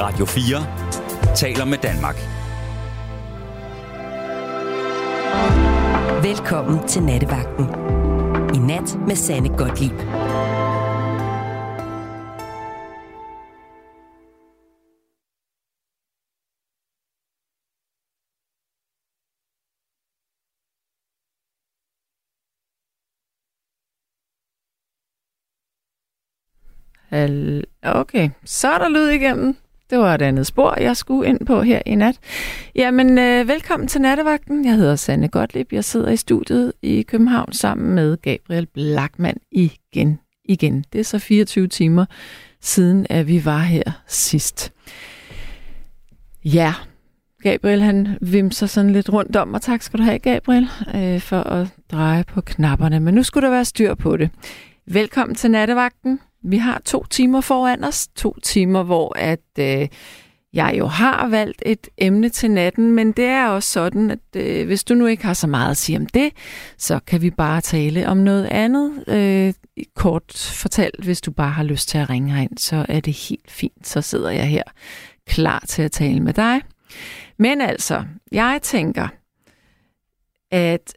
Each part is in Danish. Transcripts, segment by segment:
Radio 4 taler med Danmark. Velkommen til Nattevagten. I nat med Sanne Godtlip. Okay, så er der lyd igennem. Det var et andet spor, jeg skulle ind på her i nat. Jamen, øh, velkommen til Nattevagten. Jeg hedder Sanne Gottlieb. Jeg sidder i studiet i København sammen med Gabriel Blackman igen. igen. Det er så 24 timer siden, at vi var her sidst. Ja, Gabriel han vimser sådan lidt rundt om, og tak skal du have, Gabriel, øh, for at dreje på knapperne. Men nu skulle der være styr på det. Velkommen til Nattevagten. Vi har to timer foran os. To timer, hvor at øh, jeg jo har valgt et emne til natten, men det er også sådan, at øh, hvis du nu ikke har så meget at sige om det, så kan vi bare tale om noget andet. Øh, kort fortalt, hvis du bare har lyst til at ringe herind, så er det helt fint. Så sidder jeg her klar til at tale med dig. Men altså, jeg tænker, at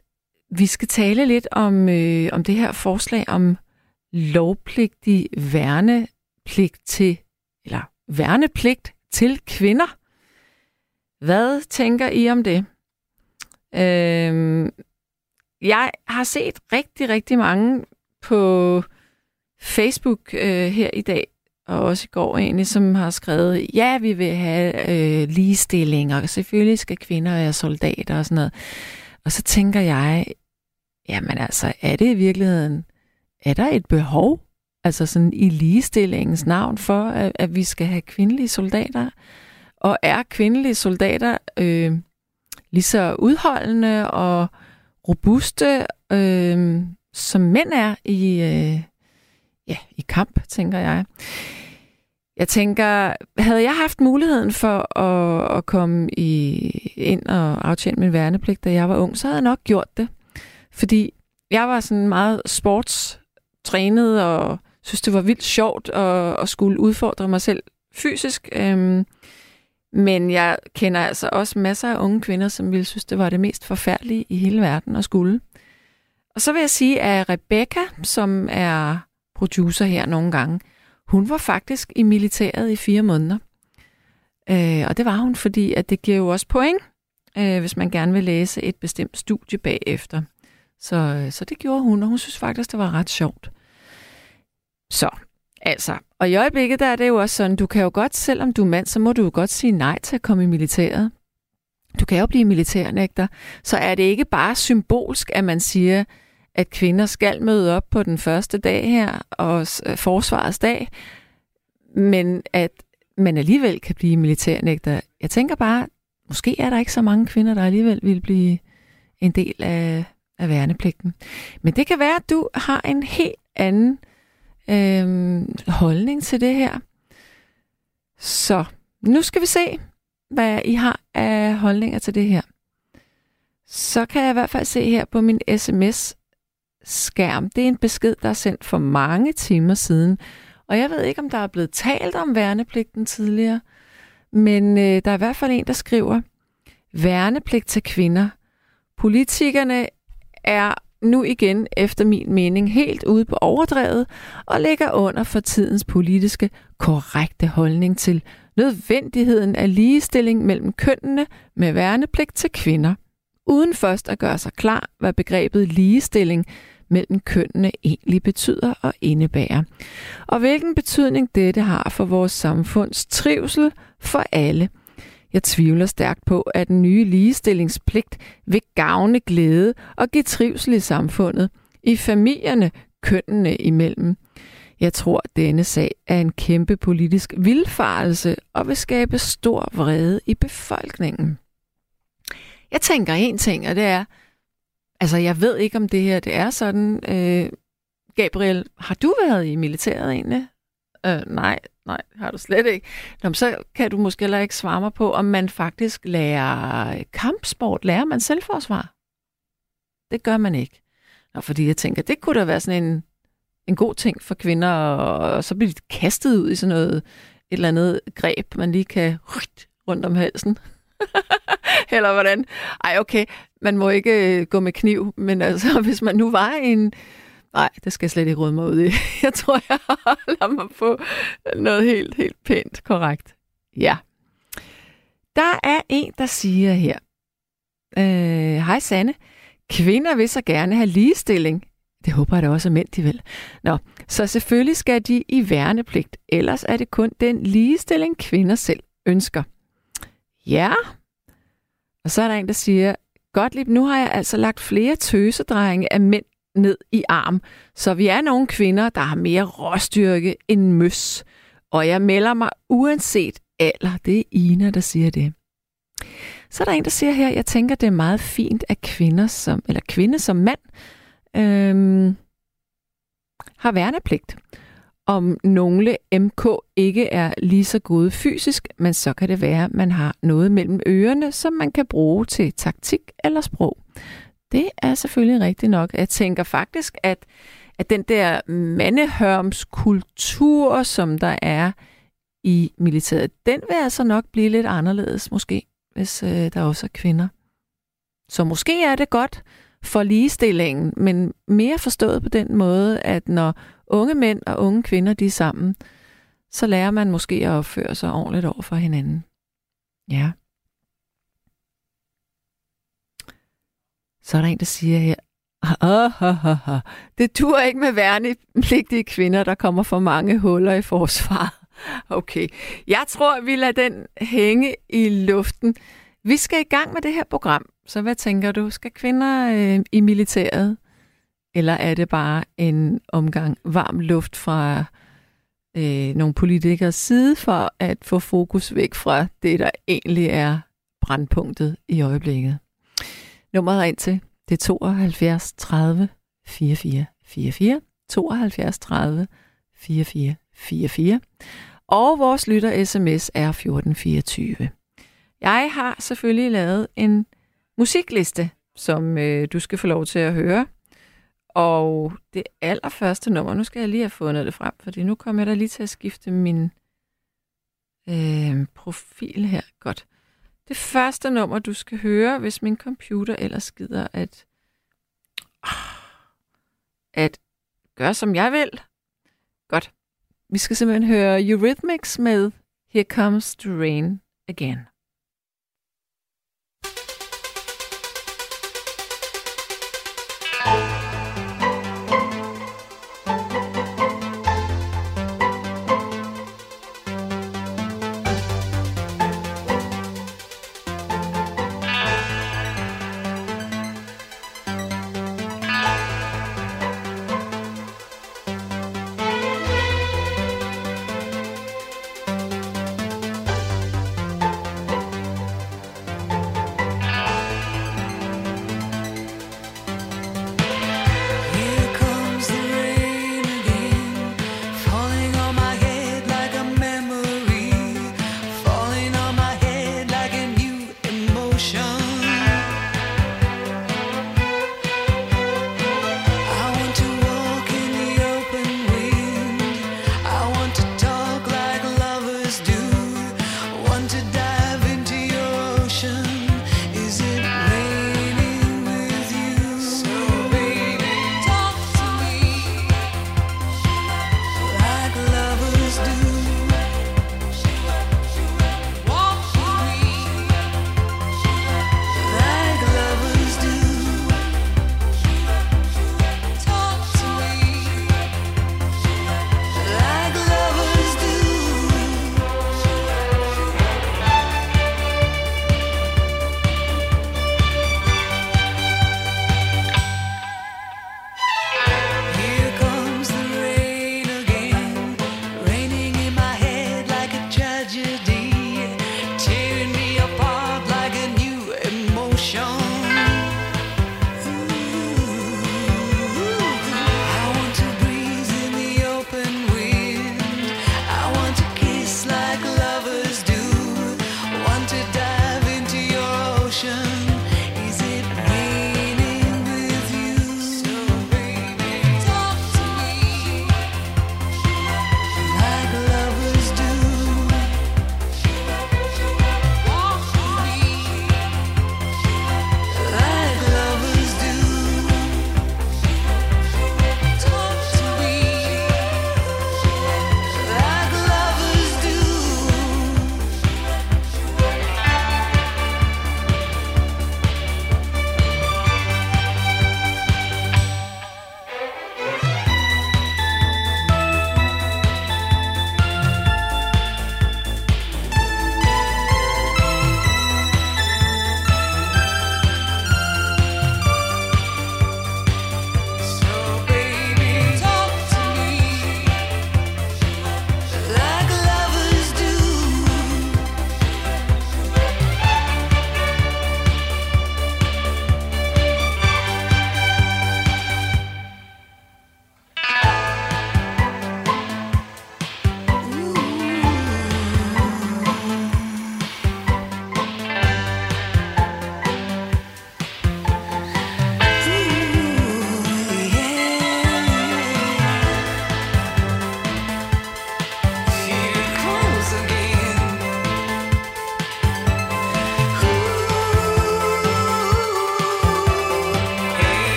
vi skal tale lidt om, øh, om det her forslag om lovpligtig værnepligt til, eller værnepligt til kvinder. Hvad tænker I om det? Øhm, jeg har set rigtig, rigtig mange på Facebook øh, her i dag, og også i går egentlig, som har skrevet, ja, vi vil have øh, ligestilling, og selvfølgelig skal kvinder være soldater og sådan noget. Og så tænker jeg, jamen altså, er det i virkeligheden er der et behov, altså sådan i ligestillingens navn, for at, at vi skal have kvindelige soldater? Og er kvindelige soldater øh, lige så udholdende og robuste, øh, som mænd er i, øh, ja, i kamp, tænker jeg. Jeg tænker, havde jeg haft muligheden for at, at komme i, ind og aftjene min værnepligt, da jeg var ung, så havde jeg nok gjort det. Fordi jeg var sådan meget sports trænet og synes, det var vildt sjovt at, at skulle udfordre mig selv fysisk. Øhm, men jeg kender altså også masser af unge kvinder, som ville synes, det var det mest forfærdelige i hele verden at skulle. Og så vil jeg sige, at Rebecca, som er producer her nogle gange, hun var faktisk i militæret i fire måneder. Øh, og det var hun, fordi at det giver jo også point, øh, hvis man gerne vil læse et bestemt studie bagefter. Så, øh, så det gjorde hun, og hun synes faktisk, det var ret sjovt. Så, altså, og i øjeblikket der er det jo også sådan, du kan jo godt, selvom du er mand, så må du jo godt sige nej til at komme i militæret. Du kan jo blive militærnægter. Så er det ikke bare symbolsk, at man siger, at kvinder skal møde op på den første dag her, og øh, forsvarets dag, men at man alligevel kan blive militærnægter. Jeg tænker bare, måske er der ikke så mange kvinder, der alligevel vil blive en del af, af værnepligten. Men det kan være, at du har en helt anden øh, holdning til det her. Så nu skal vi se, hvad I har af holdninger til det her. Så kan jeg i hvert fald se her på min sms-skærm. Det er en besked, der er sendt for mange timer siden. Og jeg ved ikke, om der er blevet talt om værnepligten tidligere. Men øh, der er i hvert fald en, der skriver, værnepligt til kvinder. Politikerne er nu igen efter min mening helt ude på overdrevet og ligger under for tidens politiske korrekte holdning til nødvendigheden af ligestilling mellem kønnene med værnepligt til kvinder, uden først at gøre sig klar, hvad begrebet ligestilling mellem kønnene egentlig betyder og indebærer, og hvilken betydning dette har for vores samfunds trivsel for alle – jeg tvivler stærkt på, at den nye ligestillingspligt vil gavne glæde og give trivsel i samfundet, i familierne, kønnene imellem. Jeg tror, at denne sag er en kæmpe politisk vilfarelse og vil skabe stor vrede i befolkningen. Jeg tænker en ting, og det er, altså jeg ved ikke, om det her det er sådan. Øh, Gabriel, har du været i militæret egentlig? Øh, nej, nej, har du slet ikke. Nå, så kan du måske heller ikke svare mig på, om man faktisk lærer kampsport. Lærer man selvforsvar? Det gør man ikke. Nå, fordi jeg tænker, det kunne da være sådan en, en god ting for kvinder, og, og så bliver de kastet ud i sådan noget et eller andet greb, man lige kan rundt om halsen. eller hvordan? Ej, okay, man må ikke øh, gå med kniv, men altså, hvis man nu var en... Nej, det skal jeg slet ikke råde mig ud i. Jeg tror, jeg holder mig på noget helt, helt pænt korrekt. Ja. Der er en, der siger her. Øh, Hej Sanne. Kvinder vil så gerne have ligestilling. Det håber jeg da også, at mænd de vil. Nå, så selvfølgelig skal de i værnepligt. Ellers er det kun den ligestilling, kvinder selv ønsker. Ja. Og så er der en, der siger, Gottlieb, nu har jeg altså lagt flere tøsedrenge af mænd ned i arm, så vi er nogle kvinder, der har mere råstyrke end møs. Og jeg melder mig uanset alder. Det er Ina, der siger det. Så er der en, der siger her, jeg tænker, det er meget fint, at kvinder som, eller kvinde som mand øhm, har værnepligt. Om nogle MK ikke er lige så gode fysisk, men så kan det være, at man har noget mellem ørerne, som man kan bruge til taktik eller sprog. Det er selvfølgelig rigtigt nok. Jeg tænker faktisk, at, at den der mandehørmskultur, som der er i militæret, den vil altså nok blive lidt anderledes måske, hvis øh, der også er kvinder. Så måske er det godt for ligestillingen, men mere forstået på den måde, at når unge mænd og unge kvinder de er sammen, så lærer man måske at opføre sig ordentligt over for hinanden. Ja. Så er der en, der siger her, oh, oh, oh, oh. det dur ikke med værnepligtige kvinder, der kommer for mange huller i forsvaret. Okay, jeg tror, vi lader den hænge i luften. Vi skal i gang med det her program, så hvad tænker du? Skal kvinder øh, i militæret? Eller er det bare en omgang varm luft fra øh, nogle politikers side for at få fokus væk fra det, der egentlig er brandpunktet i øjeblikket? Nummeret ind til, det er 72 30 44 44. 72 30 44 44. Og vores lytter sms er 1424. Jeg har selvfølgelig lavet en musikliste, som øh, du skal få lov til at høre. Og det allerførste nummer, nu skal jeg lige have fundet det frem, fordi nu kommer jeg da lige til at skifte min øh, profil her. Godt. Det første nummer, du skal høre, hvis min computer ellers gider at, at gøre, som jeg vil. Godt. Vi skal simpelthen høre Eurythmics med Here Comes the Rain Again.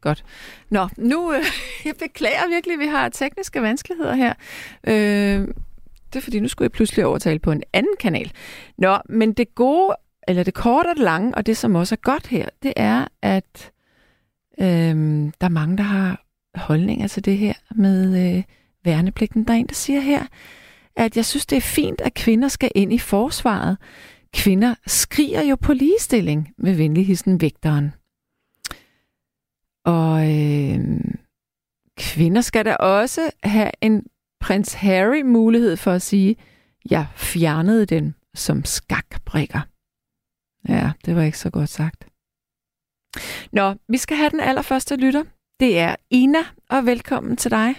Godt. Nå, nu, øh, jeg beklager virkelig, at vi har tekniske vanskeligheder her. Øh, det er fordi, nu skulle jeg pludselig overtale på en anden kanal. Nå, men det gode, eller det korte og det lange, og det som også er godt her, det er, at øh, der er mange, der har holdninger til det her med øh, værnepligten. Der er en, der siger her, at jeg synes, det er fint, at kvinder skal ind i forsvaret. Kvinder skriger jo på ligestilling med venligheden vægteren. Og øh, kvinder skal da også have en prins Harry mulighed for at sige, jeg fjernede den som skakbrikker. Ja, det var ikke så godt sagt. Nå, vi skal have den allerførste lytter. Det er Ina, og velkommen til dig.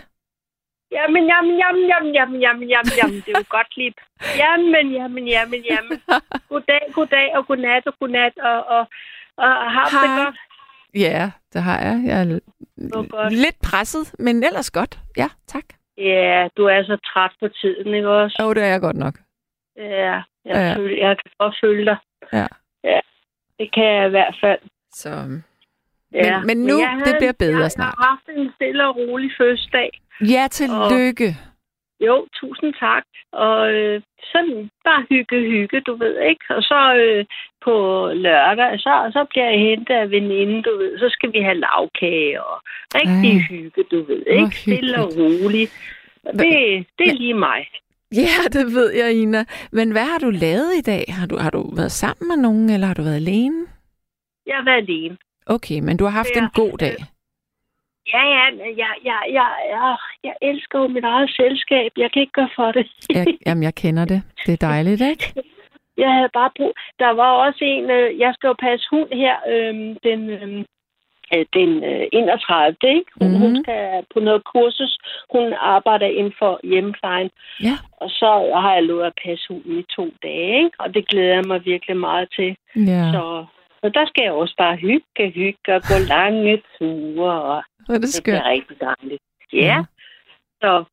Jamen, jamen, jamen, jamen, jamen, jamen, jamen, jamen, det er jo godt lige. Jamen, jamen, jamen, jamen. Goddag, goddag og godnat og godnat og, og, og har det godt. Ja, det har jeg. Jeg er godt. lidt presset, men ellers godt. Ja, tak. Ja, du er så træt på tiden, ikke også? Jo, det er jeg godt nok. Ja, jeg, Ja. føl, jeg kan godt føle dig. Ja. Ja, det kan jeg i hvert fald. Så, Ja. Men- men nu, det havde- bliver bedre jeg, snart. Jeg har haft en stille og rolig fødselsdag. ja, tillykke. Jo, tusind tak. Og øh, sådan bare hygge, hygge, du ved, ikke? Og så øh, på lørdag, så, så bliver jeg hentet af veninde, du ved. Så skal vi have lavkage og rigtig Ej. hygge, du ved, ikke? Stille og roligt. Og det, det er lige mig. Ja, det ved jeg, Ina. Men hvad har du lavet i dag? Har du, har du været sammen med nogen, eller har du været alene? Jeg har været alene. Okay, men du har haft Ja. en god dag. Ja, ja, jeg, jeg, jeg, jeg, jeg elsker jo mit eget selskab. Jeg kan ikke gøre for det. Jeg, jamen, jeg kender det. Det er dejligt, ikke? Jeg havde bare brug... Der var også en... Øh, jeg skal jo passe hund her øh, den, øh, den øh, 31. Ikke? Hun, Mhm. hun skal på noget kursus. Hun arbejder inden for hjemmeplejen. Ja. Og så har jeg lovet at passe hunden i to dage. Ikke? Og det glæder jeg mig virkelig meget til. Ja, Så, så der skal jeg også bare hygge, hygge og gå lange ture. Og hvor er det det skønt. bliver rigtig dejligt. Ja. Så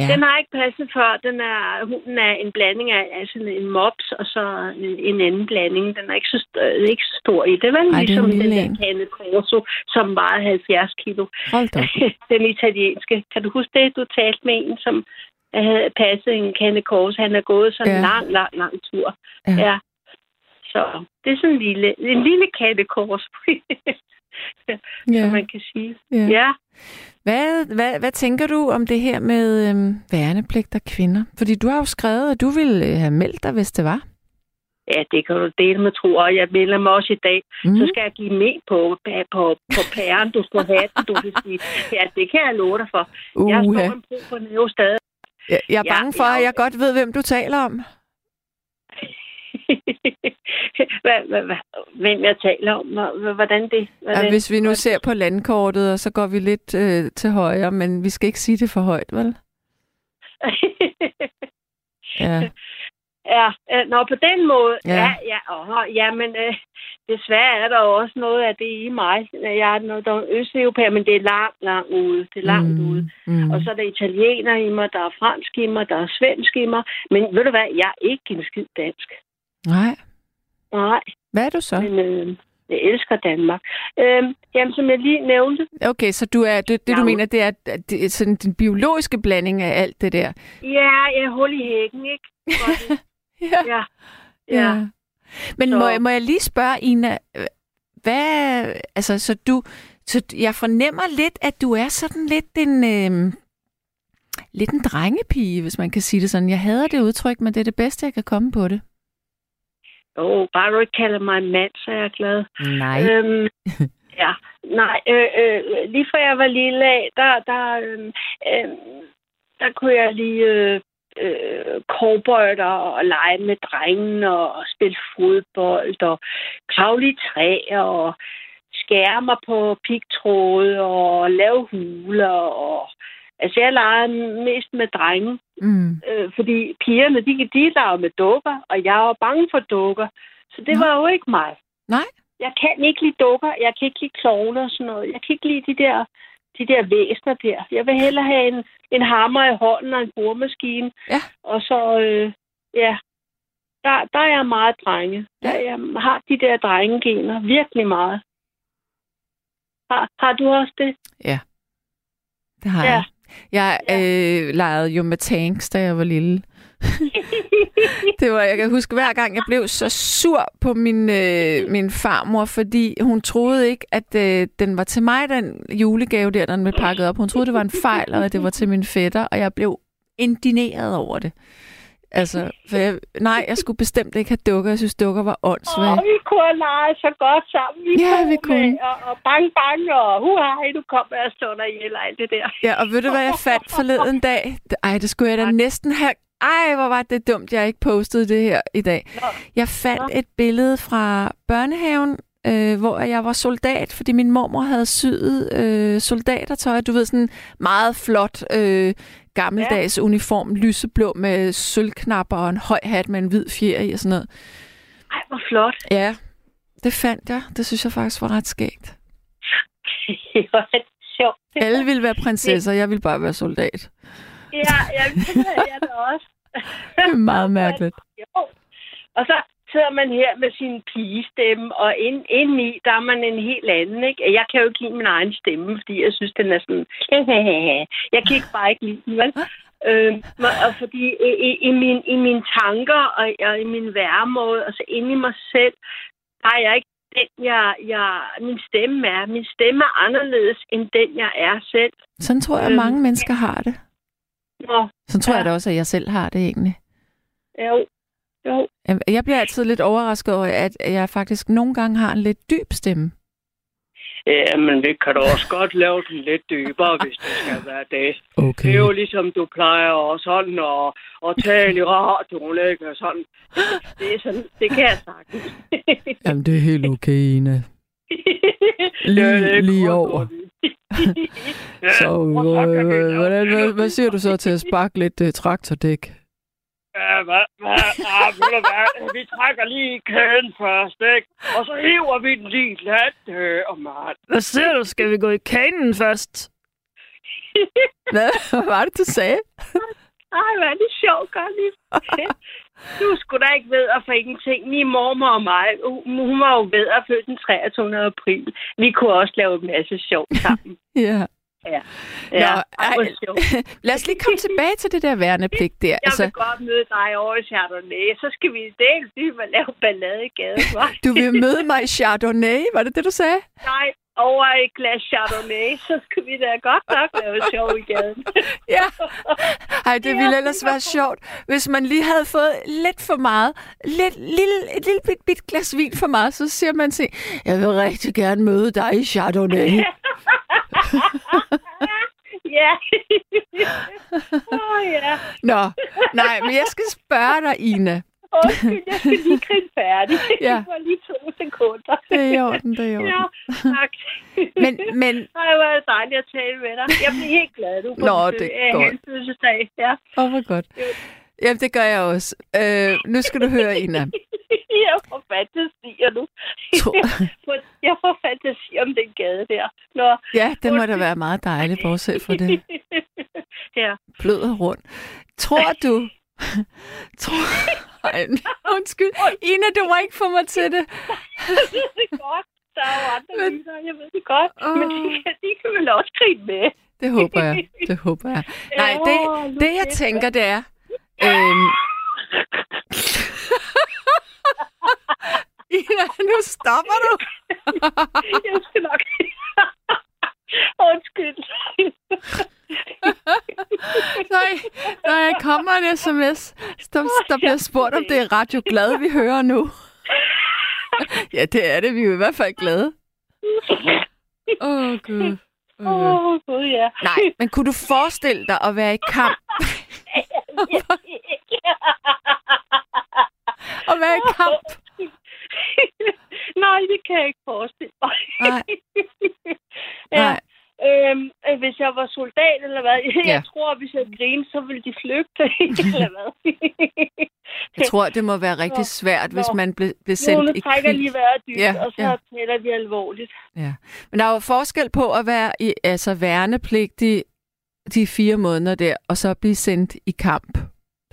Ja. den har ikke passet før. Den er, hunden er en blanding af, sådan en mops og så en, en anden blanding. Den er ikke så, st- øh, ikke så stor i. Det var Ej, det er ligesom en den der. Cane Corso, som vejede 70 kilo. Hold da. den italienske. Kan du huske det? Du talte med en, som havde passet en Cane Corso. Han er gået sådan en Ja. lang, lang, lang tur. Ja. ja. Så det er sådan en lille, en lille Cane Corso, som Ja. man kan sige. Ja. Ja. Hvad, hvad, hvad tænker du om det her med øhm, værnepligt og kvinder? Fordi du har jo skrevet, at du ville øh, have meldt dig, hvis det var. Ja, det kan du dele med tro, og jeg melder mig også i dag. Mm. Så skal jeg give med på, på, på pæren, du skal have den, du vil sige. Ja, det kan jeg love dig for. Jeg Uha. står en brug på næve stadig. Jeg, jeg er Ja, bange for, jeg- at jeg godt ved, hvem du taler om. hvad, hvad, hvad, hvem jeg taler om, Hvor- hvordan det... Hvordan, Ja, hvis vi nu ser på landkortet, og så går vi lidt øh, til højre, men vi skal ikke sige det for højt, vel? Ja. ja, øh, nå, på den måde. Ja. Ja, ja, åh, ja men øh, desværre er der jo også noget af det i mig. Jeg er noget, der er østeuropæer, men det er langt, langt ude. Det er langt mm. ude. Mm. Og så er der italiener i mig, der er fransk i mig, der er svensk i mig. Men ved du hvad, jeg er ikke en skid dansk. Nej. Nej, Hvad er du så? men øh, jeg elsker Danmark. Øhm, jamen, som jeg lige nævnte, Okay, så du er, det, det du mener, det er, at det er sådan den biologiske blanding af alt det der. ja, jeg hul i hækken, ikke? Ja. ja, ja. Men Så- må, jeg- må jeg lige spørge, Ina, øh, hvad, altså, så du, så jeg fornemmer lidt, at du er sådan lidt en, øh, lidt en drengepige, hvis man kan sige det sådan. Jeg hader det udtryk, men det er det bedste, jeg kan komme på det. Åh, oh, bare du ikke kalder mig mand, så er jeg glad. Nej. Øhm, ja, nej, øh, øh, lige fra jeg var lille af, der, der, øh, øh, der kunne jeg lige øh, øh, cowboyter og lege med drengene og spille fodbold og kravle i træer og skære mig på pigtråde og lave huler og Altså, jeg legede mest med drenge, Mm. øh, fordi pigerne, de, de leger med dukker, og jeg var bange for dukker. Så det Nå. var jo ikke mig. Nej. Jeg kan ikke lide dukker, jeg kan ikke lide klovne og sådan noget. Jeg kan ikke lide de der, de der væsner der. Jeg vil hellere have en, en hammer i hånden og en boremaskine. Ja. Og så, øh, ja, der, der er jeg meget drenge. Der, jeg har de der drengegener virkelig meget. Har, har du også det? Det har Ja. jeg. Jeg øh, legede jo med tanks, da jeg var lille. det var, jeg kan huske, hver gang jeg blev så sur på min, øh, min farmor, fordi hun troede ikke, at øh, den var til mig, den julegave der, den blev pakket op. Hun troede, det var en fejl, og at det var til min fætter, og jeg blev indineret over det. Altså, for jeg, nej, jeg skulle bestemt ikke have dukker. Jeg synes, dukker var Og åndssvage. vi kunne lege så godt sammen. Vi Ja, vi kunne. Med, og, og bang, bang, og huhej, du kommer og slår dig ihjel og alt det der. Ja, og ved du, hvad jeg fandt forleden dag? Ej, det skulle jeg da næsten have... Ej, hvor var det dumt, jeg ikke postede det her i dag. Jeg fandt et billede fra børnehaven, øh, hvor jeg var soldat, fordi min mormor havde syet øh, soldatertøj. Du ved, sådan meget flot øh, gammeldags ja. uniform, lyseblå med sølvknapper og en høj hat med en hvid fjer i og sådan noget. Ej, hvor flot. Ja, det fandt jeg. Det synes jeg faktisk var ret skægt. det var lidt sjovt. Alle ville være prinsesser, jeg ville bare være soldat. Ja, det er jeg da også. Det er meget mærkeligt. Jo. Og så sidder man her med sin pigestemme, og ind, indeni, der er man en helt anden, ikke? Jeg kan jo ikke lide min egen stemme, fordi jeg synes, den er sådan... jeg kan ikke bare ikke lide den, vel? Øh, og fordi i, i, i, min, i mine tanker og, og i min væremåde, altså inde i mig selv, der er jeg ikke den, jeg, jeg, min stemme er. Min stemme er anderledes end den, jeg er selv. Sådan tror jeg, at Øhm, mange mennesker har det. Nå, Sådan tror Ja. jeg da også, at jeg selv har det egentlig. jo, jo. Jeg bliver altid lidt overrasket over, at jeg faktisk nogle gange har en lidt dyb stemme. Ja, men det kan du også godt lave den lidt dybere, hvis det skal være det. Okay. Det er jo ligesom, du plejer og sådan at, at tale i radioen, ikke? Og sådan. Det er sådan, det kan jeg sagtens. Jamen, det er helt okay, Ina. Det Lige, ikke lige over. Så, det, øh, hvordan, hvad, hvad siger du så til at sparke lidt uh, traktordæk? Ja, hvad, hvad, ah, ved du hvad, vi trækker lige kæden først, ikke? Og så hiver vi den lige let, øh, og mand. Hvad siger du? Skal vi gå i kanen først? Hvad hvad var det, du sagde? Ej, hvad er det sjovt, lige. Du skulle da ikke ved at for ingenting. Min mormor og mig, hun var jo ved at født den 23. april. Vi kunne også lave en masse sjov sammen. Ja. Ja. Nå, Ja, ej, hvor sjovt. lad os lige komme tilbage til det der værnepligt der. Jeg Altså, vil godt møde dig over i Chardonnay. Så skal vi dels og lave ballade i gaden, du vil møde mig i Chardonnay, var det det, du sagde? Nej, over et glas Chardonnay, så skal vi da godt nok lave sjov i gaden. Ja. Ej, det ville ellers være sjovt, hvis man lige havde fået lidt for meget. Lidt, lille, et lille bit, bit glas vin for meget, så siger man til, jeg vil rigtig gerne møde dig i Chardonnay. ja. Oh, ja. Nå, nej, men jeg skal spørge dig, Ina. Undskyld, jeg skal lige grine færdig. Ja. Det var lige to sekunder. Det er i orden, det er i orden. Ja, tak. Men, men Ej, hvor er det dejligt at tale med dig. Jeg bliver helt glad, du på Nå, det er godt. hans fødselsdag. Ja. åh, hvor godt. Jamen, det gør jeg også. Øh, nu skal du høre, Ina. jeg får fantasier nu. Jeg får fantasi om den gade der. Nå. Ja, det må da være meget dejligt, bortset fra det ja. bløder rundt. Tror du... Tror... Ej, undskyld. Ina, du må ikke få mig til det. Jeg ved det godt. Der er jo andre Men- lytter, jeg ved det godt. Åh. Men de kan, de kan vel også grine med. Det håber jeg. Det håber jeg. Nej, det, det jeg tænker, det er... Øhm, Ina, nu stopper du. jeg skal nok... Undskyld. Nej, når jeg kommer en sms, der, der bliver spurgt, om det er Radio Glad, vi hører nu. Ja, det er det. Vi er i hvert fald glade. Åh, oh, Gud. Åh, Oh. oh, gud, ja. Nej, men kunne du forestille dig at være i kamp? At være i kamp? Nej, det kan jeg ikke forestille mig. Nej. ja. Nej. Øhm, øh, hvis jeg var soldat eller hvad, jeg Ja. tror, hvis jeg grinede, så ville de flygte, eller hvad. Jeg tror, det må være rigtig Nå, svært, hvis nå. man blev, blev sendt nu i trækker krig. lige vejret dybt, Ja, og så ja. taler vi alvorligt. Ja. Men der er jo forskel på at være i, altså værnepligtig de fire måneder der, og så blive sendt i kamp.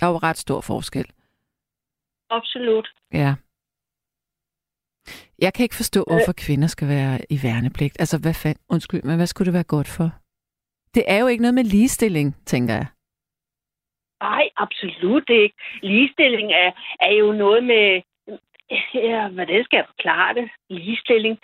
Der er jo ret stor forskel. Absolut. Ja. Jeg kan ikke forstå, hvorfor øh. kvinder skal være i værnepligt. Altså, hvad fand, undskyld, men hvad skulle det være godt for? Det er jo ikke noget med ligestilling, tænker jeg. Nej, absolut ikke. Ligestilling er, er jo noget med, Ja, hvordan skal jeg forklare det? Ligestilling.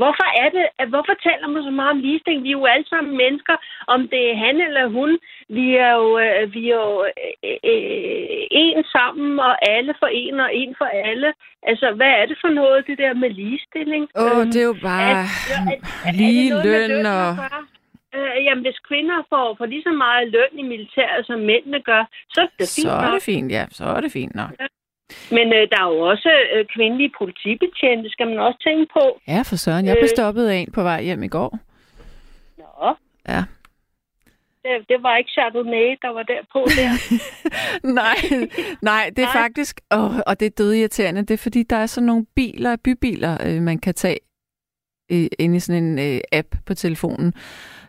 Hvorfor er det, hvorfor taler man så meget om ligestilling? Vi er jo alle sammen mennesker, om det er han eller hun. Vi er jo, øh, vi er jo øh, øh, en sammen, og alle for en, og en for alle. Altså, hvad er det for noget, det der med ligestilling? Åh, oh, det er jo bare er, er, er, lige løn, og... Øh, jamen, hvis kvinder får, får lige så meget løn i militæret, som mændene gør, så er det fint Så er det fint, ja. Så er det fint nok. Ja. Men øh, der er jo også øh, kvindelige politibetjente, skal man også tænke på. Ja, for søren. Jeg blev øh. stoppet af en på vej hjem i går. Nå. Ja. Det, det var ikke Chardonnay, der var der på der. nej, nej, det er nej. faktisk... Åh, og det er døde irriterende. Det er fordi, der er sådan nogle biler, bybiler, øh, man kan tage øh, ind i sådan en øh, app på telefonen.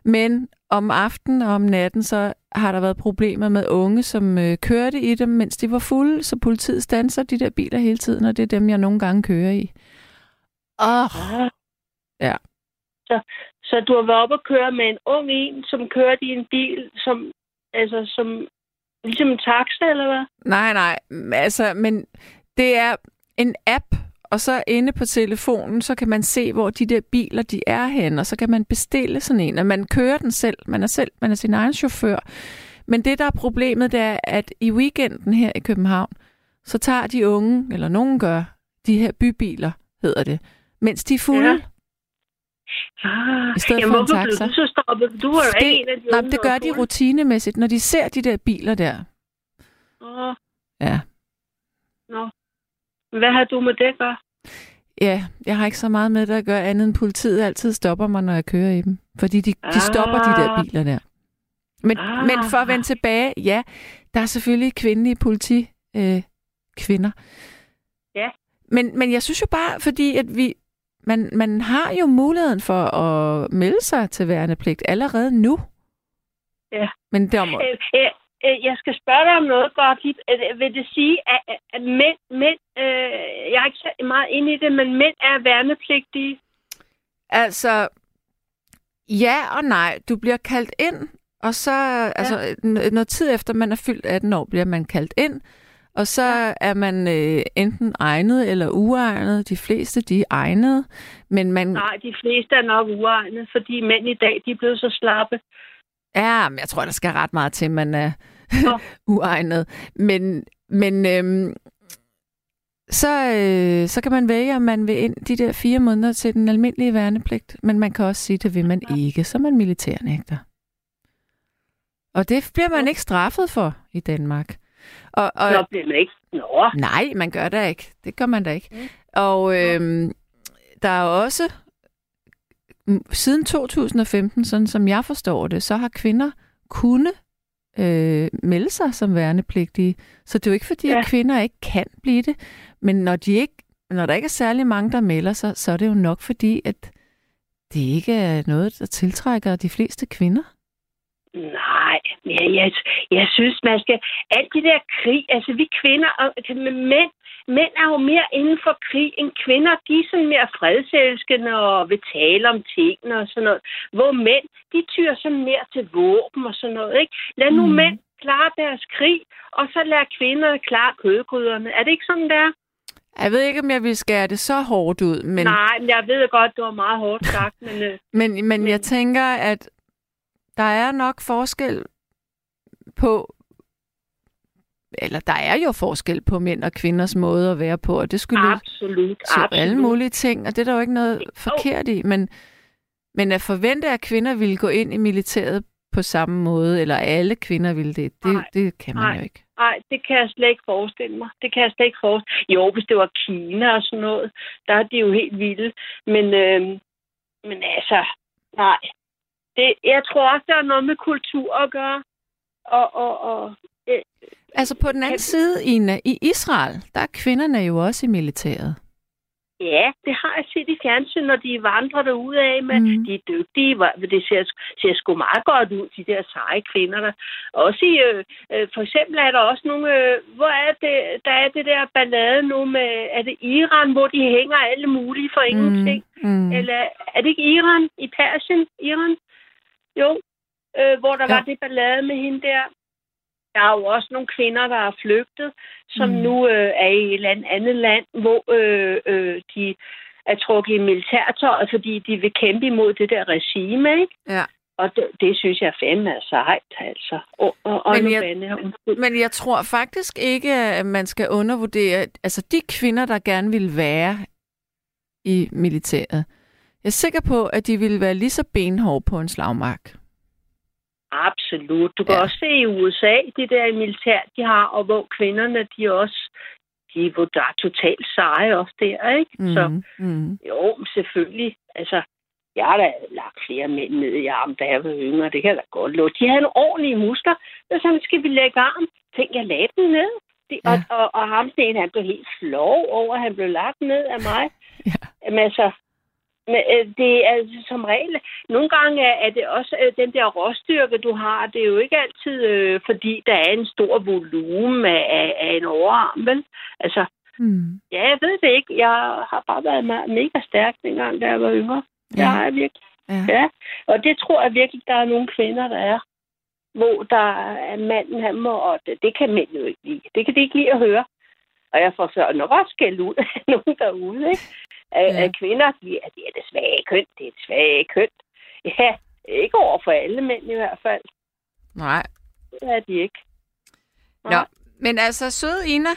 Men om aftenen og om natten, så har der været problemer med unge, som øh, kørte i dem, mens de var fulde, så politiet stanser de der biler hele tiden, og det er dem, jeg nogle gange kører i. Åh, oh. ja. Så, så du har været oppe og køre med en ung en, som kørte i en bil, som, altså, som ligesom en taxa, eller hvad? Nej, nej, altså, men det er en app, og så inde på telefonen, så kan man se, hvor de der biler de er hen, og så kan man bestille sådan en, og man kører den selv. Man er selv, man er sin egen chauffør. Men det, der er problemet, det er, at i weekenden her i København, så tager de unge, eller nogen gør, de her bybiler, hedder det, mens de er fulde. Ja. Ah, I stedet jamen, for en taxa. du så stoppet? Du jo ikke en af de nej, det gør de rutinemæssigt, når de ser de der biler der. Åh. Ja. Nå. Hvad har du med det at gøre? Ja, jeg har ikke så meget med det at gøre andet end politiet altid stopper mig, når jeg kører i dem. Fordi de, de ah. stopper de der biler der. Men, ah. men for at vende tilbage, ja, der er selvfølgelig kvindelige politi øh, kvinder. Ja. Men, men jeg synes jo bare, fordi at vi, man, man har jo muligheden for at melde sig til værnepligt allerede nu. Ja. Men det om... Æ, Øh, jeg skal spørge dig om noget, godt. Øh, vil det sige, at, at mænd, mænd øh, jeg er ikke så meget inde i det, men mænd er værnepligtige? Altså, ja og nej. Du bliver kaldt ind, og så, ja. altså, noget tid efter man er fyldt 18 år, bliver man kaldt ind, og så ja. er man øh, enten egnet eller uegnet. De fleste, de er egnet, men man... Nej, de fleste er nok uegnet, fordi mænd i dag, de er blevet så slappe. Ja, men jeg tror, der skal ret meget til, man er uegnet. Men, men øhm, så, øh, så kan man vælge, om man vil ind de der fire måneder til den almindelige værnepligt. Men man kan også sige, det vil man ikke, så er man militærnægter. Og det bliver man ikke straffet for i Danmark. Og, og, Nå, bliver man ikke? Nå. Nej, man gør det ikke. Det gør man da ikke. Mm. Og øhm, der er også siden 2015, sådan som jeg forstår det, så har kvinder kunne øh, melde sig som værnepligtige. Så det er jo ikke fordi, ja. at kvinder ikke kan blive det. Men når, de ikke, når der ikke er særlig mange, der melder sig, så er det jo nok fordi, at det ikke er noget, der tiltrækker de fleste kvinder. Nej, jeg, jeg, jeg synes, man skal... Alt det der krig, altså vi kvinder og mænd, mænd er jo mere inden for krig end kvinder. De er sådan mere fredselskende og vil tale om tingene og sådan noget. Hvor mænd, de tyrer sådan mere til våben og sådan noget, ikke? Lad nu mm. mænd klare deres krig, og så lad kvinderne klare kødgryderne. Er det ikke sådan, der? Jeg ved ikke, om jeg vil skære det så hårdt ud, men... Nej, men jeg ved godt, det var meget hårdt sagt, men... Øh, men, men, men jeg tænker, at der er nok forskel på, eller der er jo forskel på mænd og kvinders måde at være på, og det skulle absolut, absolut. alle mulige ting, og det er der jo ikke noget forkert i, men, men at forvente, at kvinder ville gå ind i militæret på samme måde, eller alle kvinder ville det, det, nej, det kan man nej, jo ikke. Nej, det kan jeg slet ikke forestille mig. Det kan jeg slet ikke forestille Jo, hvis det var Kina og sådan noget, der er det jo helt vildt. Men, øh, men altså, nej, det, jeg tror også, der er noget med kultur at gøre. Og, og, og, øh, altså på den anden kan... side, Ina, i Israel, der er kvinderne jo også i militæret. Ja, det har jeg set i fjernsyn, når de vandrer derude af, men Mm. mm. de er dygtige. Det ser, ser sgu meget godt ud, de der seje kvinder der. Også i, øh, øh, for eksempel er der også nogle, øh, hvor er det, der er det der ballade nu med, er det Iran, hvor de hænger alle mulige for ingenting? Mm. Eller er det ikke Iran? I Persien? Iran? Jo. Øh, hvor der Ja. var det ballade med hende der. Der er jo også nogle kvinder, der er flygtet, som Mm. nu øh, er i et eller andet, land, hvor øh, øh, de er trukket i militærtøjet, fordi de vil kæmpe imod det der regime, ikke? Ja. Og det, det synes jeg fandme er sejt, altså. Og, og, og Men jeg- bande. Men jeg tror faktisk ikke, at man skal undervurdere, altså de kvinder, der gerne vil være i militæret. Jeg er sikker på, at de ville være lige så benhårde på en slagmark. Absolut. Du kan Ja. også se i USA, det der militær, de har, og hvor kvinderne, de også, de hvor der er totalt seje også der, ikke? Mm. Så mm. jo, selvfølgelig. Altså, jeg har da lagt flere mænd ned i armen, da jeg var yngre. Det kan jeg da godt love. De havde nogle ordentlige muskler. Og så skal vi lægge arm. Tænk, jeg lagde dem ned. Det, Ja. og, og, og ham, den, han blev helt flov over, at han blev lagt ned af mig. Ja. Jamen altså, men, øh, det er altså som regel... Nogle gange er, det også øh, den der råstyrke, du har. Det er jo ikke altid, øh, fordi der er en stor volumen af, af, af en overarm, vel? Altså, Mm. ja, jeg ved det ikke. Jeg har bare været me- mega stærk dengang, da jeg var yngre. Ja. Det har jeg virkelig. ja. Ja, og det tror jeg virkelig, der er nogle kvinder, der er. Hvor der er manden, han må, og det, det kan mænd jo ikke lide. Det kan de ikke lide at høre. Og jeg får så nok også skæld ud af nogen derude, ikke? Af, Ja. af kvinder, de er, de er det svage køn, det er det svage køn. Ja, ikke over for alle mænd i hvert fald. Nej. Det er de ikke. Nå, men altså, søde Ina.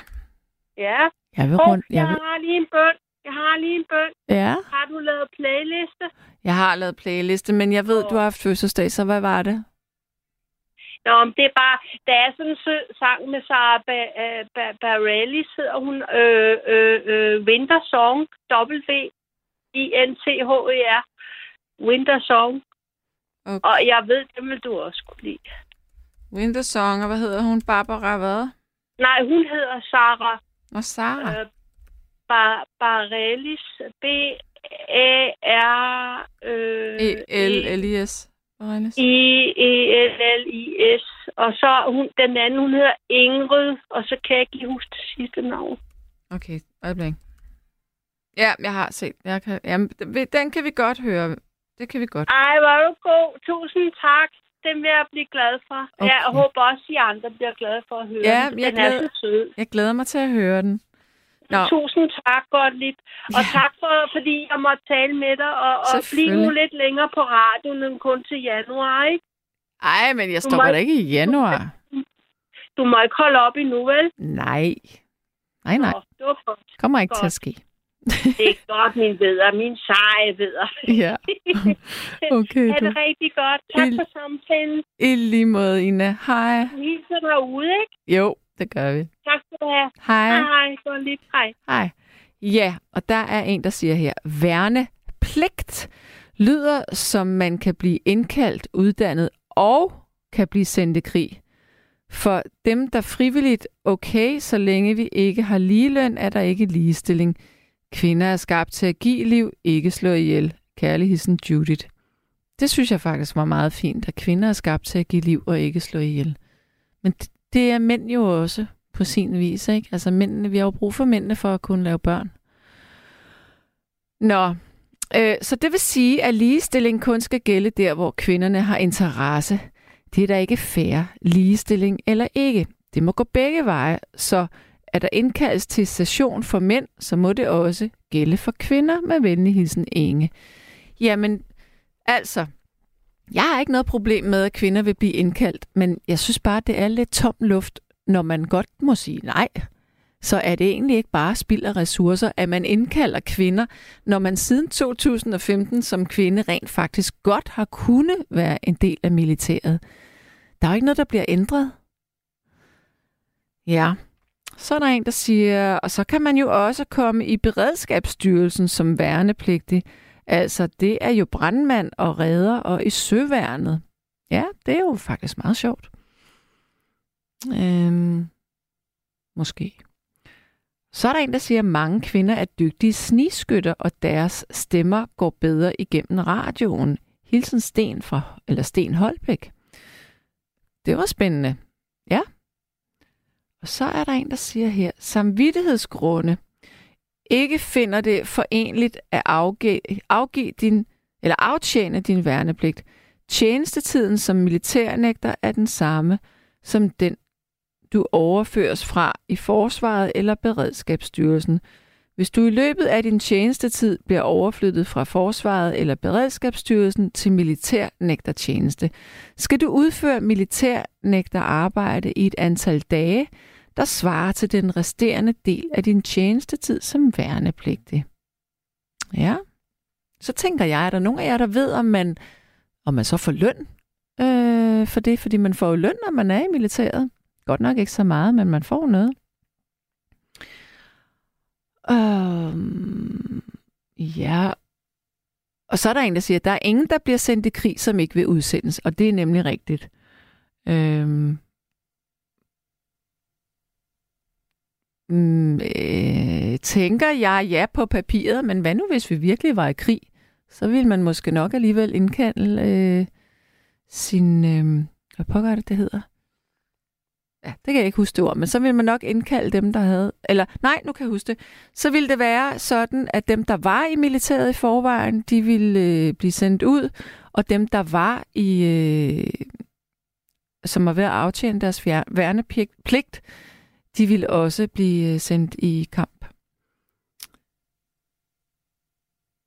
Ja, Jeg vil rundt. Jeg jeg vil, har lige en bøn. Jeg har lige en bøn. ja. Har du lavet playliste? Jeg har lavet playliste, men jeg ved, du har haft fødselsdag, så hvad var det? Nå, men det er bare, der er sådan en sød sang med Sarah ba- øh, ba- hedder hun, øh, øh, øh, Winter Song, W-I-N-T-H-E-R, Winter Song, Okay. og jeg ved, det vil du også kunne lide. Winter Song, og hvad hedder hun? Barbara hvad? Nej, hun hedder Sarah Og Sara. øh, ba- Bareilles, B-A-R... Øh, E-L-L-I-S. Bareilles. I-E-L-L-I-S. Og så hun, den anden, hun hedder Ingrid, og så kan jeg ikke huske det sidste navn. Okay, øjeblik. Ja, jeg har set. Jeg kan, jamen, den kan vi godt høre. Det kan vi godt. Ej, var du god. Tusind tak. Den vil jeg blive glad for. Okay. Okay. Jeg håber også, at I andre bliver glade for at høre Ja, den. jeg Den er glæder- så sød. Jeg glæder mig til at høre den. Nå, Tusind tak, Gottlieb. Og Ja. tak, for, fordi jeg måtte tale med dig. Og, og blive nu lidt længere på radioen end kun til januar, ikke? ej, men jeg Du stopper må- da ikke i januar. Du må ikke holde op endnu, vel? Nej. Nej, nej. Nå, det var godt. Kommer ikke til Godt. at ske. Det er godt, min vedder. Min seje vedder. Ja. Okay, Ha' du. det rigtig godt. Tak I- for samtalen. I lige måde, Ina. Hej. Vi hilser derude, ikke? Jo, det gør vi. Tak skal du have. Hej. Hej, hej. Gottlieb. Hej. Hej. Ja, og der er en, der siger her, værnepligt lyder, som man kan blive indkaldt, uddannet og kan blive sendt i krig. For dem, der frivilligt, okay, så længe vi ikke har ligeløn, er der ikke ligestilling. Kvinder er skabt til at give liv, ikke slå ihjel. Kærligheden Judith. Det synes jeg faktisk var meget fint, at kvinder er skabt til at give liv og ikke slå ihjel. Men det- det er mænd jo også på sin vis, ikke? Altså mændene, vi har jo brug for mændene for at kunne lave børn. Nå, øh, så det vil sige, at ligestilling kun skal gælde der, hvor kvinderne har interesse. Det er da ikke fair, ligestilling eller ikke. Det må gå begge veje, så er der indkaldes til session for mænd, så må det også gælde for kvinder med venlig hilsen Inge. Jamen, altså, jeg har ikke noget problem med, at kvinder vil blive indkaldt, men jeg synes bare, det er lidt tom luft, når man godt må sige nej. Så er det egentlig ikke bare spild af ressourcer, at man indkalder kvinder, når man siden 2015 som kvinde rent faktisk godt har kunnet være en del af militæret. Der er jo ikke noget, der bliver ændret. Ja, så er der en, der siger, og så kan man jo også komme i beredskabsstyrelsen som værnepligtig. Altså, det er jo brandmand og redder og i søværnet. Ja, det er jo faktisk meget sjovt. Øhm, måske. Så er der en, der siger, at mange kvinder er dygtige sniskytter, og deres stemmer går bedre igennem radioen. Hilsen Sten fra, eller Sten Holbæk. Det var spændende. Ja. Og så er der en, der siger her, samvittighedsgrunde ikke finder det forenligt at afgive, afgive din, eller aftjene din værnepligt. Tjenestetiden som militærnægter er den samme som den, du overføres fra i Forsvaret eller Beredskabsstyrelsen. Hvis du i løbet af din tjenestetid bliver overflyttet fra Forsvaret eller Beredskabsstyrelsen til militærnægtertjeneste, skal du udføre militærnægterarbejde i et antal dage, der svarer til den resterende del af din tjenestetid som værnepligtig. Ja, så tænker jeg, er der nogen af jer, der ved, om man, om man så får løn øh, for det? Fordi man får jo løn, når man er i militæret. Godt nok ikke så meget, men man får noget. Um, ja. Og så er der en, der siger, at der er ingen, der bliver sendt i krig, som ikke vil udsendes. Og det er nemlig rigtigt. Um, mm, øh, tænker jeg ja på papiret, men hvad nu, hvis vi virkelig var i krig? Så ville man måske nok alligevel indkalde øh, sin... Øh, hvad pågår det, det hedder? ja, det kan jeg ikke huske det ord, men så vil man nok indkalde dem, der havde, eller nej, nu kan jeg huske det, så ville det være sådan, at dem, der var i militæret i forvejen, de ville øh, blive sendt ud, og dem, der var i, øh, som var ved at aftjene deres værnepligt, de ville også blive øh, sendt i kamp.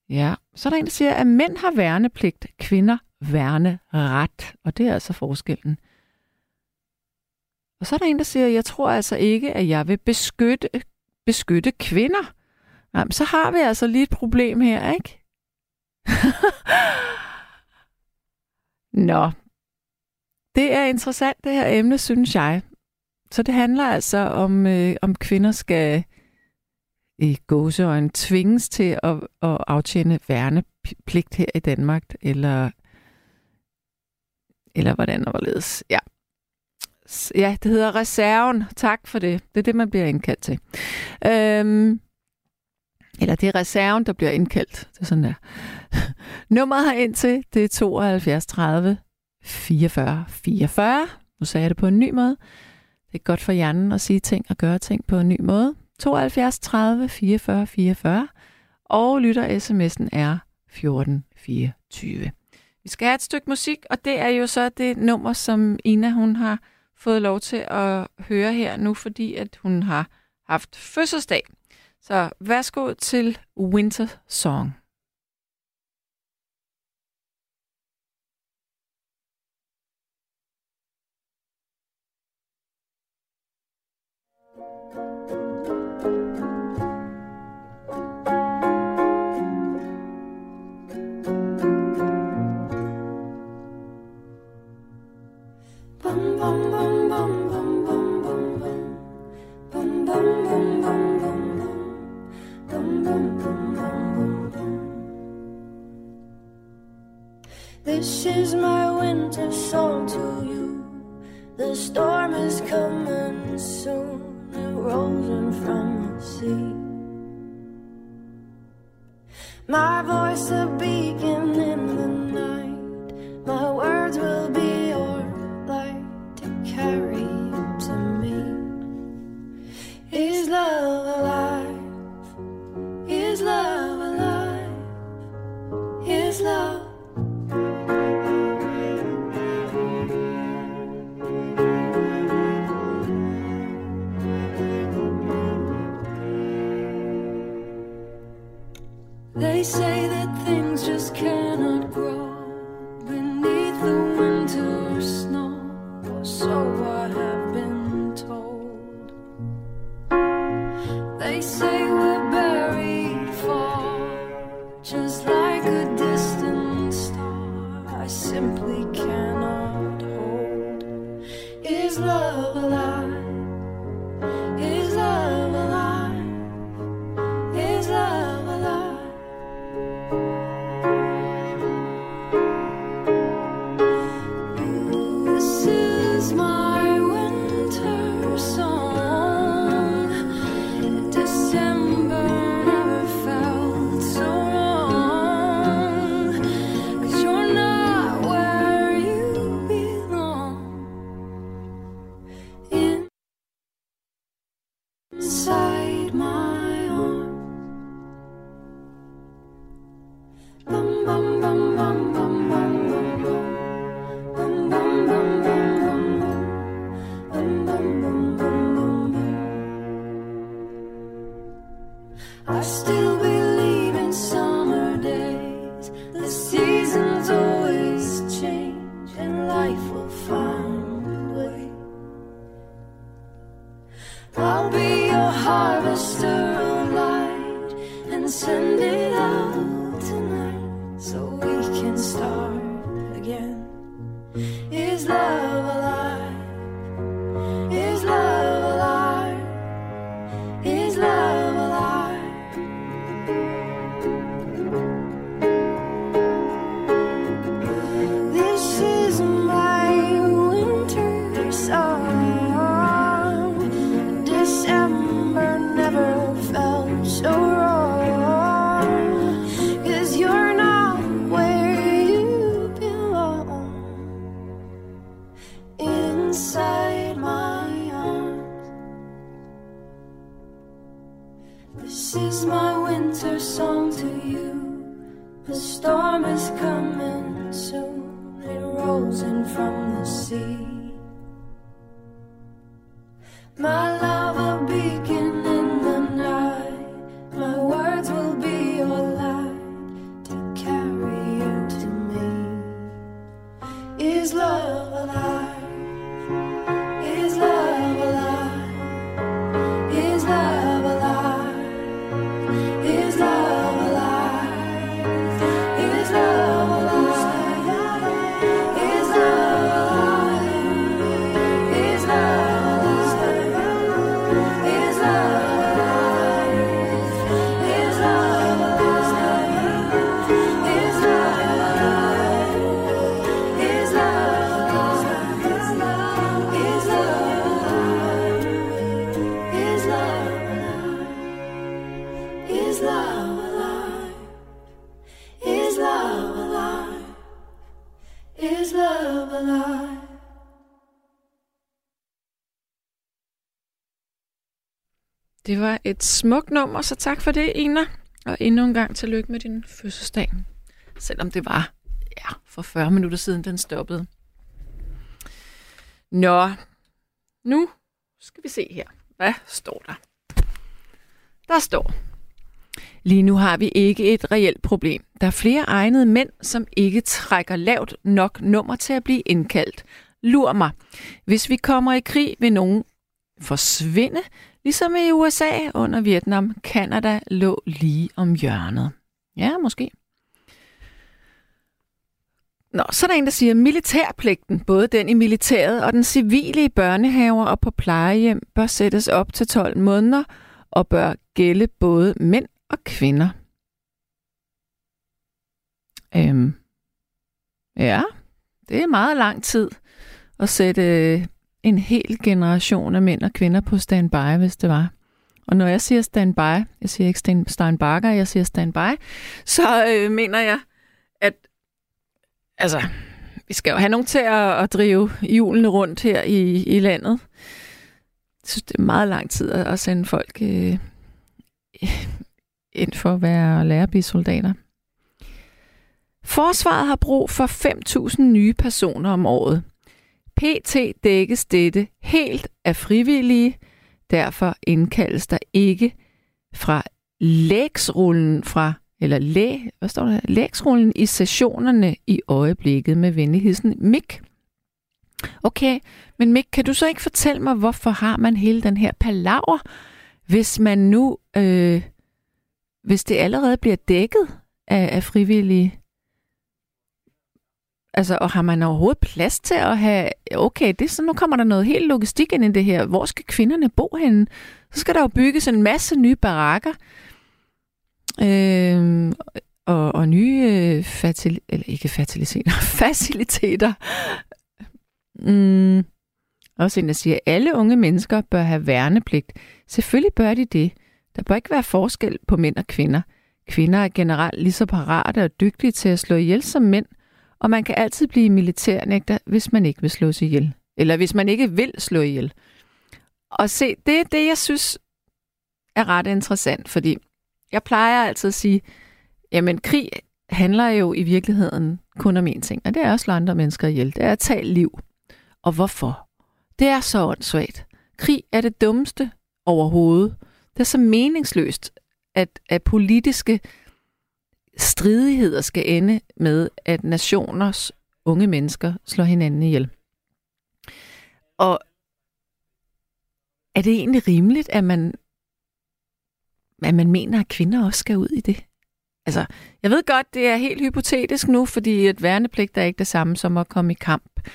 Ja, så er der en, der siger, at mænd har værnepligt, kvinder værneret, og det er altså forskellen. Og så er der en, der siger, jeg tror altså ikke, at jeg vil beskytte, beskytte kvinder. Jamen, så har vi altså lige et problem her, ikke? Nå, det er interessant, det her emne, synes jeg. Så det handler altså om, øh, om kvinder skal i gåseøjne tvinges til at, at aftjene værnepligt her i Danmark, eller, eller hvordan og hvorledes. Ja, Ja, det hedder reserven. Tak for det. Det er det, man bliver indkaldt til. Øhm, eller det er reserven, der bliver indkaldt. Det er sådan der. Nummeret her ind til, det er 72 30 44 44. Nu sagde jeg det på en ny måde. Det er godt for hjernen at sige ting og gøre ting på en ny måde. 72 30 44 44. Og lytter sms'en er 1424. Vi skal have et stykke musik, og det er jo så det nummer, som Ina hun har fået lov til at høre her nu, fordi at hun har haft fødselsdag. Så værsgo til Winter Song. This is my winter song to you. The storm is coming soon, it rolls in from the sea. My voice a beacon in the night, my words will Is love alive? Is love alive? Is love? They say that things just cannot grow is Det var et smukt nummer, så tak for det, Ina. Og endnu en gang tillykke med din fødselsdag. Selvom det var ja, for 40 minutter siden, den stoppede. Nå, nu skal vi se her. Hvad står der? Der står, lige nu har vi ikke et reelt problem. Der er flere egnede mænd, som ikke trækker lavt nok nummer til at blive indkaldt. Lur mig. Hvis vi kommer i krig, vil nogen forsvinde, ligesom i USA under Vietnam. Kanada lå lige om hjørnet. Ja, måske. Nå, så er der en, der siger, at militærpligten, både den i militæret og den civile i børnehaver og på plejehjem, bør sættes op til 12 måneder og bør gælde både mænd og kvinder. Øhm, ja, det er meget lang tid at sætte en hel generation af mænd og kvinder på standby, hvis det var. Og når jeg siger standby, jeg siger ikke Sten- Steinbacher, jeg siger standby, så øh, mener jeg, at altså, vi skal jo have nogen til at, at drive hjulene rundt her i, i landet. Jeg synes, det er meget lang tid at, at sende folk øh, ind for at være lærerbisoldater. Forsvaret har brug for 5.000 nye personer om året. PT dækkes dette helt af frivillige, derfor indkaldes der ikke fra lægsrullen fra eller læ, hvad står der? Lægsrullen i sessionerne i øjeblikket med venligheden Mik. Okay, men Mik, kan du så ikke fortælle mig, hvorfor har man hele den her palaver, hvis man nu, øh, hvis det allerede bliver dækket af, af frivillige? Altså, og har man overhovedet plads til at have, okay, det, så nu kommer der noget helt logistik ind i det her. Hvor skal kvinderne bo henne? Så skal der jo bygges en masse nye barakker. Øh, og, og nye øh, fatil, eller ikke faciliteter, faciliteter. Mm. Også en, der siger, at alle unge mennesker bør have værnepligt. Selvfølgelig bør de det. Der bør ikke være forskel på mænd og kvinder. Kvinder er generelt lige så parate og dygtige til at slå ihjel som mænd, og man kan altid blive militærnægter, hvis man ikke vil slås ihjel. Eller hvis man ikke vil slå ihjel. Og se, det er det, jeg synes er ret interessant, fordi jeg plejer altid at sige, jamen krig handler jo i virkeligheden kun om én ting, og det er at slå andre mennesker ihjel. Det er at tage liv. Og hvorfor? Det er så åndssvagt. Krig er det dummeste overhovedet. Det er så meningsløst, at, at politiske stridigheder skal ende med, at nationers unge mennesker slår hinanden ihjel. Og er det egentlig rimeligt, at man, at man mener, at kvinder også skal ud i det? Altså, jeg ved godt, det er helt hypotetisk nu, fordi et værnepligt er ikke det samme som at komme i kamp.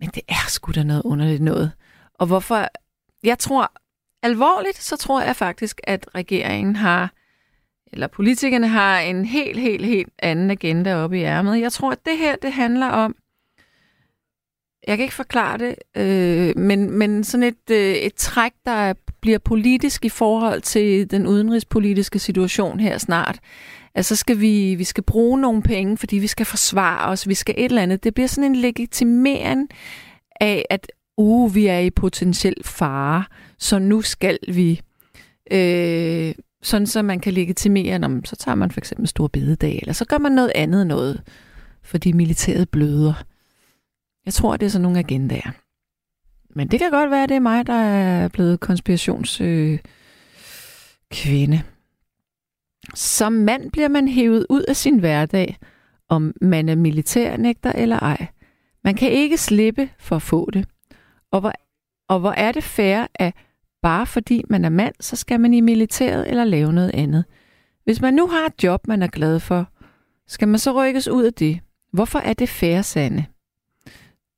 Men det er sgu da noget underligt noget. Og hvorfor... Jeg tror, alvorligt, så tror jeg faktisk, at regeringen har, eller politikerne har en helt, helt, helt anden agenda oppe i ærmet. Jeg tror, at det her, det handler om, jeg kan ikke forklare det, øh, men, men sådan et, øh, et træk, der bliver politisk i forhold til den udenrigspolitiske situation her snart. Altså skal vi, vi skal bruge nogle penge, fordi vi skal forsvare os, vi skal et eller andet. Det bliver sådan en legitimering af, at uh, vi er i potentiel fare, så nu skal vi. Øh, sådan så man kan legitimere, når så tager man for eksempel store bededag, eller så gør man noget andet noget, fordi militæret bløder. Jeg tror, det er sådan nogle agendaer. Men det kan godt være, at det er mig, der er blevet konspirationskvinde. Øh. Som mand bliver man hævet ud af sin hverdag, om man er militærnægter eller ej. Man kan ikke slippe for at få det. Og hvor, og hvor er det fair, at bare fordi man er mand, så skal man i militæret eller lave noget andet. Hvis man nu har et job, man er glad for, skal man så rykkes ud af det? Hvorfor er det fair, Sande?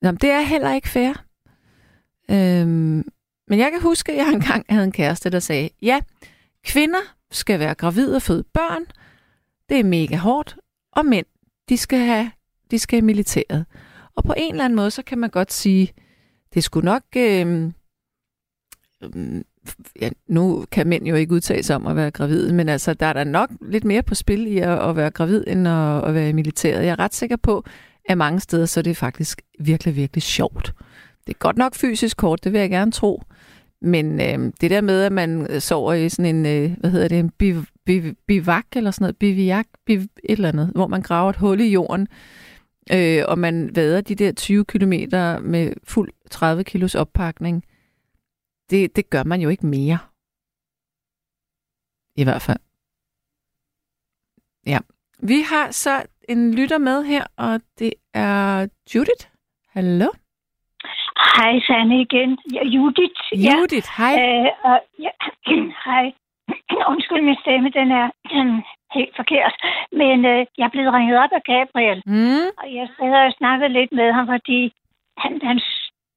Jamen, det er heller ikke fair. Øhm, men jeg kan huske, at jeg engang havde en kæreste, der sagde, ja, kvinder skal være gravide og føde børn. Det er mega hårdt. Og mænd, de skal have, de skal i militæret. Og på en eller anden måde, så kan man godt sige, det skulle nok... Øh, Øhm, ja, nu kan mænd jo ikke udtale sig om at være gravid, men altså, der er der nok lidt mere på spil i at, at være gravid, end at, at være i militæret. Jeg er ret sikker på, at mange steder, så er det faktisk virkelig, virkelig sjovt. Det er godt nok fysisk kort, det vil jeg gerne tro. Men øh, det der med, at man sover i sådan en, øh, hvad hedder det, en biv, biv, bivak eller sådan noget, biviak, biv, et eller andet, hvor man graver et hul i jorden, øh, og man vader de der 20 kilometer med fuld 30 kilos oppakning. Det, det gør man jo ikke mere. I hvert fald. Ja. Vi har så en lytter med her, og det er Judith. Hallo? Hej, Sanne igen. Ja, Judith. Judith, ja. hej. Øh, og, ja, hej. Undskyld, min stemme, den er øh, helt forkert. Men øh, jeg er blevet ringet op af Gabriel. Mm. Og jeg sad og snakkede lidt med ham, fordi han, han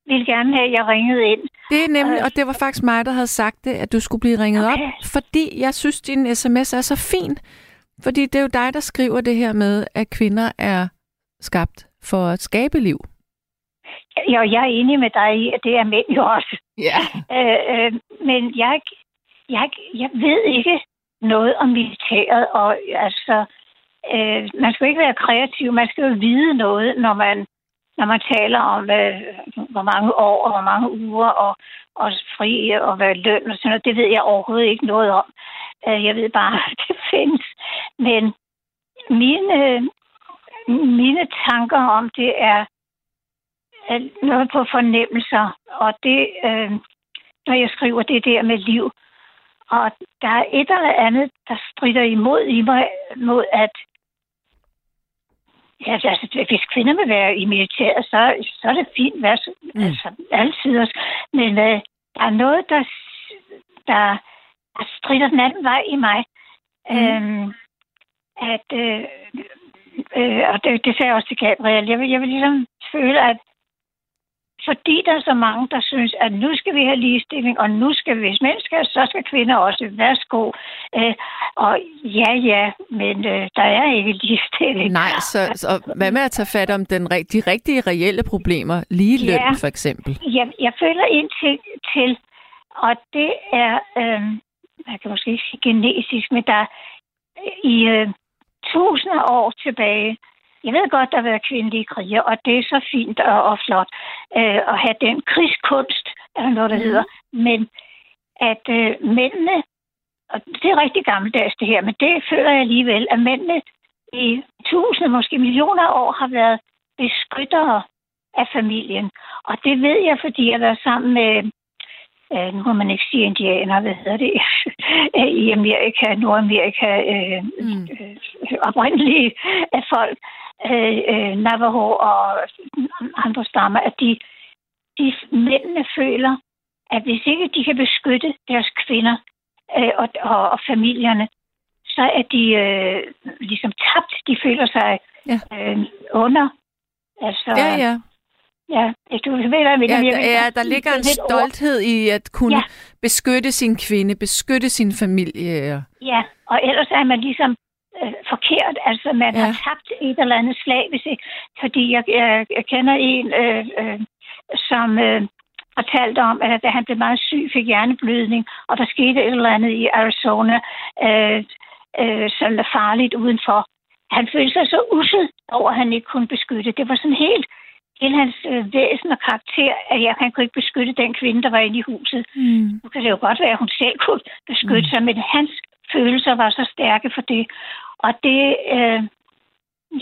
ville gerne have, at jeg ringede ind. Det er nemlig, og det var faktisk mig, der havde sagt det, at du skulle blive ringet Okay. op, fordi jeg synes, din sms er så fin. Fordi det er jo dig, der skriver det her med, at kvinder er skabt for at skabe liv. Ja, jeg er enig med dig i, at det er mænd jo også. Ja. Øh, øh, men jeg, jeg, jeg ved ikke noget om militæret, og altså, øh, man skal ikke være kreativ, man skal jo vide noget, når man, når man taler om, hvad, hvor mange år og hvor mange uger og, og fri og hvad løn og sådan noget. Det ved jeg overhovedet ikke noget om. Øh, jeg ved bare, at det findes. Men mine, mine tanker om det er noget på fornemmelser, og det, øh, når jeg skriver det der med liv, og der er et eller andet, der strider imod i mig, mod at Ja, altså, hvis kvinder vil være i militæret, så, så er det fint. Hvad, mm. Altså, altid også. Men øh, der er noget, der, der, der strider den anden vej i mig. Mm. Øhm, at, øh, øh, og det, det sagde jeg også til Gabriel, jeg vil, jeg vil ligesom føle, at fordi der er så mange, der synes, at nu skal vi have ligestilling, og nu skal vi, hvis mænd skal, så skal kvinder også. Værsgo. Øh, og ja, ja, men øh, der er ikke ligestilling. Nej, så, så hvad med at tage fat om den, de rigtige reelle problemer? Lige løn, Ja. for eksempel. Jeg, jeg føler en ting til, og det er, øh, man kan måske ikke sige genetisk, men der i øh, tusinder år tilbage, jeg ved godt, der har været kvindelige kriger, og det er så fint og, og flot øh, at have den krigskunst, eller noget, der mm. hedder. Men at øh, mændene, og det er rigtig gammeldags det her, men det føler jeg alligevel, at mændene i tusinder, måske millioner år har været beskyttere af familien. Og det ved jeg, fordi jeg har været sammen med, øh, nu må man ikke sige indianer, hvad hedder det, i Amerika, Nordamerika, øh, Mm. øh, oprindelige af folk, øh, øh, Navajo og andre stammer, at de, de mændene føler, at hvis ikke de kan beskytte deres kvinder øh, og, og, og familierne, så er de øh, ligesom tabt. De føler sig Ja. øh, under. Altså, Ja, ja. ja. Du ved, hvad jeg. Ja, der, ja, der ligger er en stolthed i at kunne Ja. beskytte sin kvinde, beskytte sin familie. Ja, og ellers er man ligesom øh, forkert. Altså, man Ja. har tabt et eller andet slag, hvis ikke. Fordi jeg, jeg, jeg kender en, øh, øh, som øh, fortalte om, at da han blev meget syg, fik hjerneblødning, og der skete et eller andet i Arizona, øh, øh, som er farligt udenfor. Han følte sig så usel over, at han ikke kunne beskytte. Det var sådan helt hele hans øh, væsen og karakter, at jeg han kunne ikke beskytte den kvinde, der var inde i huset. Mm. Nu kan det jo godt være, at hun selv kunne beskytte sig, men hans følelser var så stærke for det. Og det, øh,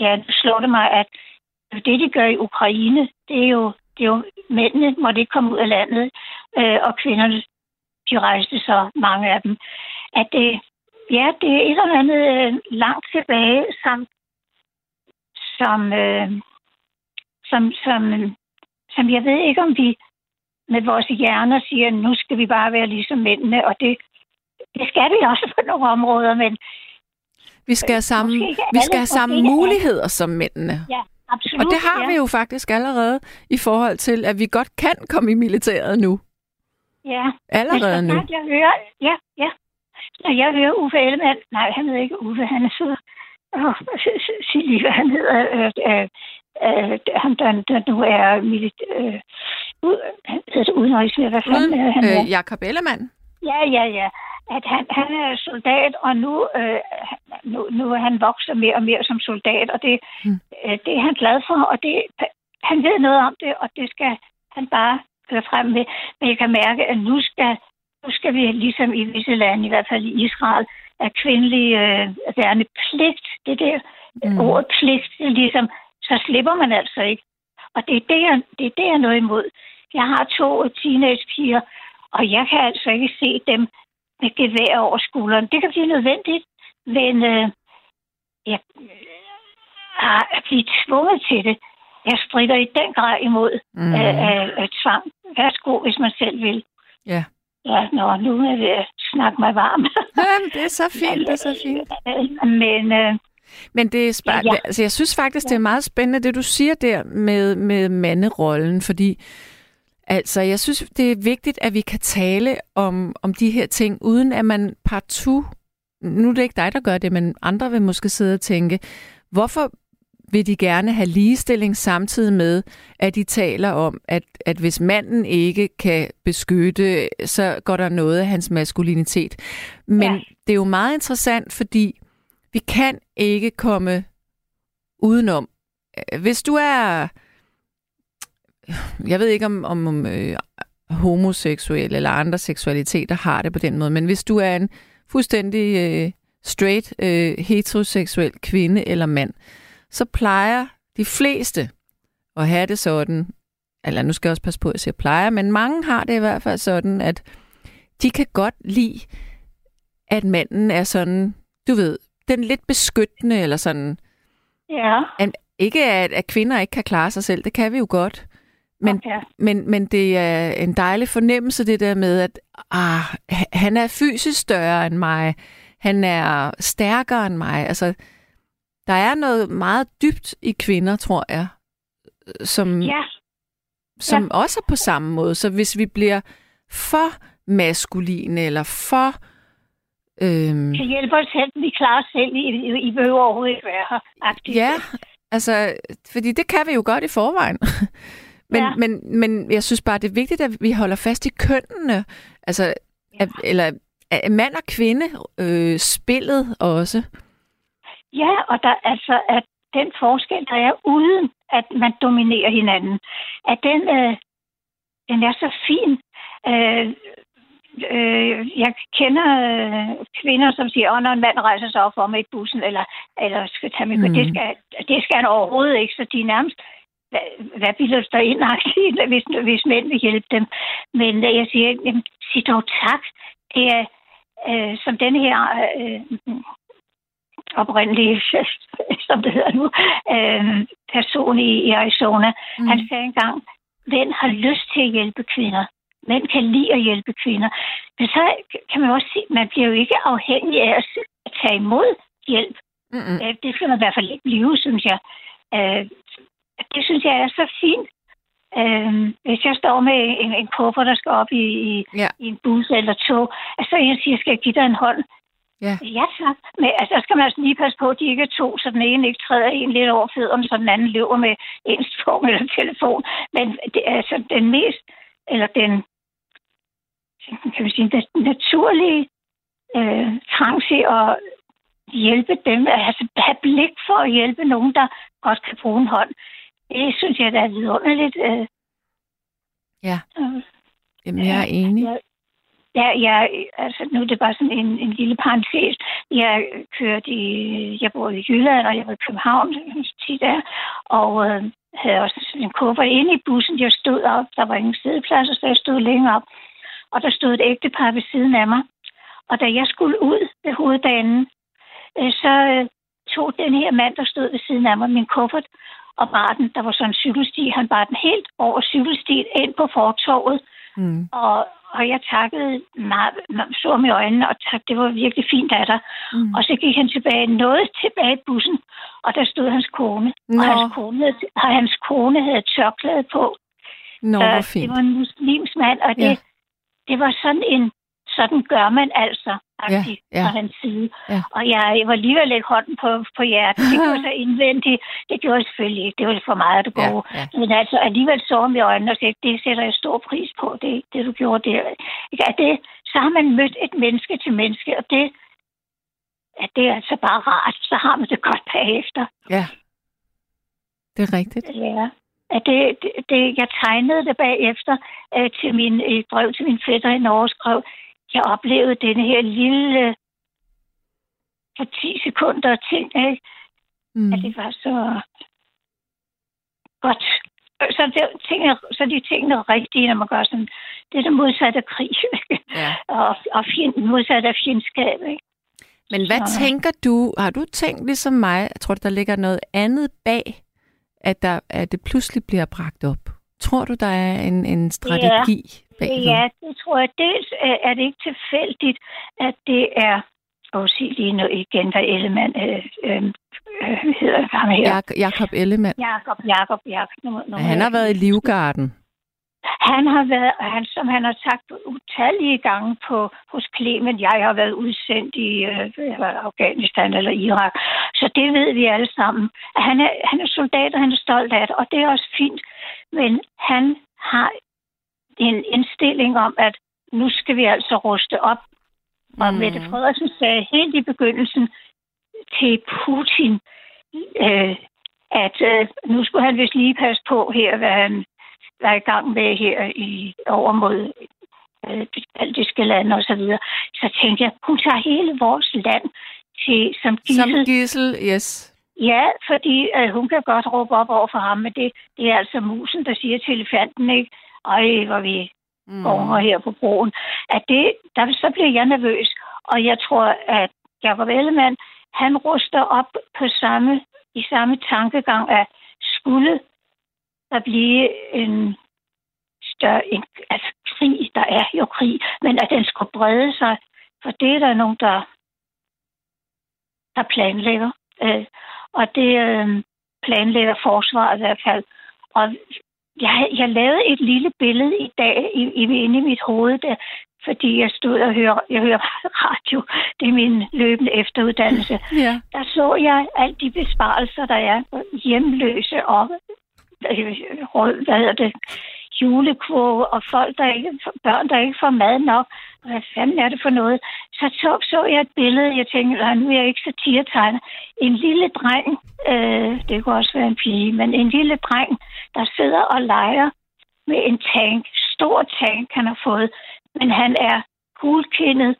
ja, det slår det mig, at det, de gør i Ukraine, det er jo, det er jo mændene måtte ikke komme ud af landet, øh, og kvinderne, de rejste så mange af dem. At det, ja, det er et eller andet øh, langt tilbage, som, som, øh, som, som, som jeg ved ikke, om vi med vores hjerner siger, nu skal vi bare være ligesom mændene, og det, det skal vi også på nogle områder, men Vi skal have samme, vi skal have samme muligheder som mændene. ja, absolut. Og det har ja. vi jo faktisk allerede i forhold til, at vi godt kan komme i militæret nu. Ja, Allerede nu. snart jeg hører, ja, ja. Når jeg hører Uffe Ellemann, nej, han hedder ikke Uffe, han er så, åh, sig lige, hvad han hedder, øh, øh, øh, ham, der, der nu er milit, øh, ud, han hedder det udenrigsminister, hvad fanden er han? øh, Jakob Ellemann. Ja, ja, ja. At han, han er soldat, og nu, øh, nu, nu er han vokser mere og mere som soldat, og det, mm. øh, det er han glad for, og det, han ved noget om det, og det skal han bare køre frem med. Men jeg kan mærke, at nu skal, nu skal vi, ligesom i visse lande, i hvert fald i Israel, at kvindelig øh, værnepligt, det der Mm. mm. ord pligt, det er ligesom, så slipper man altså ikke. Og det er det, jeg, det er det, jeg er noget imod. Jeg har to teenagepiger, og jeg kan altså ikke se dem med gevær over skulderen. Det kan blive nødvendigt, men øh, jeg øh, at blive tvunget til det. Jeg strider i den grad imod Mm. af, af tvang. Værsgo, hvis man selv vil. Ja. Ja, nå, nu er jeg ved at snakke mig varm. Jamen, det er så fint, det er så fint. Men øh, Men det er spar- Ja. altså, jeg synes faktisk, det er meget spændende, det du siger der med, med manderollen, fordi altså, jeg synes, det er vigtigt, at vi kan tale om, om de her ting, uden at man partout, nu er det ikke dig, der gør det, men andre vil måske sidde og tænke, hvorfor vil de gerne have ligestilling samtidig med, at de taler om, at, at hvis manden ikke kan beskytte, så går der noget af hans maskulinitet. Men Ja. det er jo meget interessant, fordi vi kan ikke komme udenom. Hvis du er, jeg ved ikke om, om, om øh, homoseksuel eller andre seksualiteter har det på den måde, men hvis du er en fuldstændig øh, straight, øh, heteroseksuel kvinde eller mand, så plejer de fleste at have det sådan, eller nu skal jeg også passe på, at jeg siger plejer, men mange har det i hvert fald sådan, at de kan godt lide, at manden er sådan, du ved, den lidt beskyttende, eller sådan, ja, ikke at, at kvinder ikke kan klare sig selv, det kan vi jo godt, men, ja. men, men det er en dejlig fornemmelse, det der med, at ah, han er fysisk større end mig, han er stærkere end mig, altså, der er noget meget dybt i kvinder, tror jeg, som, ja. som ja. også er på samme måde. Så hvis vi bliver for maskuline eller for... Øhm, kan hjælpe os selv, vi klarer os selv, I, I, I behøver overhovedet ikke være her. Aktivt. ja, altså, fordi det kan vi jo godt i forvejen. men, ja. Ja. men, men jeg synes bare, det er vigtigt, at vi holder fast i kønnene. Altså, at, eller at mand og kvinde øh, spillet også. Ja, og der altså, at den forskel, der er uden, at man dominerer hinanden, at den, øh, den er så fin. Øh, øh, jeg kender øh, kvinder, som siger, at når en mand rejser sig op for mig i bussen, eller, eller skal tage mig, mm. det, skal, det skal han overhovedet ikke, så de er nærmest hvad, hvad bilder du dig ind, hvis, hvis mænd vil hjælpe dem. Men øh, jeg siger, jamen, sig dog tak. Det er, øh, som denne her øh, oprindelige, som det hedder nu, øh, person i, i Arizona, Mm. han sagde engang, mænd har lyst til at hjælpe kvinder. Mænd kan lide at hjælpe kvinder. Men så kan man også sige, at man bliver jo ikke afhængig af at tage imod hjælp. Mm-mm. Øh, Det skal man i hvert fald ikke blive, synes jeg. Øh, Det synes jeg er så fint. Øh, Hvis jeg står med en, en kuffer, der skal op i, i, Ja. i en bus eller tog, altså jeg siger, skal jeg give dig en hånd? Ja. Ja, tak. Men altså, der skal man altså lige passe på, at de ikke er to, så den ene ikke træder en lidt over fødderne, så den anden løber med ens tvung eller telefon. Men det er altså den mest, eller den, kan man sige, den naturlige øh, trang til at hjælpe dem, altså have blik for at hjælpe nogen, der godt kan bruge en hånd. Det synes jeg, der er vidunderligt. Øh, Ja. øh, Jamen, jeg er enig. Ja, ja, jeg, altså nu er det bare sådan en, en lille parentes. Jeg kørte i, jeg bor i Jylland, og jeg var i København tit der, og øh, havde også en kuffert inde i bussen. Jeg stod op, der var ingen sædepladser, så jeg stod længere op. Og der stod et ægtepar ved siden af mig. Og da jeg skulle ud ved hovedbanen, øh, så øh, tog den her mand, der stod ved siden af mig, min kuffert, og bar den, der var sådan en cykelsti, han bar den helt over cykelstien ind på fortorvet, Mm. og, og jeg takkede meget, så ham i øjnene, og tak, det var virkelig fint af dig. Mm. Og så gik han tilbage, nåede tilbage i bussen, og der stod hans kone. Nå. Og hans kone, havde, og hans kone havde tørklæde på. Nå, Øh, hvor Det fint. var en muslims mand, og det, ja. det var sådan en, sådan gør man altså, Ja, ja, ja. fra hans side. Ja. Og jeg, jeg var lige ved at lægge hånden på, på hjertet. Det gjorde så indvendigt. Det gjorde jeg selvfølgelig ikke. Det var for meget at gå. Ja, ja. Men altså alligevel så ham i øjnene og sagde, det sætter jeg stor pris på, det, det du gjorde der. Ikke? At det, så har man mødt et menneske til menneske, og det, at det er altså bare rart. Så har man det godt bagefter. Ja. Det er rigtigt. Ja. At det, det, det, jeg tegnede det bagefter øh, til min, et brev til min fætter i Norge skrev, jeg oplevede denne her lille for 10 sekunder ting, ikke? Mm. at det var så godt. Så, det, tingene, så de tingene er rigtige, når man gør sådan. Det er det modsatte af krig. ikke? Ja. og, og fjend, modsatte af fjendskab. Ikke? Men hvad Så- tænker du, har du tænkt ligesom mig, jeg tror, der ligger noget andet bag, at, der, at det pludselig bliver bragt op? Tror du, der er en, en strategi bag Ja, det tror jeg. Dels er er det ikke tilfældigt, at det er og sige lige nu igen, hvad Ellemann øh, øh, øh, hedder ham her. Ja. Jak- Jakob Ellemann. Jakob, Jakob, Jakob. Nu, nu, Han har været i Livgarden. Han har været, han, som han har sagt utallige gange på, hos Clement, jeg har været udsendt i øh, Afghanistan eller Irak. Så det ved vi alle sammen. Han er, han er soldat, og han er stolt af det, og det er også fint. Men han har en indstilling om, at nu skal vi altså ruste op. Og Mm. Mette Frederiksen sagde helt i begyndelsen til Putin, øh, at øh, nu skulle han vist lige passe på her, hvad han var i gang med her i over mod øh, baltiske lande osv. Så, videre. så tænkte jeg, hun tager hele vores land til, som Som gissel. gissel, yes. Ja, fordi øh, hun kan godt råbe op over for ham, men det, det er altså musen, der siger til elefanten, ikke? Ej, hvor vi Mm. unger her på broen. At det, der, så bliver jeg nervøs, og jeg tror, at Jacob Ellemann, han ruster op på samme, i samme tankegang, at skulle der blive en større, en, altså krig, der er jo krig, men at den skulle brede sig, for det er der nogen, der, der planlægger. Øh, og det øh, planlægger forsvaret i hvert fald. Og jeg, jeg lavede et lille billede i dag i, i, inde i mit hoved, der, fordi jeg stod og hørte, jeg hører radio. Det er min løbende efteruddannelse. Ja. Der så jeg alle de besparelser, der er på hjemløse og øh, hvad hedder det, julekurve, og folk, der ikke, børn, der ikke får mad nok. Hvad fanden er det for noget? Så så, så jeg et billede, jeg tænkte, "Nej, nu er jeg ikke satiretegner. En lille dreng, øh, det kunne også være en pige, men en lille dreng, der sidder og leger med en tank, stor tank, han har fået, men han er gulkindet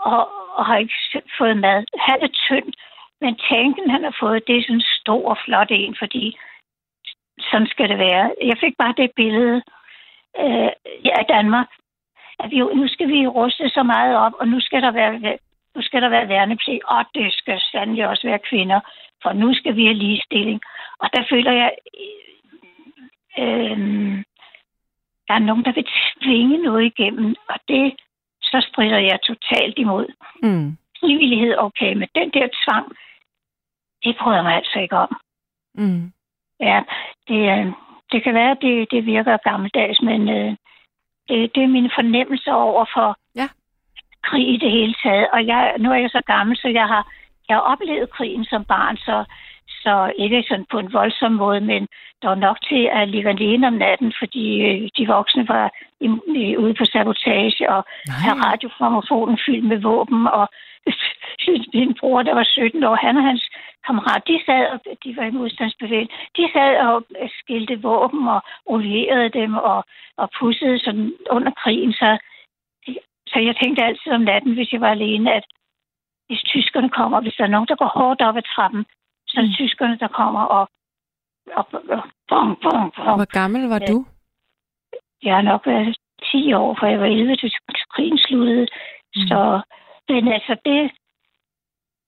og, og har ikke fået mad. Han er tynd, men tanken, han har fået, det er sådan en stor, flot en, fordi sådan skal det være. Jeg fik bare det billede øh, af Danmark. At vi, nu skal vi ruste så meget op, og nu skal der være, nu skal der være værnepligt, og det skal sandelig også være kvinder, for nu skal vi have ligestilling. Og der føler jeg, øh, der er nogen, der vil tvinge noget igennem, og det så strider jeg totalt imod. Mm. Frivillighed, okay, men den der tvang, det prøver jeg mig altså ikke om. Mm. Ja, det, øh, det kan være, at det, det virker gammeldags, men øh, det, det er min fornemmelse over for Ja. krig i det hele taget. Og jeg, nu er jeg så gammel, så jeg har, jeg har oplevet krigen som barn, så, så ikke sådan på en voldsom måde, men der var nok til at ligge alene om natten, fordi øh, de voksne var i, i, ude på sabotage, og havde radiogrammofonen fyldt med våben, og min bror, der var 17 år, han og hans kammerat, de sad, og de var i modstandsbevægelsen, de sad og skilte våben og olierede dem og, og pussede sådan under krigen, så, så jeg tænkte altid om natten, hvis jeg var alene, at hvis tyskerne kommer, hvis der er nogen, der går hårdt op ad trappen, så er det tyskerne, der kommer og, og, og bong, bong, bong. Hvor gammel var du? Jeg har nok været 10 år, for jeg var 11, til krigen sluttede. Mm. Så, men altså det,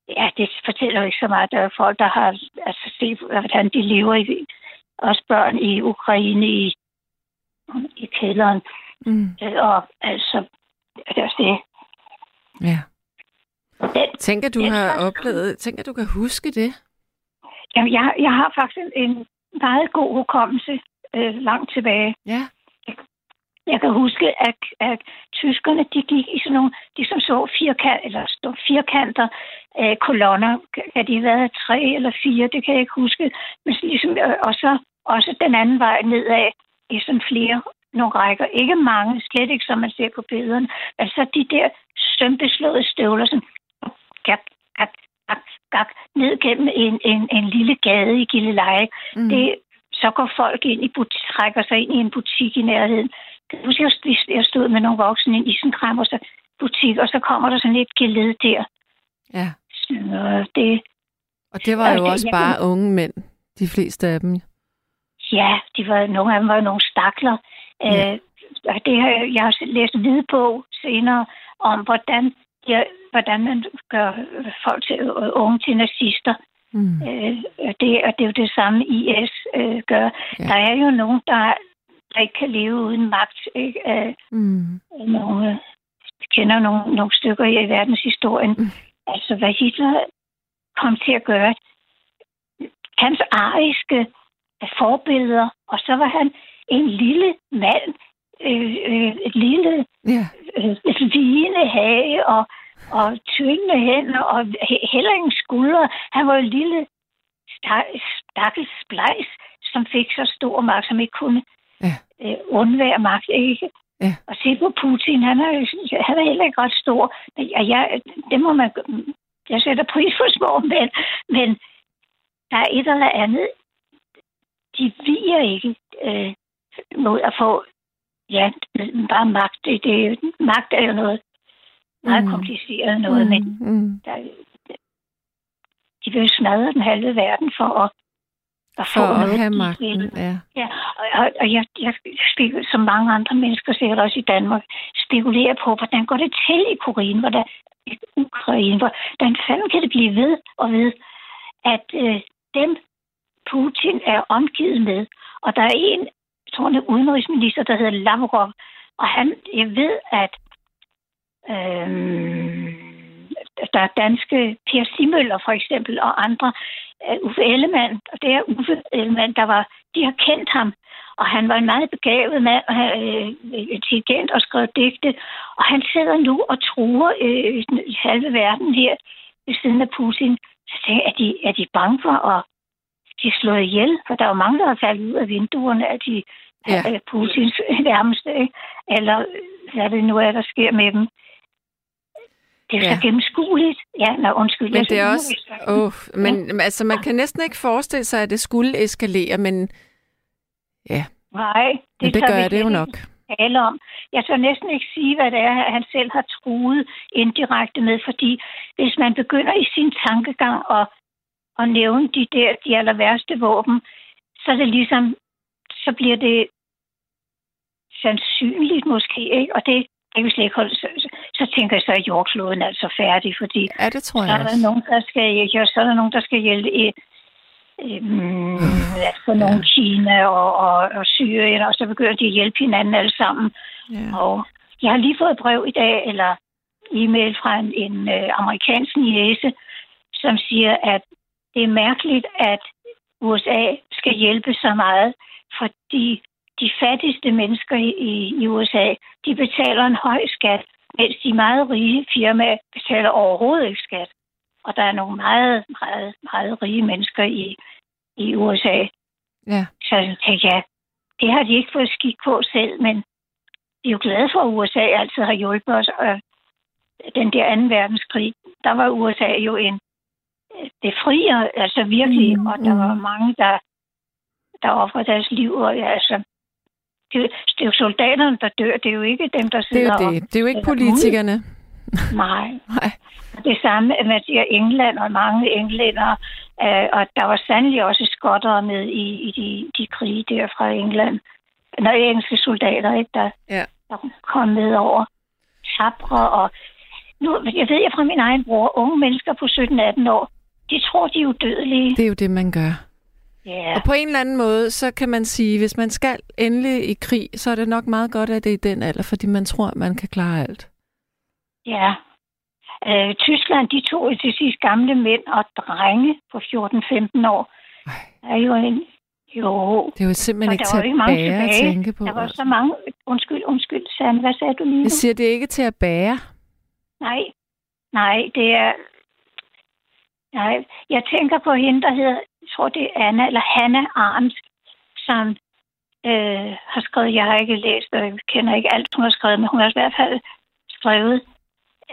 ja, det fortæller jo ikke så meget. Der er folk, der har altså set, hvordan de lever i, også børn i Ukraine i, i kælderen. Mm. Øh, Og altså, det er også det. Ja. Den, Tænker du Den har slags oplevet, tænker du kan huske det? jamen, jeg, jeg har faktisk en meget god hukommelse øh, langt tilbage. Ja. Jeg kan huske, at, at tyskerne, de gik i sådan nogle, de som så firkant, eller firkanter øh, kolonner. Kan de have været tre eller fire, det kan jeg ikke huske. Men så ligesom, øh, og så også den anden vej nedad i sådan flere nogle rækker. Ikke mange, slet ikke som man ser på billederne. Altså de der sømpeslåede støvler, sådan gak, gak, gak, gak, ned gennem en, en, en lille gade i Gilleleje. Mm. Det, så går folk ind i butik, trækker sig ind i en butik i nærheden. Kan huske, jeg stod- jeg stod med nogle voksne i en isenkram og så butik, og så kommer der sådan et geled der. Ja. Så det, Og det var jo det- også jeg bare unge mænd, de fleste af dem. ja, de var, nogle af dem var nogle stakler. Ja. Øh, og det har, jeg- jeg har læst en hvidbog senere om, hvordan, ja, hvordan man gør folk til øh, unge til nazister. Mm. Øh, og det, og det er jo det samme, IS øh, gør. Ja. Der er jo nogen, der, der ikke kan leve uden magt. Ikke? Øh, Mm. nogle, øh, jeg kender nogle, nogle stykker i verdenshistorien. Mm. Altså, hvad Hitler kom til at gøre. Hans ariske forbilleder, og så var han en lille mand, øh, øh, et lille Ja. øh, vigende hage og, og tyngende hænder og he- heller ingen skuldre. Han var en lille sta- stakkels splejs, som fik så stor magt, som ikke kunne Ja. øh, undvære magt. Ikke? Ja. Og se på Putin, han er, han er heller ikke ret stor. Men jeg, jeg, det må man, jeg sætter pris på små mænd, men der er et eller andet, de viger ikke øh, mod at få ja, bare magt. Det, det, magt er jo noget meget Mm. kompliceret noget, mm. men mm. der, de vil smadre den halve verden for at, at For få at have magten. Ja. Ja, og, og, og jeg, jeg som mange andre mennesker, sikkert også i Danmark, spekulerer på, hvordan går det til i Ukraine, hvordan, i Ukraine, hvordan fanden kan det blive ved og ved, at øh, dem Putin er omgivet med, og der er en, jeg tror, er udenrigsminister, der hedder Lavrov, og han, jeg ved, at øhm, der er danske Per Simøller for eksempel, og andre, øh, Uffe Ellemann, og det er Uffe Ellemann, der var, de har kendt ham, og han var en meget begavet mand, og han, øh, intelligent og skrev digte, og han sidder nu og truer øh, den halve verden her ved siden af Putin. Så tænker jeg, er de, er de bange for at de er slået ihjel? For der er jo mange, der har faldet ud af vinduerne af de Ja. ja. Putins nærmeste, ikke? eller hvad det nu er, der sker med dem. Det er Ja. så gennemskueligt. Ja, nå, undskyld. Men det er også... Oh, men altså, man kan næsten ikke forestille sig, at det skulle eskalere, men ja, Nej, det, men det gør det jo nok. tale om. Jeg tør næsten ikke sige, hvad det er, han selv har truet indirekte med, fordi hvis man begynder i sin tankegang at, at nævne de der, de aller værste våben, så er det ligesom, så bliver det sandsynligt måske, ikke? Og det kan vi slet ikke holde. Så, så, så tænker jeg, så er jordkloden altså færdig, fordi Ja, det tror så jeg er der også. nogen, der skal, ja, så er der nogen, der skal hjælpe, øhm, altså nogle Kina og, og, og Syrien, og så begynder de at hjælpe hinanden alle sammen. Ja. Og jeg har lige fået et brev i dag, eller e-mail fra en, en øh, amerikansk niese, som siger, at det er mærkeligt, at USA skal hjælpe så meget, fordi de fattigste mennesker i, i, i USA, de betaler en høj skat, mens de meget rige firmaer betaler overhovedet ikke skat. Og der er nogle meget, meget, meget rige mennesker i, i USA. Ja. Så tænkte jeg, det har de ikke fået skik på selv, men vi er jo glade for, at USA altid har hjulpet os. Og den der anden verdenskrig, der var USA jo en det frier, altså virkelig, mm, og der mm. var mange, der, der offrede deres liv, og ja, altså, det, det er jo soldaterne, der dør, det er jo ikke dem, der Det sidder er jo det. Det er jo ikke politikerne. Nej, Nej. det samme, man siger England og mange englænder, øh, og der var sandelig også skottere med i, i de, de krige der fra England. Når engelske soldater, ikke, der, Ja. der kom med over tabre. Og nu, jeg ved jeg fra min egen bror, unge mennesker på 17-18 år, de tror, de er udødelige. Det er jo det, man gør. Ja, Og på en eller anden måde, så kan man sige, hvis man skal endelig i krig, så er det nok meget godt, at det er i den alder, fordi man tror, at man kan klare alt. ja. Øh, Tyskland, de tog til sidst gamle mænd og drenge på 14-15 år. Ej. er jo en... Jo, Det er jo simpelthen ikke til at bære at tænke på. Der var altså. så mange... Undskyld, undskyld, Sande. Hvad sagde du lige? Jeg siger, det er ikke til at bære. Nej, nej, det er... Nej, jeg tænker på hende, der hedder, jeg tror det er Anna, eller Hanna Arndt, som øh, har skrevet, jeg har ikke læst, og jeg kender ikke alt, hun har skrevet, men hun har i hvert fald skrevet,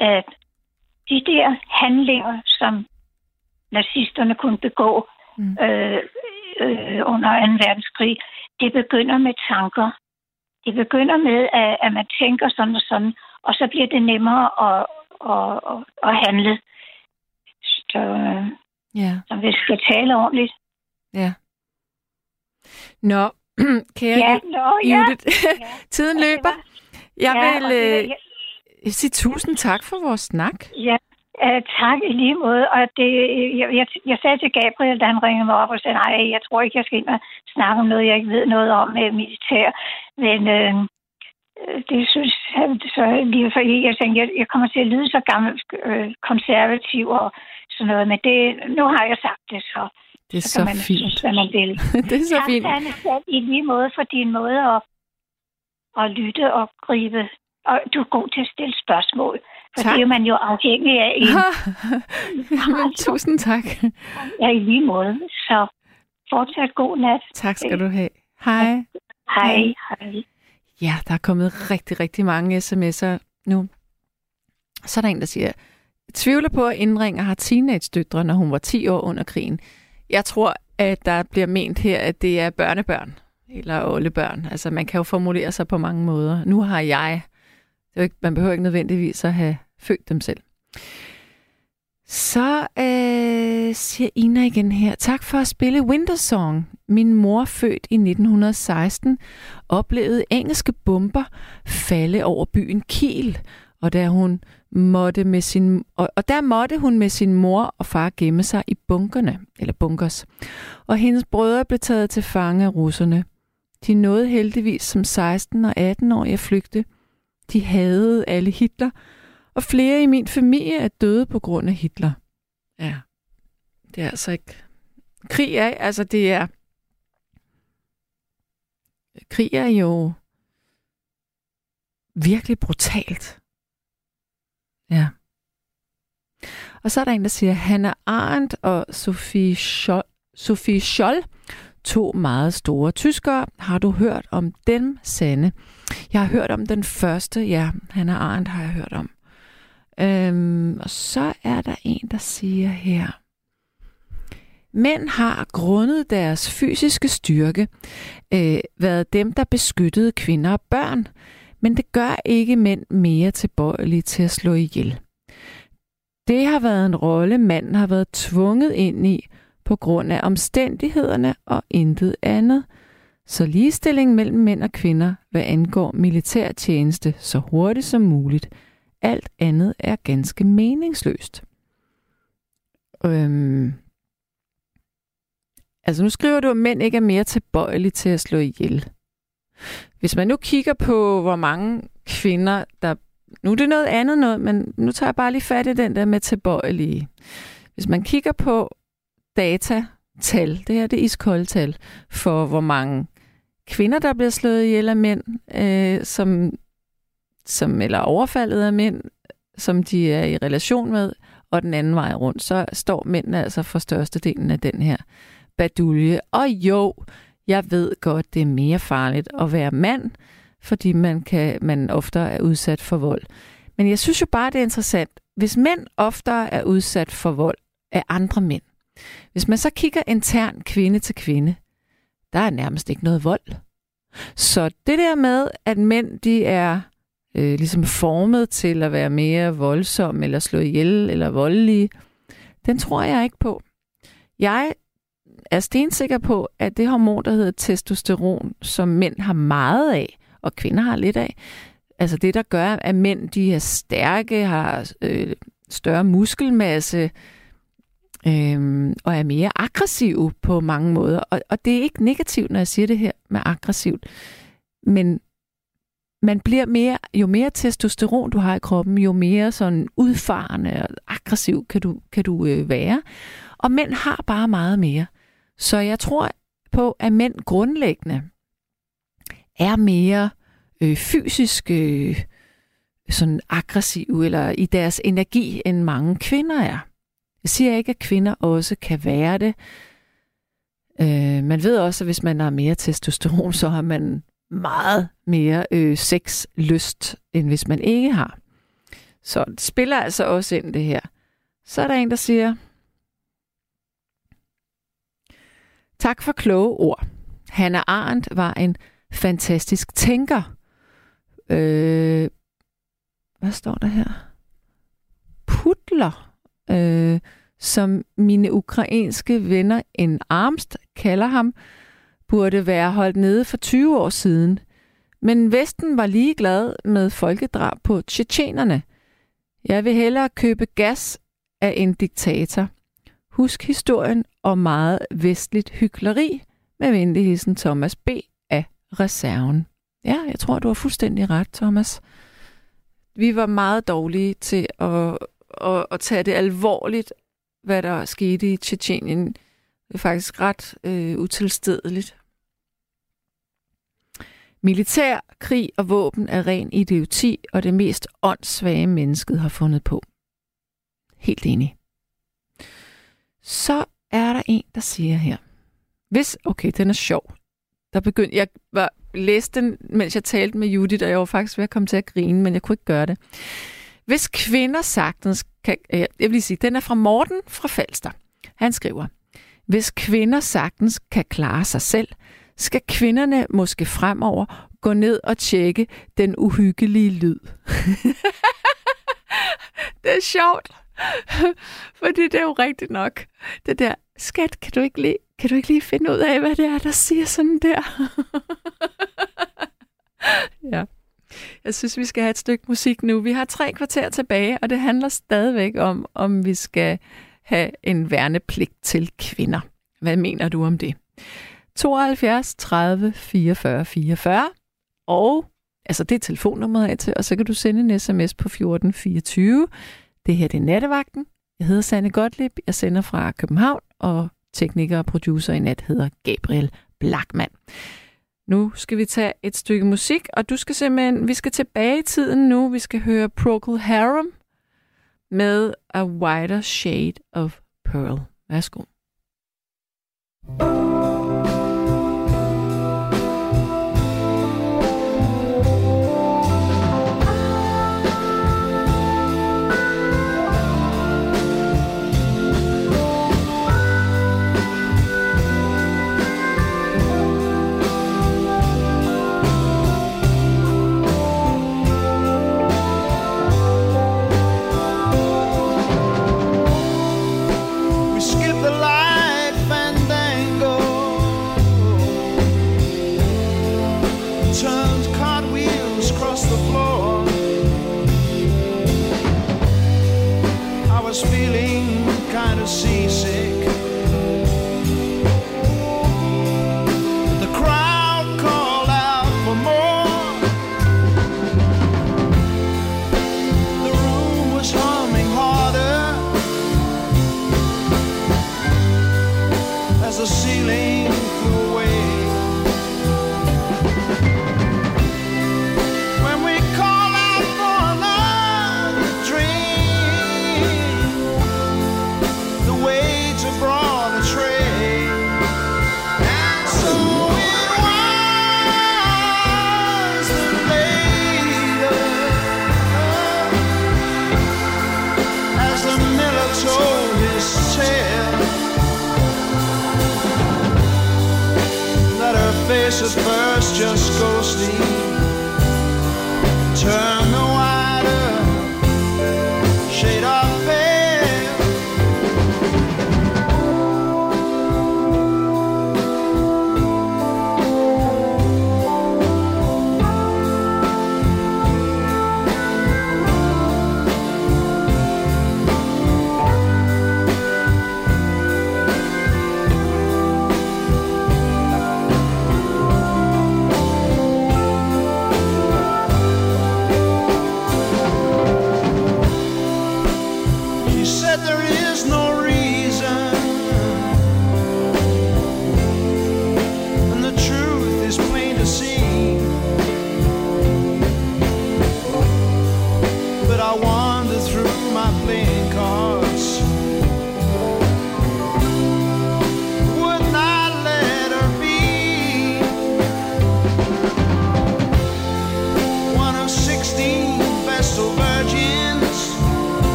at de der handlinger, som nazisterne kunne begå Mm. øh, øh, under 2. verdenskrig, det begynder med tanker. Det begynder med, at, at man tænker sådan og sådan, og så bliver det nemmere at, at, at, at handle. Så, øh, Ja, så vi skal tale ordentligt. ja. Nå, kære Ja, ja, nå, ja. Judith, Ja. tiden det løber. Jeg ja, vil øh, jeg, sige tusind tak for vores snak. ja, uh, tak i lige måde. Og det, jeg, jeg, jeg sagde til Gabriel, da han ringede mig op og sagde, nej, jeg tror ikke, jeg skal ind og snakke om noget, jeg ikke ved noget om med militær. Men øh, det synes han så lige for jeg tænkte, jeg, jeg kommer til at lyde så gammel øh, konservativ og sådan noget, men det, nu har jeg sagt det, så, Det er så så, man fint. synes, hvad man vil. det er så tak, fint. Anne, i lige måde for din måde at, at lytte og gribe. Og du er god til at stille spørgsmål, for Tak. det er man jo afhængig af i, Jamen, tusind tak. ja, i lige måde. Så fortsat god nat. Tak skal du have. Hej. Hej. Hej. Ja, der er kommet rigtig, rigtig mange sms'er nu. Så er der en, der siger, tvivler på, at indringer har teenage-døtre, når hun var 10 år under krigen. Jeg tror, at der bliver ment her, at det er børnebørn eller oldebørn. Altså, man kan jo formulere sig på mange måder. Nu har jeg. Det er ikke, man behøver ikke nødvendigvis at have født dem selv. Så øh, siger Ina igen her, tak for at spille Winter Song. Min mor, født i 1916, oplevede engelske bomber falde over byen Kiel, og der hun måtte med sin og, og der måtte hun med sin mor og far gemme sig i bunkerne eller bunkers. Og hendes brødre blev taget til fange af russerne. De nåede heldigvis som 16 og 18 år at flygte. De havde alle Hitler, og flere i min familie er døde på grund af Hitler. Ja, det er altså ikke... Krig er, altså det er... Krig er jo virkelig brutalt. Ja. Og så er der en, der siger, Hannah Arendt og Sophie Scholl, Sophie Scholl, to meget store tyskere. Har du hørt om dem, Sanne? Jeg har hørt om den første, ja, Hannah Arendt har jeg hørt om. Øhm, og så er der en, der siger her, Mænd har grundet deres fysiske styrke øh, været dem, der beskyttede kvinder og børn, men det gør ikke mænd mere tilbøjelige til at slå ihjel. Det har været en rolle, manden har været tvunget ind i på grund af omstændighederne og intet andet. Så ligestilling mellem mænd og kvinder, hvad angår militærtjeneste, så hurtigt som muligt. Alt andet er ganske meningsløst. Øhm, Altså nu skriver du, at mænd ikke er mere tilbøjelige til at slå ihjel. Hvis man nu kigger på, hvor mange kvinder, der... Nu er det noget andet noget, men nu tager jeg bare lige fat i den der med tilbøjelige. Hvis man kigger på data, tal, det her det er iskolde tal, for hvor mange kvinder, der bliver slået ihjel af mænd, øh, som, som, eller overfaldet af mænd, som de er i relation med, og den anden vej rundt, så står mændene altså for størstedelen af den her badulje. Og jo, jeg ved godt, det er mere farligt at være mand, fordi man, kan, man ofte er udsat for vold. Men jeg synes jo bare, det er interessant. Hvis mænd ofte er udsat for vold af andre mænd, hvis man så kigger intern kvinde til kvinde, der er nærmest ikke noget vold. Så det der med, at mænd de er øh, ligesom formet til at være mere voldsom, eller slå ihjel, eller voldelige, den tror jeg ikke på. Jeg er stensikker på, at det hormon, der hedder testosteron, som mænd har meget af, og kvinder har lidt af, altså det, der gør, at mænd de er stærke, har øh, større muskelmasse, øh, og er mere aggressive på mange måder. Og, og det er ikke negativt, når jeg siger det her med aggressivt, men man bliver mere, jo mere testosteron du har i kroppen, jo mere sådan udfarende og aggressiv kan du, kan du øh, være. Og mænd har bare meget mere. Så jeg tror på, at mænd grundlæggende er mere øh, fysisk øh, sådan aggressive eller i deres energi, end mange kvinder er. Jeg siger ikke, at kvinder også kan være det. Øh, man ved også, at hvis man har mere testosteron, så har man meget mere øh, sexlyst, end hvis man ikke har. Så det spiller altså også ind det her. Så er der en, der siger, Tak for kloge ord. Hannah Arendt var en fantastisk tænker. Øh, hvad står der her? Putler, øh, som mine ukrainske venner en Armst kalder ham, burde være holdt nede for 20 år siden. Men Vesten var ligeglad med folkedrab på tjetjenerne. Jeg vil hellere købe gas af en diktator. Husk historien om meget vestligt hykleri med venligheden Thomas B. af reserven. Ja, jeg tror, du har fuldstændig ret, Thomas. Vi var meget dårlige til at, at, at tage det alvorligt, hvad der skete i Tjetjenien. Det er faktisk ret øh, utilstedeligt. Militær, krig og våben er ren idioti, og det mest åndssvage mennesket har fundet på. Helt enig. Så er der en, der siger her. Hvis, okay, den er sjov. Der begyndte, jeg var, læste den, mens jeg talte med Judith, og jeg var faktisk ved at komme til at grine, men jeg kunne ikke gøre det. Hvis kvinder sagtens kan, jeg vil lige sige, den er fra Morten fra Falster. Han skriver, hvis kvinder sagtens kan klare sig selv, skal kvinderne måske fremover gå ned og tjekke den uhyggelige lyd. det er sjovt. Fordi det er jo rigtigt nok. Det der, skat, kan du ikke lige, kan du ikke lige finde ud af, hvad det er, der siger sådan der? ja. Jeg synes, vi skal have et stykke musik nu. Vi har tre kvarter tilbage, og det handler stadigvæk om, om vi skal have en værnepligt til kvinder. Hvad mener du om det? 72 30 44 44. Og altså det er telefonnummeret af til, og så kan du sende en sms på 1424. Det her det er Nattevagten. Jeg hedder Sanne Gottlieb. Jeg sender fra København, og tekniker og producer i nat hedder Gabriel Blackman. Nu skal vi tage et stykke musik, og du skal simpelthen, vi skal tilbage i tiden nu. Vi skal høre Procol Harum med A Wider Shade of Pearl. Værsgo. thank you At first, just go sleep. Turn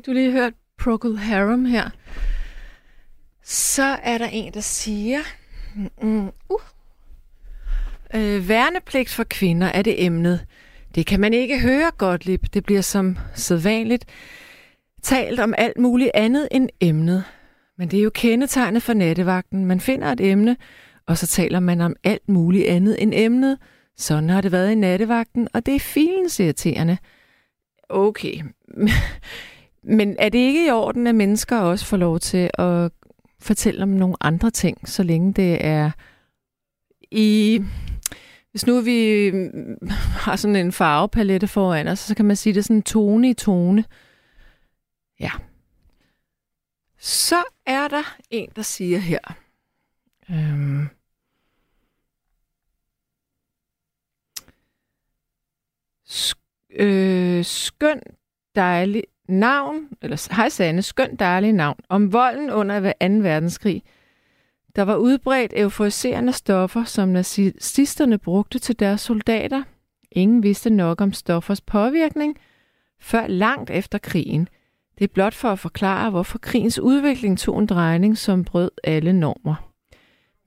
fik du lige hørt Procol Harum her. Så er der en, der siger... Mm, uh, øh, værnepligt for kvinder er det emnet. Det kan man ikke høre, Gottlieb. Det bliver som sædvanligt talt om alt muligt andet end emnet. Men det er jo kendetegnet for nattevagten. Man finder et emne, og så taler man om alt muligt andet end emnet. Sådan har det været i nattevagten, og det er filens irriterende. Okay. Men er det ikke i orden, at mennesker også får lov til at fortælle om nogle andre ting, så længe det er i... Hvis nu vi mm, har sådan en farvepalette foran os, så kan man sige, det er sådan tone i tone. Ja. Så er der en, der siger her. Øhm, sk- øh, skøn dejlig navn, eller hej Sanne, skønt dejlig navn, om volden under 2. verdenskrig. Der var udbredt euforiserende stoffer, som nazisterne brugte til deres soldater. Ingen vidste nok om stoffers påvirkning, før langt efter krigen. Det er blot for at forklare, hvorfor krigens udvikling tog en drejning, som brød alle normer.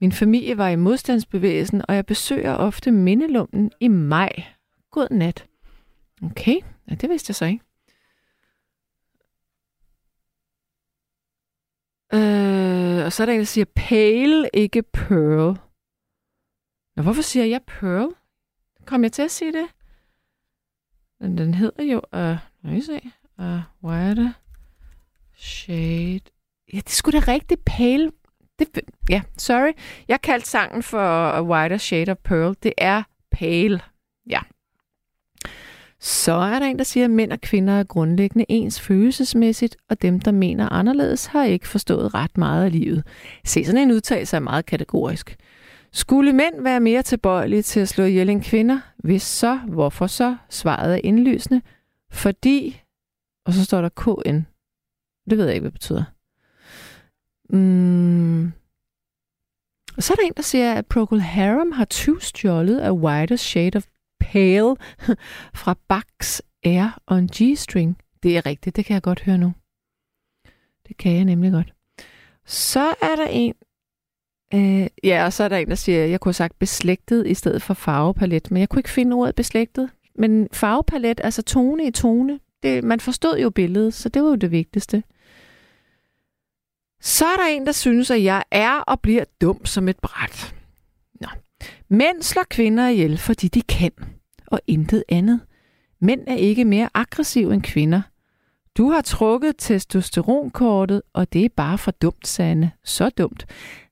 Min familie var i modstandsbevægelsen, og jeg besøger ofte mindelummen i maj. God nat. Okay, ja, det vidste jeg så ikke. Øh, og så er der en, der siger pale, ikke pearl. Nå, hvorfor siger jeg pearl? Kom jeg til at sige det? Men den hedder jo, uh, må I se, øh, uh, white shade. Ja, det skulle da rigtigt pale. Det, ja, sorry. Jeg kaldte sangen for A Wider Shade of Pearl. Det er pale. Ja. Så er der en, der siger, at mænd og kvinder er grundlæggende ens følelsesmæssigt, og dem, der mener anderledes, har ikke forstået ret meget af livet. Se, sådan en udtalelse er meget kategorisk. Skulle mænd være mere tilbøjelige til at slå ihjel end kvinder? Hvis så, hvorfor så? Svaret er indlysende. Fordi, og så står der KN. Det ved jeg ikke, hvad det betyder. Mm. Og så er der en, der siger, at Procol Harum har tyvstjålet af Whiter Shade of Pale fra Bax Air on G-string. Det er rigtigt, det kan jeg godt høre nu. Det kan jeg nemlig godt. Så er der en, øh, ja, og så er der en, der siger, jeg kunne have sagt beslægtet i stedet for farvepalet, men jeg kunne ikke finde ordet beslægtet. Men farvepalet, altså tone i tone, det, man forstod jo billedet, så det var jo det vigtigste. Så er der en, der synes, at jeg er og bliver dum som et bræt. Nå. Mænd slår kvinder ihjel, fordi de kan, og intet andet. Mænd er ikke mere aggressive end kvinder. Du har trukket testosteronkortet, og det er bare for dumt, Sande. Så dumt.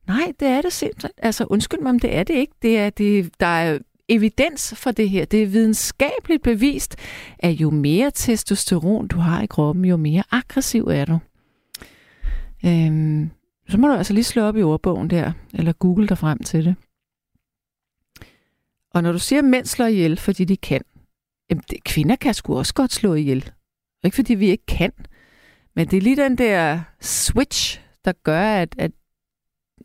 Nej, det er det simpelthen. Altså, undskyld mig, men det er det ikke. Det er, det, der er evidens for det her. Det er videnskabeligt bevist, at jo mere testosteron du har i kroppen, jo mere aggressiv er du. Øhm, så må du altså lige slå op i ordbogen der, eller google dig frem til det. Og når du siger, at mænd slår ihjel, fordi de kan, jamen det, kvinder kan sgu også godt slå ihjel. Ikke fordi vi ikke kan, men det er lige den der switch, der gør, at, at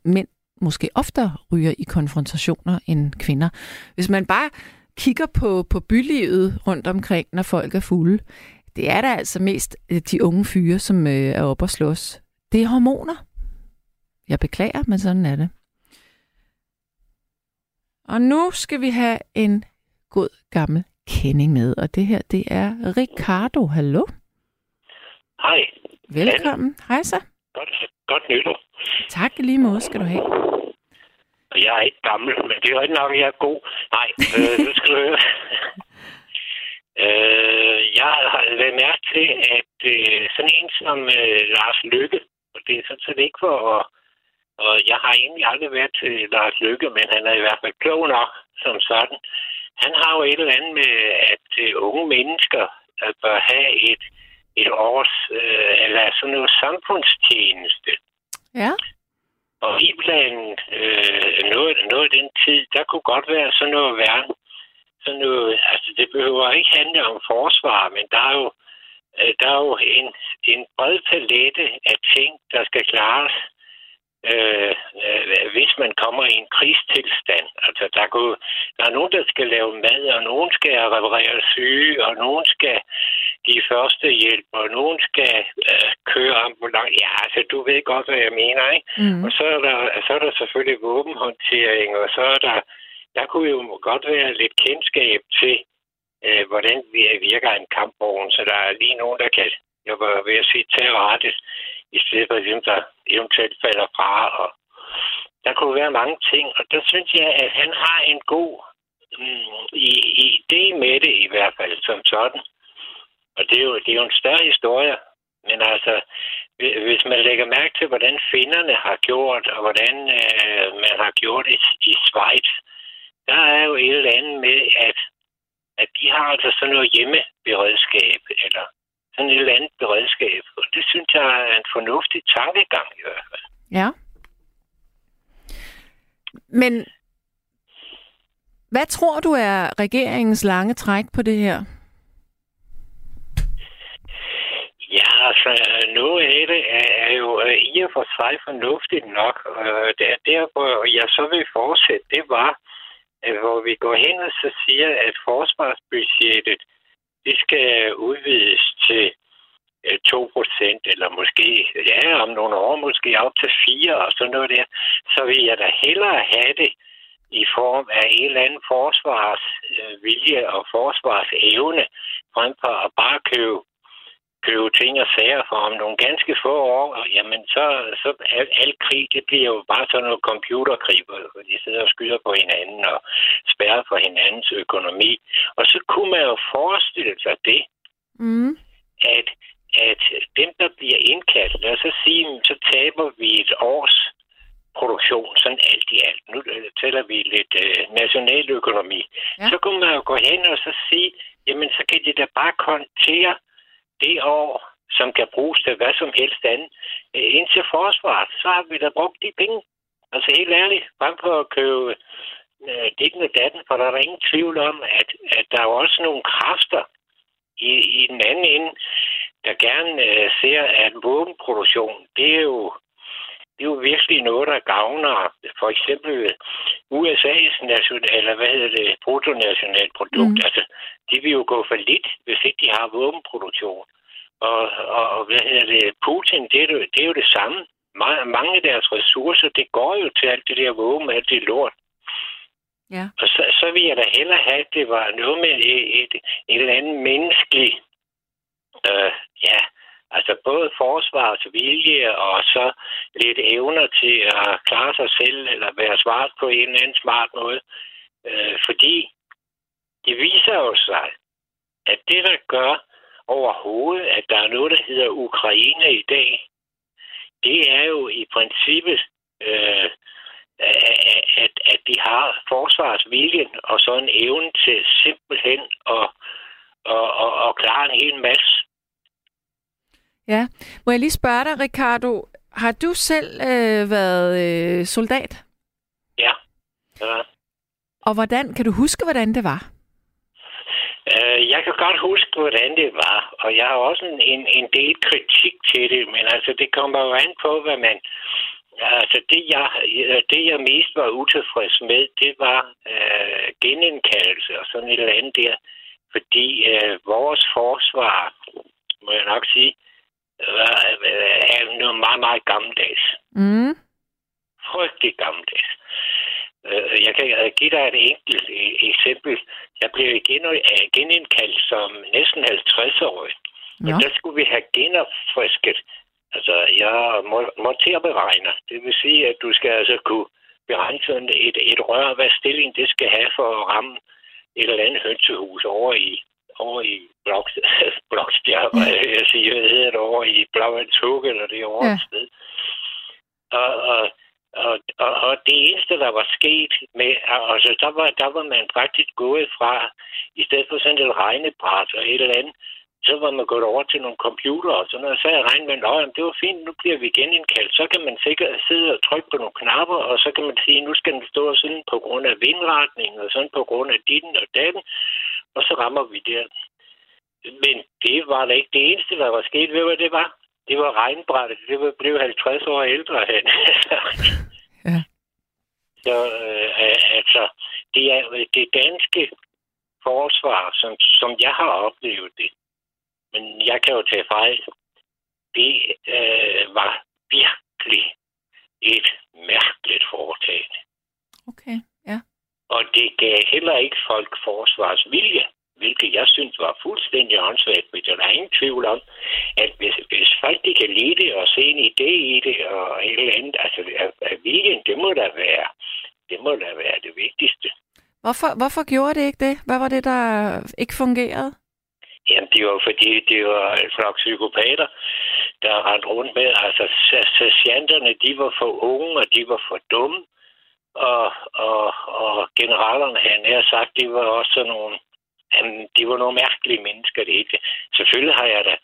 mænd måske oftere ryger i konfrontationer end kvinder. Hvis man bare kigger på, på bylivet rundt omkring, når folk er fulde, det er der altså mest øh, de unge fyre, som øh, er oppe og slås. Det er hormoner. Jeg beklager, men sådan er det. Og nu skal vi have en god gammel kending med, og det her, det er Ricardo. Hallo? Hej. Velkommen. Hej så. Godt, godt nytår. Tak lige måde skal du have. Jeg er ikke gammel, men det er jo ikke nok, jeg er god. Nej, øh, nu skal du høre. øh, jeg har været mærke til, at øh, sådan en som øh, Lars Lykke, og det er sådan set ikke for at... Og jeg har egentlig aldrig været til Lars Lykke, men han er i hvert fald klog nok som sådan. Han har jo et eller andet med, at øh, unge mennesker bør have et, et års, øh, eller sådan noget samfundstjeneste. Ja. Og i blandt øh, noget, noget af den tid, der kunne godt være sådan noget værn. Sådan noget, altså det behøver ikke handle om forsvar, men der er jo, øh, der er jo en, en bred palette af ting, der skal klares, øh, øh, hvis man kommer i en krigstilstand. Altså der, kunne, der er nogen, der skal lave mad, og nogen skal reparere syge, og nogen skal give første hjælp, og nogen skal øh, køre ambulant. Ja, altså du ved godt, hvad jeg mener, ikke? Mm. Og så er, der, så er der selvfølgelig våbenhåndtering, og så er der, der kunne jo godt være lidt kendskab til, øh, hvordan vi virker en kampvogn, så der er lige nogen, der kan, jeg var ved at sige, til rette, i stedet for dem, der eventuelt falder fra. Og der kunne være mange ting, og der synes jeg, at han har en god mm, i, idé med det i hvert fald, som sådan. Og det er jo, det er jo en større historie. Men altså, hvis man lægger mærke til, hvordan finnerne har gjort, og hvordan øh, man har gjort det i Schweiz, der er jo et eller andet med, at, at de har altså sådan noget hjemmeberedskab, eller sådan et eller andet beredskab. Og det synes jeg er en fornuftig tankegang i hvert fald. Ja. Men hvad tror du er regeringens lange træk på det her? Ja, altså, noget af det er, er jo øh, i og for sig fornuftigt nok. Det er der, hvor jeg så vil fortsætte, det var, at hvor vi går hen og så siger, at forsvarsbudgettet, det skal udvides til øh, 2 procent, eller måske, ja, om nogle år, måske op til 4 og sådan noget der, så vil jeg da hellere have det i form af en eller anden forsvarsvilje øh, og forsvarsevne, frem for at bare købe købe ting og sager for om nogle ganske få år, og jamen så, så al, al krig, det bliver jo bare sådan noget computerkrig, hvor de sidder og skyder på hinanden og spærrer for hinandens økonomi. Og så kunne man jo forestille sig det, Mm. at, at dem, der bliver indkaldt, lad os så sige, så taber vi et års produktion, sådan alt i alt. Nu tæller vi lidt øh, nationaløkonomi. Ja. Så kunne man jo gå hen og så sige, jamen så kan de da bare kontere det år, som kan bruges til hvad som helst andet, øh, ind til forsvaret. Så har vi da brugt de penge. Altså helt ærligt, frem for at købe øh, ditten og datten, for der er ingen tvivl om, at, at der er jo også nogle kræfter i, i den anden ende, der gerne øh, ser, at våbenproduktion, det er jo det er jo virkelig noget, der gavner for eksempel USA's national, eller hvad hedder det, bruttonationalprodukt. Mm. Altså, de vil jo gå for lidt, hvis ikke de har våbenproduktion. Og, og, og hvad hedder det, Putin, det er, jo, det er jo det samme. Ma- Mange af deres ressourcer, det går jo til alt det der våben, alt det lort. Ja. Og så, så vil jeg da hellere have, at det var noget med et, et, et eller andet menneskeligt, øh, ja, altså både forsvarsvilje og så lidt evner til at klare sig selv eller være smart på en eller anden smart måde. Øh, fordi det viser jo sig, at det, der gør overhovedet, at der er noget, der hedder Ukraine i dag, det er jo i princippet, øh, at, at, at de har forsvarsviljen og så en evne til simpelthen at, at, at, at klare en hel masse. Ja. Må jeg lige spørge dig, Ricardo, har du selv øh, været øh, soldat? Ja. ja. Og hvordan, kan du huske, hvordan det var? Øh, jeg kan godt huske, hvordan det var, og jeg har også en, en, en del kritik til det, men altså, det kommer jo an på, hvad man... Altså, det jeg, det jeg mest var utilfreds med, det var øh, genindkaldelse og sådan et eller andet der, fordi øh, vores forsvar, må jeg nok sige, øh, er noget meget, meget gammeldags. Mm. Frygtelig gammeldags. Øh, Jeg kan give dig et enkelt e- eksempel. Jeg blev igen, øh, genindkaldt som næsten 50-årig. Og Nå. der skulle vi have genopfrisket. Altså, jeg må- monterberegner. Det vil sige, at du skal altså kunne beregne sådan et, et rør, hvad stilling det skal have for at ramme et eller andet hønsehus over i over i Blok, Blokstjerg, hvad jeg siger, hvad hedder det, over i Blåvandshug, eller det over Ja. et sted. Og, og, og, og, og det eneste, der var sket med, altså der var, der var man faktisk gået fra, i stedet for sådan et regnebræt og et eller andet, så var man gået over til nogle computer og. Så jeg regnede med, at det var fint, nu bliver vi genindkaldt. Så kan man sikkert sidde og trykke på nogle knapper, og så kan man sige, nu skal den stå sådan på grund af vindretningen, og sådan på grund af ditten og datten, og så rammer vi der. Men det var da ikke det eneste, der var sket. Ved du, hvad det var? Det var regnbrættet. Det var, blev 50 år ældre hen. Ja. Så øh, altså, det er det danske forsvar, som, som jeg har oplevet det. Men jeg kan jo tage fejl. Det øh, var virkelig et mærkeligt foretagende. Okay. Og det gav heller ikke folk forsvarsvilje, hvilket jeg synes var fuldstændig åndssvagt, men der er ingen tvivl om, at hvis, hvis folk de kan lide det og se en idé i det og et eller andet, altså at, at viljen, det må da være, det må da være det vigtigste. Hvorfor, hvorfor gjorde det ikke det? Hvad var det, der ikke fungerede? Jamen, det var fordi, det var en flok psykopater, der rendte rundt med. Altså, se- sergeanterne, de var for unge, og de var for dumme. Og, og, og generalerne, han har sagt, de var også sådan nogle, han, de var nogle mærkelige mennesker, det hele. Selvfølgelig har jeg da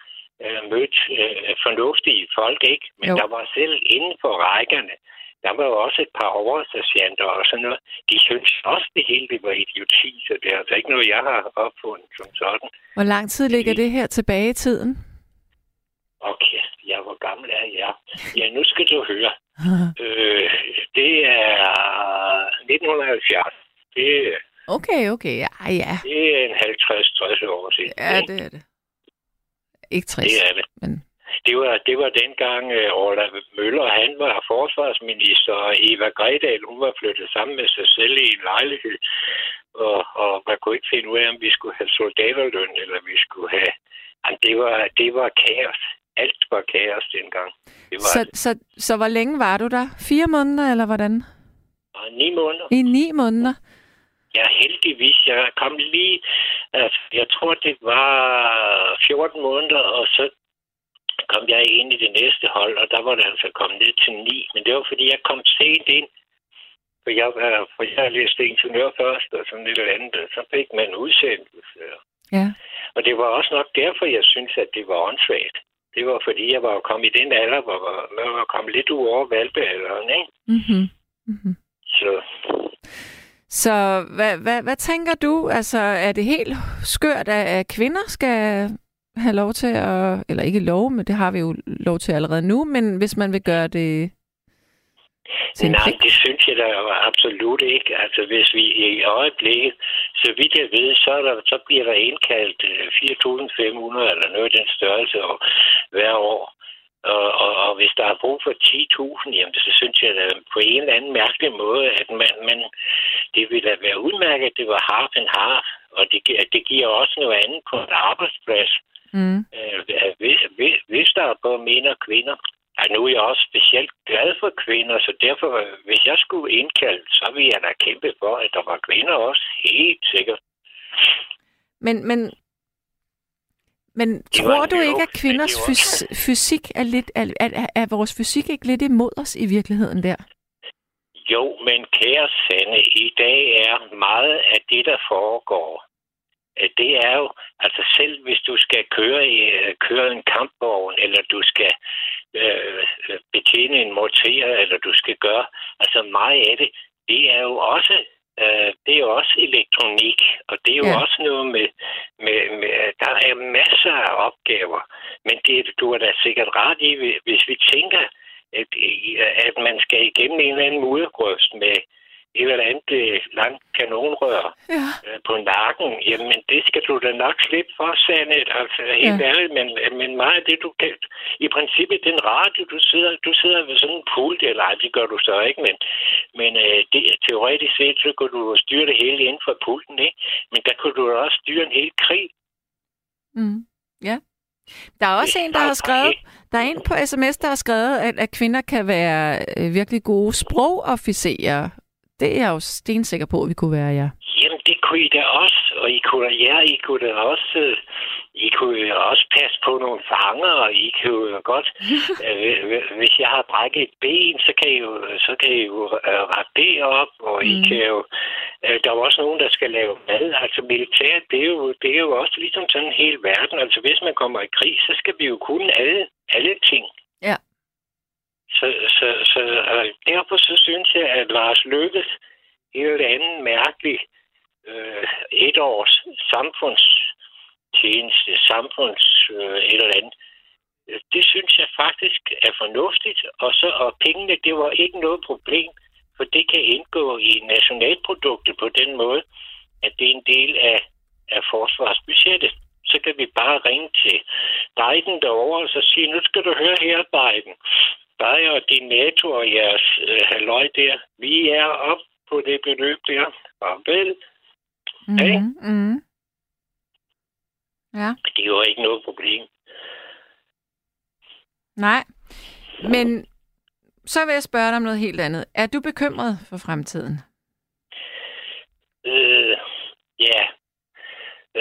øh, mødt øh, fornuftige folk, ikke? Men Jo. der var selv inden for rækkerne, der var jo også et par oversergeanter og sådan noget. De synes også, det hele det var idioti, så det er altså ikke noget, jeg har opfundet som sådan. Hvor lang tid ligger det her tilbage i tiden? Okay, jeg hvor gammel er jeg? Ja, nu skal du høre. Øh, det er 1970. Det, Okay, okay, ja, ja. det er en 50-60 år siden. Ja, det er det. Ikke 60, det er det. men Det var, det var dengang, uh, Orla Møller, han var forsvarsminister, og Eva Gredal, hun var flyttet sammen med sig selv i en lejlighed. Og, og man kunne ikke finde ud af, om vi skulle have soldaterløn, eller vi skulle have... Jamen, det var, det var kaos. Alt var kaos dengang. Det var så, så, så hvor længe var du der? Fire måneder, eller hvordan? og ni måneder. I ni måneder? Ja, heldigvis. Jeg kom lige... Altså, jeg tror, det var 14 måneder, og så kom jeg ind i det næste hold, og der var det altså kommet ned til 9. Men det var, fordi jeg kom sent ind. For jeg, var, for jeg læste ingeniør først, og sådan eller andet. Så fik man udsendelse. Ja. Og det var også nok derfor, jeg synes, at det var åndssvagt. Det var, fordi jeg var kommet i den alder, hvor man var kommet lidt ud over valgbealderen, ikke? Mm-hmm. Mm-hmm. Så Så hvad, hvad, hvad tænker du? Altså, er det helt skørt, at, kvinder skal have lov til at... Eller ikke lov, men det har vi jo lov til allerede nu, men hvis man vil gøre det Nej, det synes jeg da absolut ikke. Altså, hvis vi i øjeblikket, så vidt jeg ved, så, er der, så bliver der indkaldt øh, 4.500 eller noget i den størrelse og, hver år. Og, og, og hvis der er brug for 10.000, jamen, så synes jeg da på en eller anden mærkelig måde, at man, man, det ville da være udmærket, at det var half and half. Og det, det giver også noget andet på en arbejdsplads. Mm. Øh, hvis, hvis, hvis der er både mænd og kvinder, og nu er jeg også specielt glad for kvinder, så derfor, hvis jeg skulle indkalde, så ville jeg da kæmpe for, at der var kvinder også, helt sikkert. Men, men, men tror du ikke, at kvinders fys- fysik er lidt... Er, er, er vores fysik ikke lidt imod os i virkeligheden der? Jo, men kære Sanne, i dag er meget af det, der foregår, det er jo, altså selv hvis du skal køre, i, øh, køre en kampvogn, eller du skal øh, betjene en morter, eller du skal gøre, altså meget af det, det er jo også øh, det er jo også elektronik, og det er jo Ja. også noget med, med, med, der er masser af opgaver, men det, du er da sikkert ret i, hvis vi tænker, at, at man skal igennem en eller anden muddergrøft med et eller andet øh, langt kanonrør Ja. øh, på nakken, jamen det skal du da nok slippe for, Sanne. Altså helt Ja. ærligt, men, men meget af det, du kan... I princippet, den radio, du sidder, du sidder ved sådan en pult, eller ej, det gør du så ikke, men, men øh, det, teoretisk set, så kunne du styre det hele inden for pulten, ikke? Men der kunne du også styre en hel krig. Mm. Ja. Der er også en, der har skrevet, der er en på sms, der har skrevet, at, at kvinder kan være øh, virkelig gode sprogofficerer. Det er jeg jo stensikker på, at vi kunne være, ja. Jamen, det kunne I da også, og I kunne, ja, I kunne da også, I kunne også passe på nogle fanger, og I kan jo godt, øh, hvis jeg har brækket et ben, så kan I jo, så kan I jo øh, rette det op, og mm. I kan jo, øh, der er jo også nogen, der skal lave mad. Altså militær, det er jo, det er jo også ligesom sådan en hel verden. Altså hvis man kommer i krig, så skal vi jo kunne alle, alle ting. Ja. Så, så, så derfor så synes jeg, at Lars Lykkes eller andet mærkelig øh, et års samfundstjeneste, samfunds øh, et eller andet. Det synes jeg faktisk er fornuftigt, og så og pengene, det var ikke noget problem, for det kan indgå i nationalproduktet på den måde, at det er en del af, af forsvarsbudgettet. Så kan vi bare ringe til Biden derovre og så sige, nu skal du høre her, Biden. Dig og din NATO og jeres øh, halløj der, vi er op på det beløb der. Farvel. Hey. Mm-hmm. Mm. Ja, Det er jo ikke noget problem. nej. Men så vil jeg spørge dig om noget helt andet. Er du bekymret for fremtiden? Øh, ja.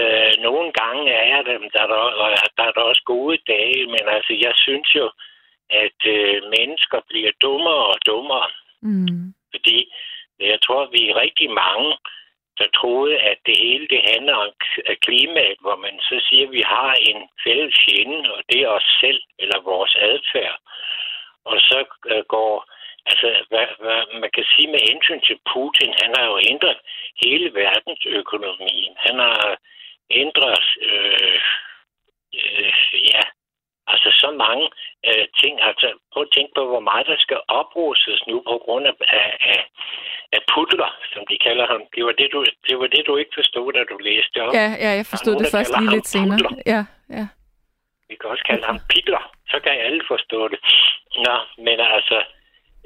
Øh, nogle gange er jeg dem, der er der, og der er der også gode dage, men altså, jeg synes jo, at øh, mennesker bliver dummere og dummere. Mm. Fordi jeg tror, vi er rigtig mange, der troede, at det hele det handler om klimaet, hvor man så siger, at vi har en fælles fjende, og det er os selv eller vores adfærd. Og så øh, går, altså hvad, hvad man kan sige med hensyn til Putin, han har jo ændret hele verdensøkonomien. Han har ændret, øh, øh, ja, altså så mange øh, ting. Altså prøv at tænke på, hvor meget der skal oprustes nu på grund af, af, af, pudler, som de kalder ham. Det var det, du, det var det, du ikke forstod, da du læste op. Ja, ja, jeg forstod nogen, det først lige lidt senere. pudler. Ja, ja. Vi kan også kalde ham Pitler. Så kan alle forstå det. Nå, men altså,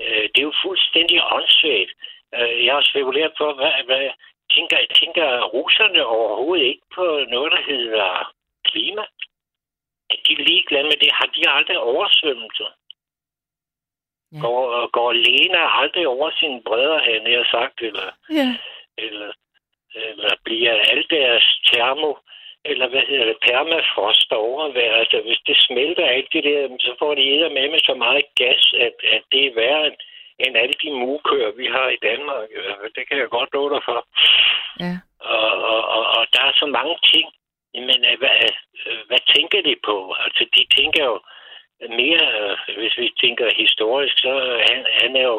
øh, det er jo fuldstændig åndssvagt. Øh, jeg har spekuleret på, hvad, hvad tænker, tænker russerne overhovedet ikke på noget, der hedder klima? Er de ligeglade med det? Har de aldrig oversvømmelser? Ja. Går, går Lena aldrig over sine bredder, havde jeg sagt, eller, Ja, eller, eller bliver alt deres termo, eller hvad hedder det, permafrost overvejr, altså hvis det smelter alt det der, så får de æder med med så meget gas, at, at det er værre end, end alle de mugekøer, vi har i Danmark. Det kan jeg godt love dig for. ja. Og, og, og, og der er så mange ting. Men øh, hvad, øh, hvad tænker de på? Altså, de tænker jo mere, øh, hvis vi tænker historisk, så han, han er jo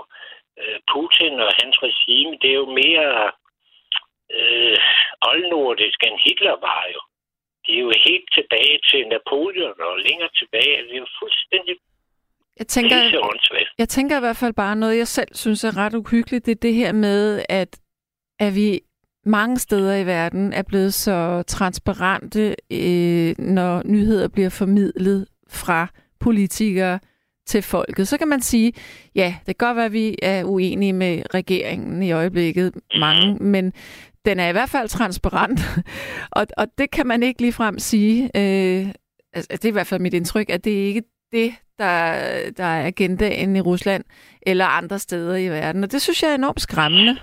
Putin og hans regime, det er jo mere øh, oldnordisk end Hitler var jo. Det er jo helt tilbage til Napoleon og længere tilbage. Det er jo fuldstændig Jeg tænker, jeg tænker i hvert fald bare noget, jeg selv synes er ret uhyggeligt, det er det her med, at, at vi mange steder i verden er blevet så transparente, øh, når nyheder bliver formidlet fra politikere til folket. Så kan man sige, ja, det kan godt være, at vi er uenige med regeringen i øjeblikket, mange, men den er i hvert fald transparent, og, og det kan man ikke ligefrem sige. Øh, altså, det er i hvert fald mit indtryk, at det er ikke det, der, der er agendaen i Rusland eller andre steder i verden, og det synes jeg er enormt skræmmende.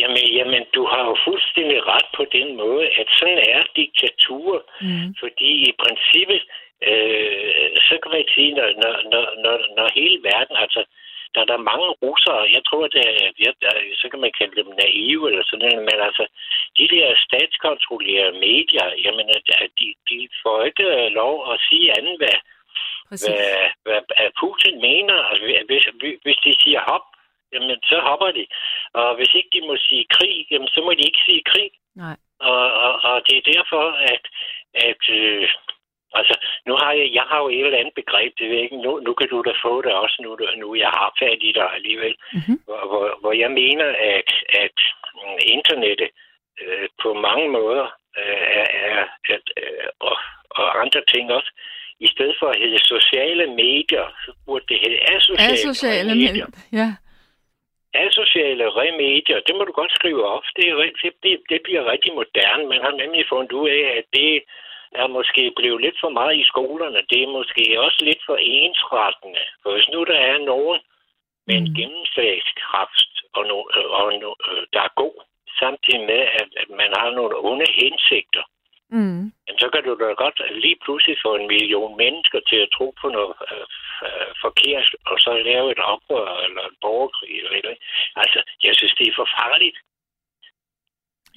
Jamen, jamen, du har jo fuldstændig ret på den måde, at sådan er diktatur. Mm. Fordi i princippet, øh, så kan man sige, når, når, når, når, hele verden, altså, der er der mange russere, jeg tror, det er, jeg, der- så kan man kalde dem naive eller sådan noget, men altså, de der statskontrollerede medier, jamen, at de, de får ikke øh, lov at sige andet, hvad, Præcis. hvad, hvad, hvad Putin mener. Altså, hvis, hvis de siger hop, jamen, så hopper de. Og hvis ikke de må sige krig, jamen, så må de ikke sige krig. Nej. Og, og, og det er derfor, at, at øh, altså, nu har jeg, jeg har jo et eller andet begreb, det ved ikke, nu, nu kan du da få det også, nu, nu jeg har fat i dig alligevel, Mhm. hvor, hvor, hvor jeg mener, at, at mm, internettet øh, på mange måder øh, er, er at, øh, og, og andre ting også, i stedet for at hedde sociale medier, så burde det hedde asociale, Asociale medier. medier. Ja. Asociale remedier, det må du godt skrive op. Det, er, det, det, det bliver rigtig moderne. Man har nemlig fundet ud af, at det er måske blevet lidt for meget i skolerne. Det er måske også lidt for ensrettende. For hvis nu der er nogen med en Mm. gennemslagskraft, og no, og no, øh, der er god, samtidig med, at, at man har nogle onde hensigter, Mm. jamen, så kan du da godt lige pludselig få en million mennesker til at tro på noget øh, øh, forkert, og så lave et oprør eller en borgerkrig. Eller eller. Altså, jeg synes, det er for farligt.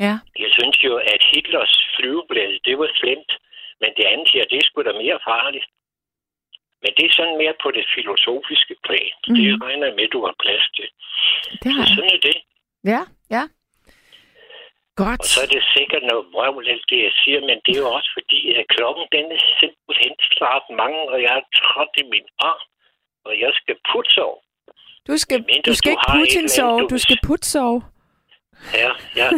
Ja. Jeg synes jo, at Hitlers flyveblad, det var slemt, men det andet her, det er sgu da mere farligt. Men det er sådan mere på det filosofiske plan. Mm. Det regner jeg med, du har plads til. Det har Så sådan er det. Ja, ja. Godt. Og så er det sikkert noget vrøvl, det jeg siger, men det er jo også fordi, at klokken den er simpelthen snart mange, og jeg er trådt i min arm, og jeg skal putte over. Du skal, du skal du ikke andet, sove, du skal Put sove. Ja, ja.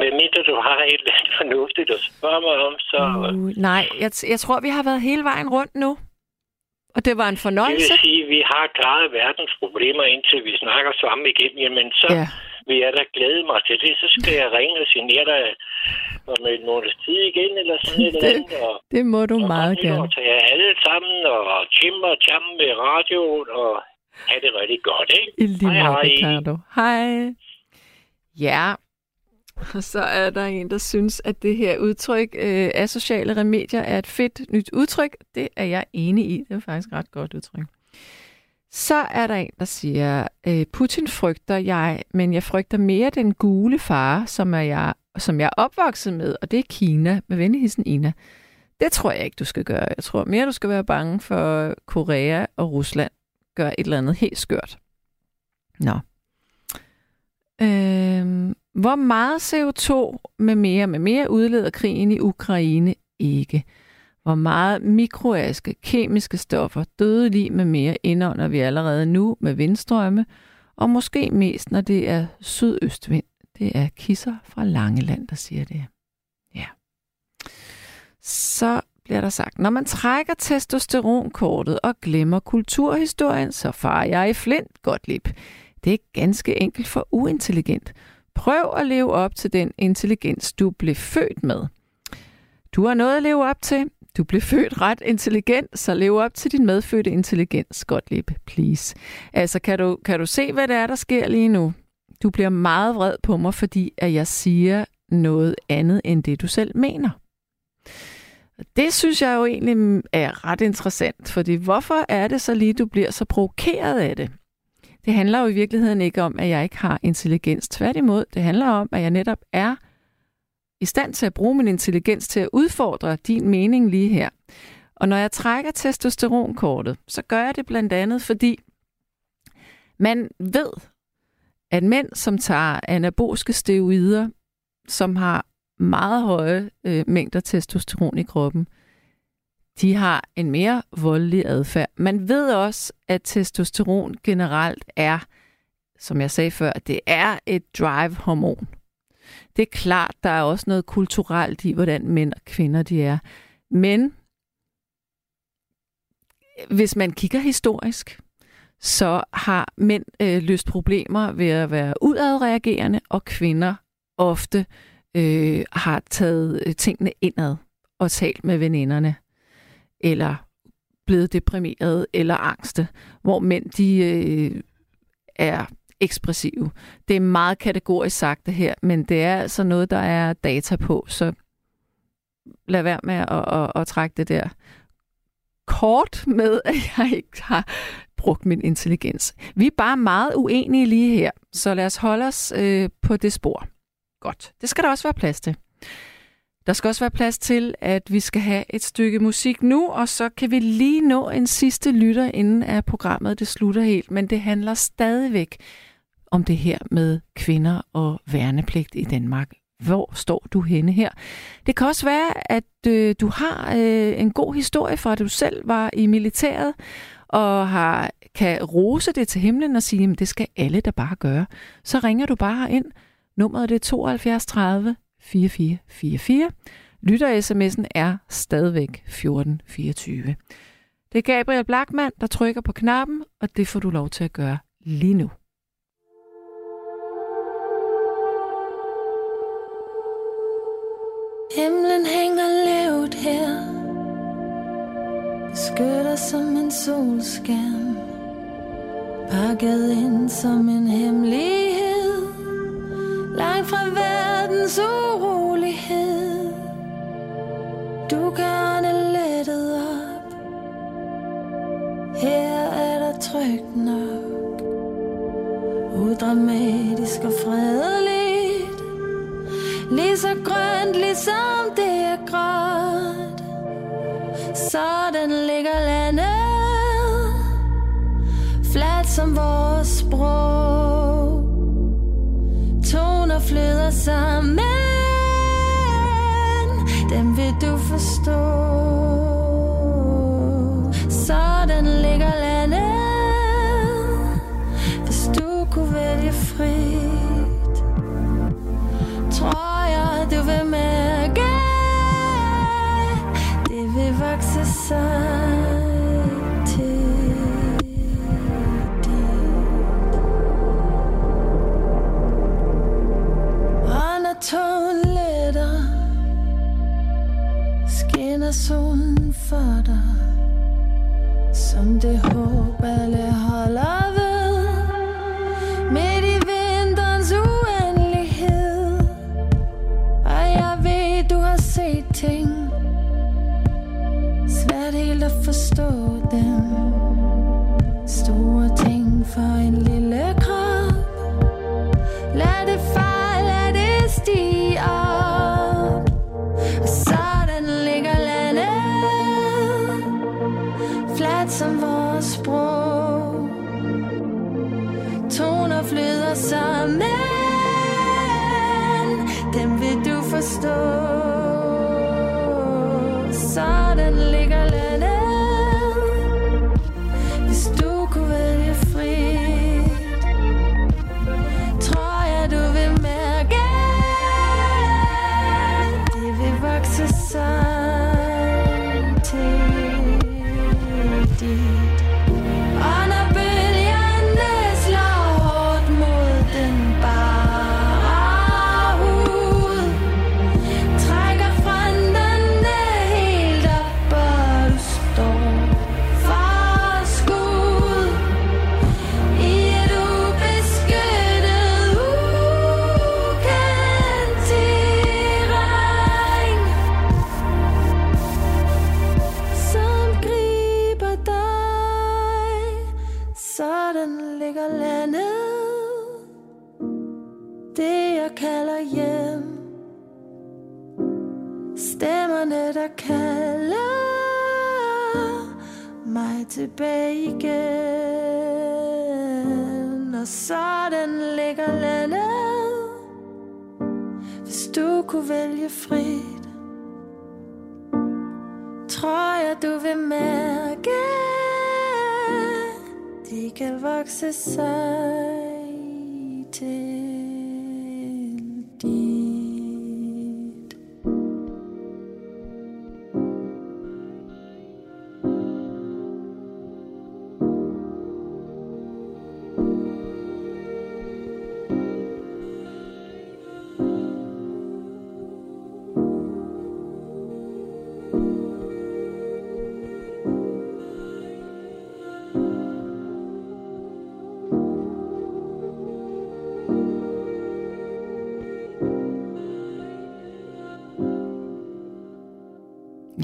Men mindre du har et eller andet fornuftigt at spørge mig om, så Uh, nej, jeg, jeg tror, vi har været hele vejen rundt nu. Og det var en det fornøjelse. vil sige, at vi har klaret verdens problemer, indtil vi snakker sammen igen. Jamen, så Ja. Vil jeg da glæde mig til det. Så skal jeg ringe og signere dig om et måneds tid igen, eller sådan et eller Det- andet. Og, Det må du og meget gerne. til jer alle sammen, og Tim og Cham med radioen, og have det rigtig godt, ikke? I lige Hej, hej. Ricardo. Hej. Ja, og så er der en, der synes, at det her udtryk, øh, asociale remedier, er et fedt nyt udtryk. Det er jeg enig i. Det er faktisk et ret godt udtryk. Så er der en, der siger, øh, Putin frygter jeg, men jeg frygter mere den gule far, som, er jeg, som jeg er opvokset med, og det er Kina, med venligheden Ina. Det tror jeg ikke, du skal gøre. Jeg tror mere, du skal være bange for Korea og Rusland. Gør et eller andet helt skørt. Nå. Øhm, hvor meget CO2 med mere med mere udleder krigen i Ukraine ikke? Hvor meget mikroaske, kemiske stoffer, dødelige med mere indånder vi allerede nu med vindstrømme, og måske mest, når det er sydøstvind. Det er kisser fra Langeland, der siger det. Ja. Så bliver der sagt, når man trækker testosteronkortet og glemmer kulturhistorien, så farer jeg i flint, Gottlieb. Det er ganske enkelt for uintelligent. Prøv at leve op til den intelligens, du blev født med. Du har noget at leve op til. Du blev født ret intelligent, så lev op til din medfødte intelligens, Gottlieb, please. Altså, kan du, kan du se, hvad det er, der sker lige nu? Du bliver meget vred på mig, fordi at jeg siger noget andet, end det du selv mener. Det synes jeg jo egentlig er ret interessant, fordi hvorfor er det så lige, du bliver så provokeret af det? Det handler jo i virkeligheden ikke om, at jeg ikke har intelligens. Tværtimod, det handler om, at jeg netop er i stand til at bruge min intelligens til at udfordre din mening lige her. Og når jeg trækker testosteronkortet, så gør jeg det blandt andet, fordi man ved, at mænd, som tager anaboliske steroider, som har meget høje øh, mængder testosteron i kroppen, de har en mere voldelig adfærd. Man ved også, at testosteron generelt er, som jeg sagde før, det er et drive-hormon. Det er klart, der er også noget kulturelt i, hvordan mænd og kvinder de er. Men hvis man kigger historisk, så har mænd øh, løst problemer ved at være udadreagerende, og kvinder ofte øh, har taget øh, tingene indad og talt med veninderne, eller blevet deprimeret eller angste, hvor mænd de øh, er ekspressive. Det er meget kategorisk sagt det her, men det er altså noget, der er data på, så lad være med at, at, at, at trække det der kort med, at jeg ikke har brugt min intelligens. Vi er bare meget uenige lige her, så lad os holde os øh, på det spor. Godt. Det skal der også være plads til. Der skal også være plads til, at vi skal have et stykke musik nu, og så kan vi lige nå en sidste lytter, inden at programmet det slutter helt. Men det handler stadigvæk om det her med kvinder og værnepligt i Danmark. Hvor står du henne her? Det kan også være, at øh, du har øh, en god historie fra, at du selv var i militæret, og har, kan rose det til himlen og sige, at det skal alle da bare gøre. Så ringer du bare ind. Nummeret er 72 30 4444. Lytter-sms'en er stadigvæk 1424. Det er Gabriel Blackman, der trykker på knappen, og det får du lov til at gøre lige nu. Himlen hænger lavt her. Beskytter som en solskærm. Pakket ind som en hemmelighed. Langt fra verdens urolighed. Du kan det lettet op. Her er der trygt nok. Udramatisk og fredelig. Lige så grønt, ligesom det er gråt. Sådan ligger landet. Fladt som vores sprog. Toner flyder sammen. Dem vil du forstå. Sådan ligger landet.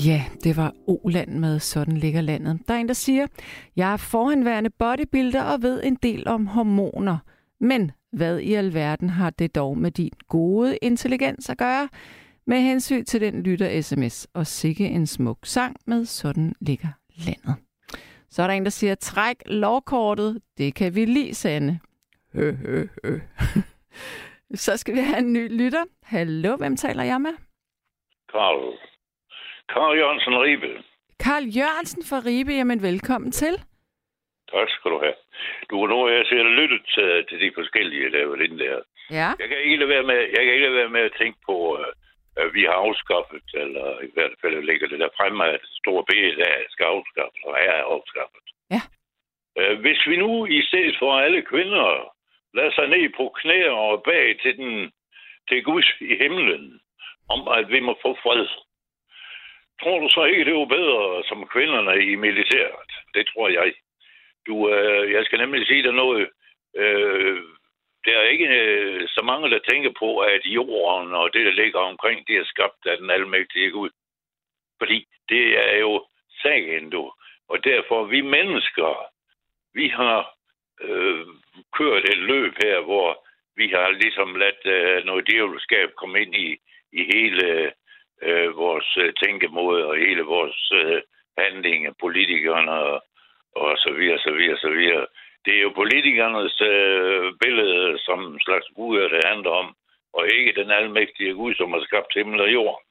Ja, det var Oland med Sådan ligger landet. Der er en, der siger, jeg er forhenværende bodybuilder og ved en del om hormoner. Men hvad i alverden har det dog med din gode intelligens at gøre? Med hensyn til den lytter sms og sikke en smuk sang med Sådan ligger landet. Så er der en, der siger, træk lovkortet, det kan vi lige sande. Hø, hø. Så skal vi have en ny lytter. Hallo, hvem taler jeg med? Karl. Karl Jørgensen Ribe. Karl Jørgensen fra Ribe, jamen velkommen til. Tak skal du have. Du kan nu have set lyttet til, til de forskellige, der var inde der. Ja. Jeg kan ikke lade være med, jeg kan ikke lade være med at tænke på, øh, at vi har afskaffet, eller i hvert fald ligger det der fremme, at store der skal afskaffes, og er afskaffet. Ja. Øh, Hvis vi nu i stedet for alle kvinder lader sig ned på knæ og bag til den til Gud i himlen, om at vi må få fred. Tror du så ikke, det var bedre som kvinderne i militæret? Det tror jeg. Du, øh, jeg skal nemlig sige dig noget. Øh, der er ikke øh, så mange, der tænker på, at jorden og det, der ligger omkring, det er skabt af den almægtige Gud. Fordi det er jo sagen, du. Og derfor, vi mennesker, vi har øh, kørt et løb her, hvor vi har ligesom ladt øh, noget djævelskab komme ind i, i hele øh, vores øh, tænkemåde og hele vores øh, handling af politikerne og, og så videre, så videre, så videre. Det er jo politikernes øh, billede som en slags guder, det handler om, og ikke den almægtige Gud, som har skabt himmel og jord.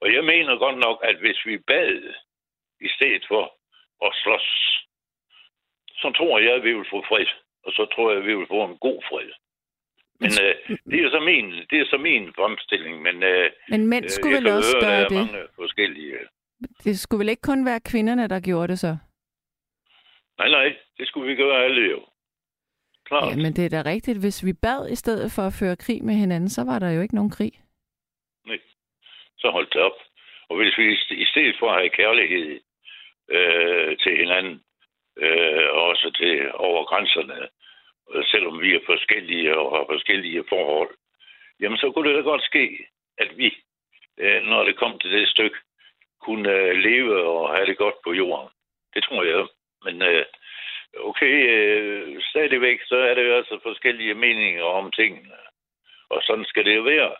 Og jeg mener godt nok, at hvis vi bad i stedet for at slås, så tror jeg, at vi vil få fred. Og så tror jeg, at vi vil få en god fred. Men øh, det er så min, det er så min fremstilling. Men, øh, Men mænd øh, skulle vel også høre, gøre det? mange forskellige. Det skulle vel ikke kun være kvinderne, der gjorde det så? Nej, nej, det skulle vi gøre alle jo. Klart. Ja, men det er da rigtigt. Hvis vi bad i stedet for at føre krig med hinanden, så var der jo ikke nogen krig. Nej. Så hold det op. Og hvis vi i st- i stedet for at have kærlighed øh, til hinanden, øh, og også til over grænserne, øh, selvom vi er forskellige og har forskellige forhold, jamen så kunne det da godt ske, at vi, øh, når det kom til det stykke, kunne øh, leve og have det godt på jorden. Det tror jeg. Men øh, okay, stadigvæk, så er det jo altså forskellige meninger om tingene. Og sådan skal det jo være.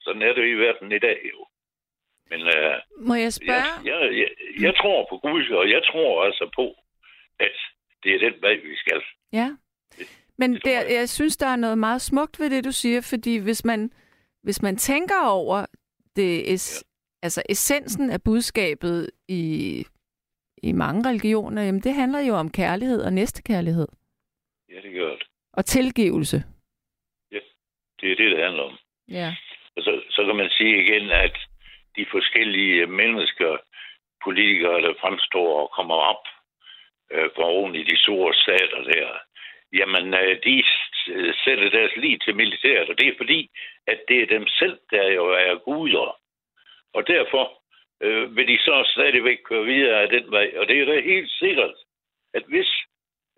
Sådan er det i verden i dag jo. Men øh, Må jeg jeg, spørge? jeg, jeg, jeg tror på Gud, og jeg tror altså på, at det er den vej, vi skal. Ja. Men det jeg. jeg synes, der er noget meget smukt ved det, du siger, fordi hvis man, hvis man tænker over det, es, ja. altså essensen af budskabet i, i mange religioner, jamen det handler jo om kærlighed og næstekærlighed Ja, det gør det. og tilgivelse. Det er det, det handler om. Ja. Og så, så kan man sige igen, at de forskellige mennesker, politikere, der fremstår og kommer op øh, fra oven i de store stater der, jamen øh, de sætter deres liv til militæret, og det er fordi, at det er dem selv, der jo er guder. Og derfor øh, vil de så stadigvæk køre videre af den vej. Og det er da helt sikkert, at hvis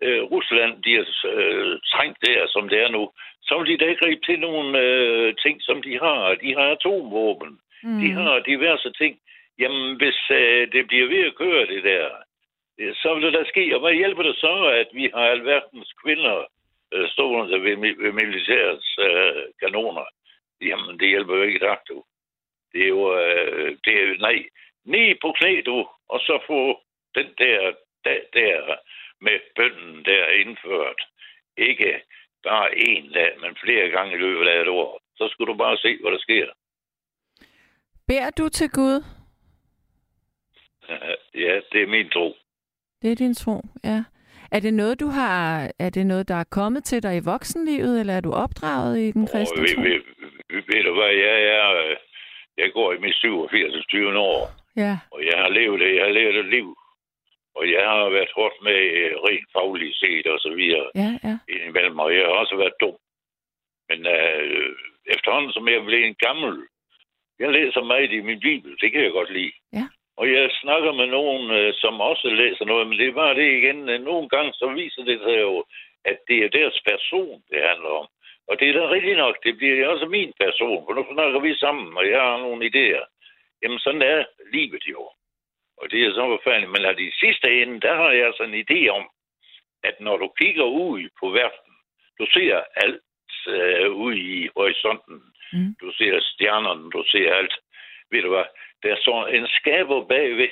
øh, Rusland bliver øh, trængt der, som det er nu, så vil de da gribe til nogle øh, ting, som de har. De har atomvåben. Mm. De har diverse ting. Jamen, hvis øh, det bliver ved at køre det der, så vil det da ske. Og hvad hjælper det så, at vi har alverdens kvinder øh, stående ved, ved militærets øh, kanoner? Jamen, det hjælper jo ikke dig, du. Det er jo, øh, det er, nej, ned på knæ, du, og så få den der, der, der med bønden der indført. Ikke bare én dag, men flere gange i løbet af et år. Så skulle du bare se, hvad der sker. Bær du til Gud? Ja, det er min tro. Det er din tro, ja. Er det noget, du har, er det noget, der er kommet til dig i voksenlivet, eller er du opdraget i den kristne tro? ved, ved, ved, du hvad, jeg øh, Jeg går i mit 87. 20. år, Ja, og jeg har levet det. Jeg har levet et liv. Og jeg har været hårdt med øh, rent fagligt set og så videre ja, ja. indimellem, og jeg har også været dum. Men øh, efterhånden, som jeg blev en gammel, jeg læser meget i min bibel, det kan jeg godt lide. Ja. Og jeg snakker med nogen, øh, som også læser noget, men det er bare det igen. øh, Nogle gange så viser det sig jo, at det er deres person, det handler om. Og det er da rigtigt nok, det bliver også min person, for nu snakker vi sammen, og jeg har nogle idéer. Jamen sådan er livet jo. Og det er så forfærdeligt. Men af de sidste ende, der har jeg sådan en idé om, at når du kigger ud på verden, du ser alt øh, ude i horisonten. Mm. Du ser stjernerne, du ser alt. Ved du hvad? Der står en skaber bagved.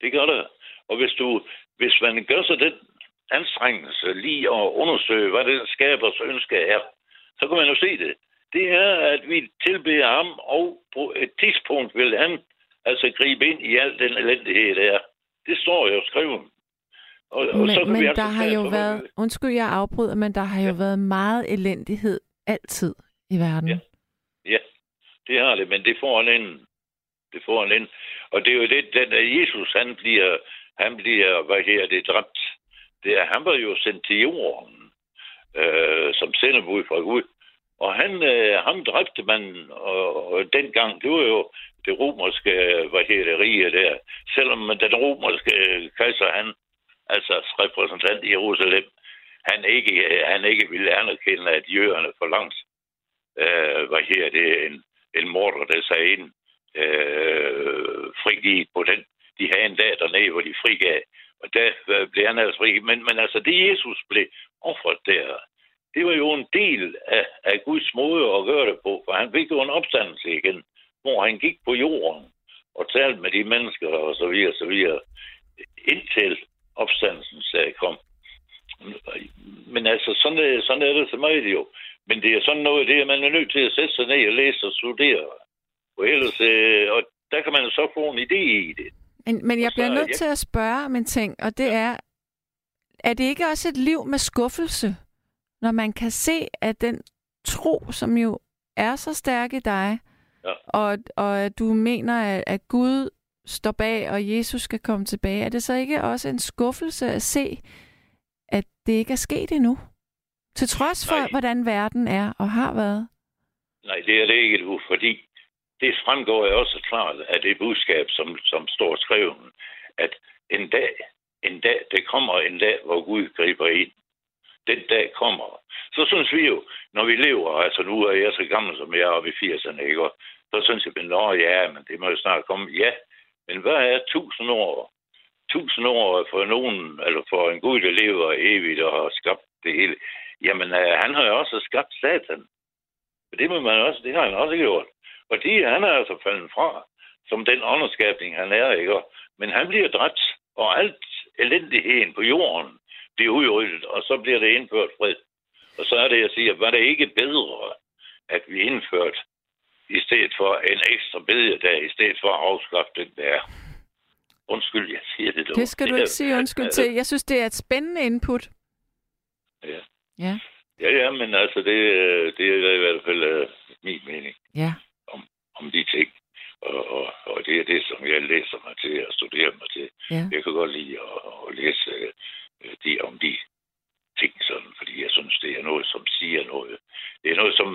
Det gør der. Og hvis, du, hvis man gør sig den anstrengelse lige at undersøge, hvad den skabers ønske er, så kan man jo se det. Det er, at vi tilbeder ham, og på et tidspunkt vil han altså gribe ind i al den elendighed, der er. Det står jo skrevet. Og, og så Men, vi men altså der har jo så- været, undskyld jeg afbryder, men der har jo været meget elendighed altid i verden. Ja. Ja, det har det, men det får en ende. Det får han ind. Og det er jo det, den der Jesus, han bliver, han bliver, hvad her det, dræbt. Det er, han var jo sendt til jorden, øh, som sendebud fra Gud. Og han, øh, ham dræbte man, og, og dengang, det var jo det romerske, hvad her det, rige der. Selvom den romerske kejser, han, altså repræsentant i Jerusalem, han ikke, han ikke ville anerkende, at jøderne for langt øh, hvad her det, en, en morder, der sagde ind, øh, frigivet på den. De havde en dag dernede, hvor de frigav. Og der øh, blev han altså frigivet. Men, men altså, det Jesus blev offret der, det var jo en del af, af Guds måde at gøre det på. For han fik jo en opstandelse igen, hvor han gik på jorden og talte med de mennesker og så videre, så videre, indtil opstandelsen sag kom. Men altså, sådan er, sådan er det så meget jo. Men det er sådan noget, det er man er nødt til at sætte sig ned og læse og studere. Og ellers, øh, og der kan man jo så få en idé i det. Men, men jeg så- bliver nødt ja. til at spørge om en ting, og det er, er det ikke også et liv med skuffelse, når man kan se, at den tro, som jo er så stærk i dig, Ja. og, og at du mener, at, at Gud står bag, og Jesus skal komme tilbage, er det så ikke også en skuffelse at se, at det ikke er sket endnu? Til trods for, Nej. hvordan verden er og har været. Nej, det er det ikke nu, fordi det fremgår jo også klart af det budskab, som, som står skrevet, at en dag, en dag, det kommer en dag, hvor Gud griber ind. Den dag kommer. Så synes vi jo, når vi lever, altså nu er jeg så gammel, som jeg er oppe i 80'erne, ikke? Og så synes jeg, nå ja, men det må jo snart komme. Ja, men hvad er tusind år? Tusind år for nogen, eller for en Gud, der lever evigt og har skabt det hele. Jamen, øh, han har jo også skabt satan. Det må man også, det har han også gjort. De, han er altså faldet fra, som den ånderskabning, han er, ikke? Men han bliver dræbt, og alt elendigheden på jorden bliver udryddet, og så bliver det indført fred. Og så er det, jeg siger, var det ikke bedre, at vi indførte i stedet for en ekstra bededag, i stedet for at afskaffe den der. Undskyld, jeg siger det dog. Det skal du ikke sige undskyld til. Jeg synes, det er et spændende input. Ja. Ja. Ja, ja, men altså, det, øh, det er i hvert fald uh, min mening Ja. Om de ting. Og, og, og det er det, som jeg læser mig til og studerer mig til. Ja. Jeg kan godt lide at, at læse uh, de, om de ting, sådan, fordi jeg synes, det er noget, som siger noget. Det er noget, som,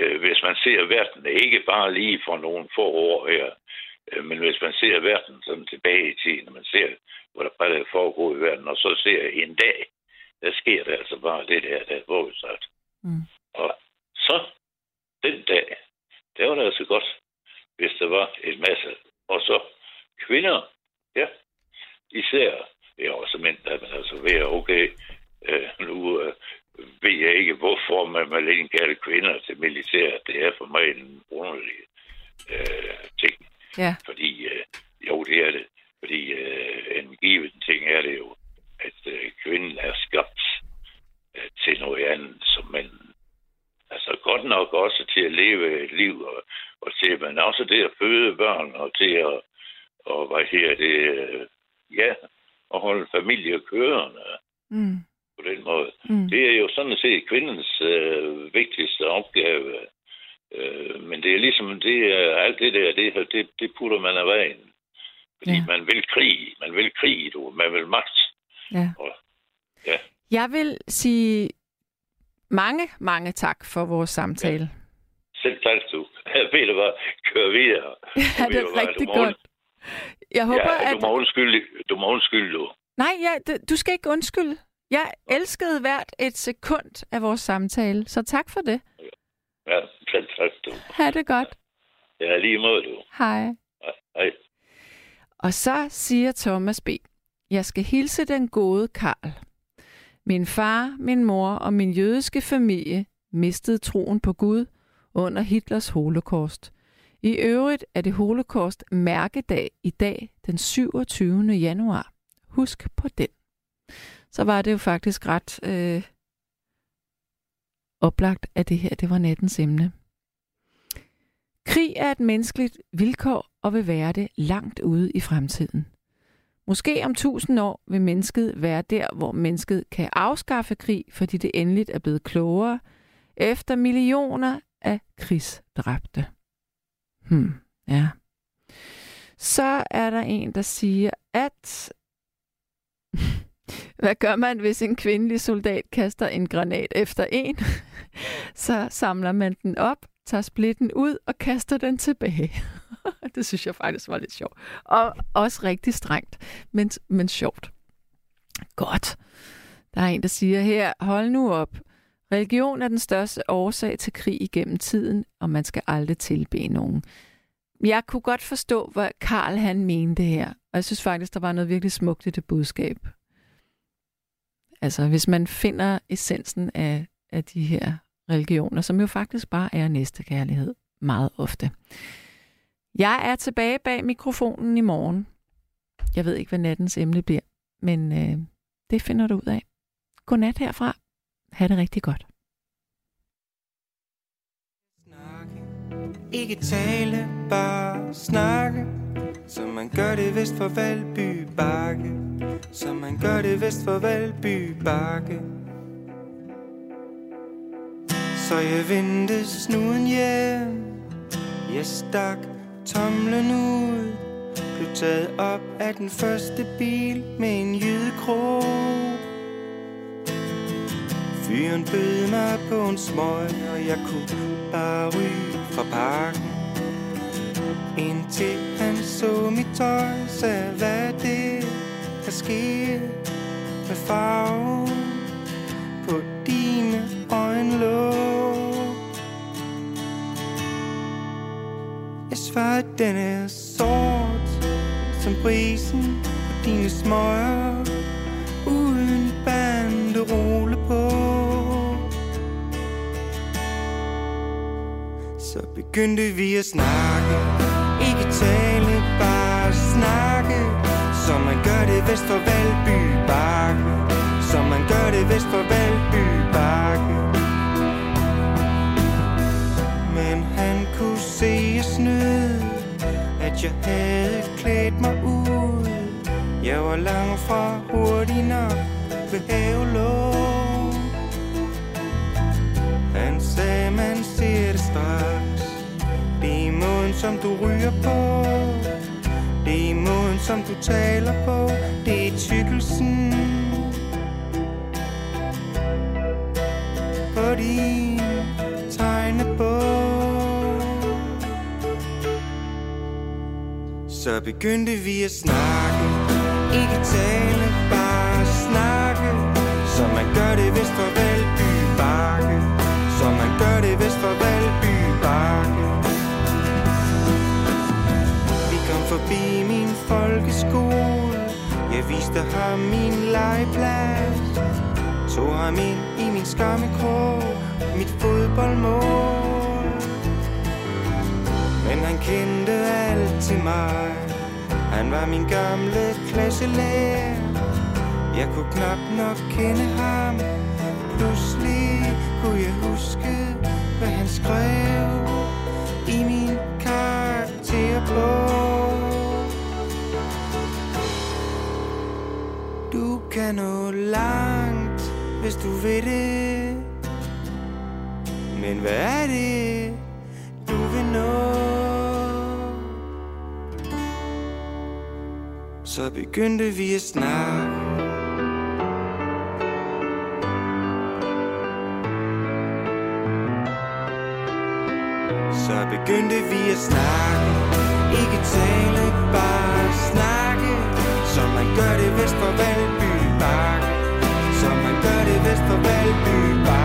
uh, hvis man ser verden, ikke bare lige for nogle få år her, uh, men hvis man ser verden sådan tilbage i tiden, når man ser, hvad der bare foregår i verden, og så ser en dag, der sker der altså bare det der, der er forudsat. Mm. Og så, den dag, der var det altså godt, hvis der var en masse. Og så kvinder, ja, især, ja, også mænd, der man altså ved, okay, øh, nu øh, ved jeg ikke, hvorfor man vil indkalde kvinder til militæret. Det er for mig en underlig øh, ting. Ja. Fordi, øh, jo, det er det. Fordi øh, en given ting er det jo, at øh, kvinden er skabt øh, til noget andet, som man altså godt nok også til at leve et liv, og, og til, men også det at føde børn, og til at, og hvad her det, øh, ja, at holde familie kørende Mm. på den måde. Mm. Det er jo sådan set kvindens øh, vigtigste opgave. Øh, men det er ligesom, det er alt det der, det, det, det putter man af vejen. Fordi Ja. ja. man vil krig, man vil krig, du. man vil magt. Ja. Og, ja. Jeg vil sige mange, mange tak for vores samtale. Selv tak, du. Ved du hvad, kør videre. Ja, det er hvad, rigtig må, godt. Jeg håber, ja, at... du må undskylde, du må undskylde, du. Nej, ja, du skal ikke undskylde. Jeg elskede hvert et sekund af vores samtale, så tak for det. Ja, selv tak, du. Ha' det godt. Ja, lige måde, du. Hej. Ja, Hej. Og så siger Thomas B. Jeg skal hilse den gode Karl. Min far, min mor og min jødiske familie mistede troen på Gud under Hitlers holocaust. I øvrigt er det holocaust mærkedag i dag, den 27. januar. Husk på den. Så var det jo faktisk ret øh, oplagt, at det her det var nattens emne. Krig er et menneskeligt vilkår og vil være det langt ude i fremtiden. Måske om tusind år vil mennesket være der, hvor mennesket kan afskaffe krig, fordi det endeligt er blevet klogere, efter millioner af krigsdræbte. Hmm, ja. Så er der en, der siger, at... Hvad gør man, hvis en kvindelig soldat kaster en granat efter en? Så samler man den op, tager splitten ud og kaster den tilbage. det synes jeg faktisk var lidt sjovt. Og også rigtig strengt, men, men sjovt. Godt. Der er en, der siger her, hold nu op. Religion er den største årsag til krig igennem tiden, og man skal aldrig tilbe nogen. Jeg kunne godt forstå, hvad Karl han mente her, og jeg synes faktisk, der var noget virkelig smukt i det budskab. Altså, hvis man finder essensen af, af de her religioner, som jo faktisk bare er næstekærlighed meget ofte. Jeg er tilbage bag mikrofonen i morgen. Jeg ved ikke, hvad nattens emne bliver, men øh, det finder du ud af. Godnat herfra. Ha' det rigtig godt. Ikke tale, bare snakke Som man gør det vist for Valby Bakke Som man gør det vist for Valby Bakke Så jeg vendte snuden hjem Jeg stak tomlen ud. Blev taget op af den første bil Med en jydekrog Fyren bød mig på en smøg Og jeg kunne bare ryge fra parken. Indtil han så mit tøj Sagde hvad det der sker Med farven På dine øjenlåg? Jeg den er sort Som prisen på dine smøger Uden banderole på. Så begyndte vi at snakke Ikke tale, bare snakke. Som man gør det vest for Valby Bakke Som man gør det vest for Valby Bakke. At jeg havde klædt mig ud. Jeg var langt fra hurtig nok ved havelån Han sagde, man ser det straks. Det er måden, som du ryger på. Det er måden, som du taler på. Det er tykkelsen. På din Så begyndte vi at snakke. Ikke tale, bare snakke. Som man gør det vist for Valby Bakke Som man gør det vist for Valby Bakke Vi kom forbi min folkeskole. Jeg viste ham min legeplads. Tog ham ind i min skammekrog Mit fodboldmål. Men han kendte alt til mig. Han var min gamle klasselærer. Jeg kunne knap nok kende ham. Pludselig kunne jeg huske Hvad han skrev I min karakterbog. Du kan nå langt Hvis du vil det. Men hvad er det? Du vil nå? Så begyndte vi at snakke. Så begyndte vi at snakke. Ikke tale, bare snakke. Som man gør det vest for Valby Bakke Som man gør det vest for Valby Bakke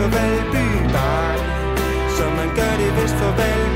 for Valby Bar Som man gør det vist for Valby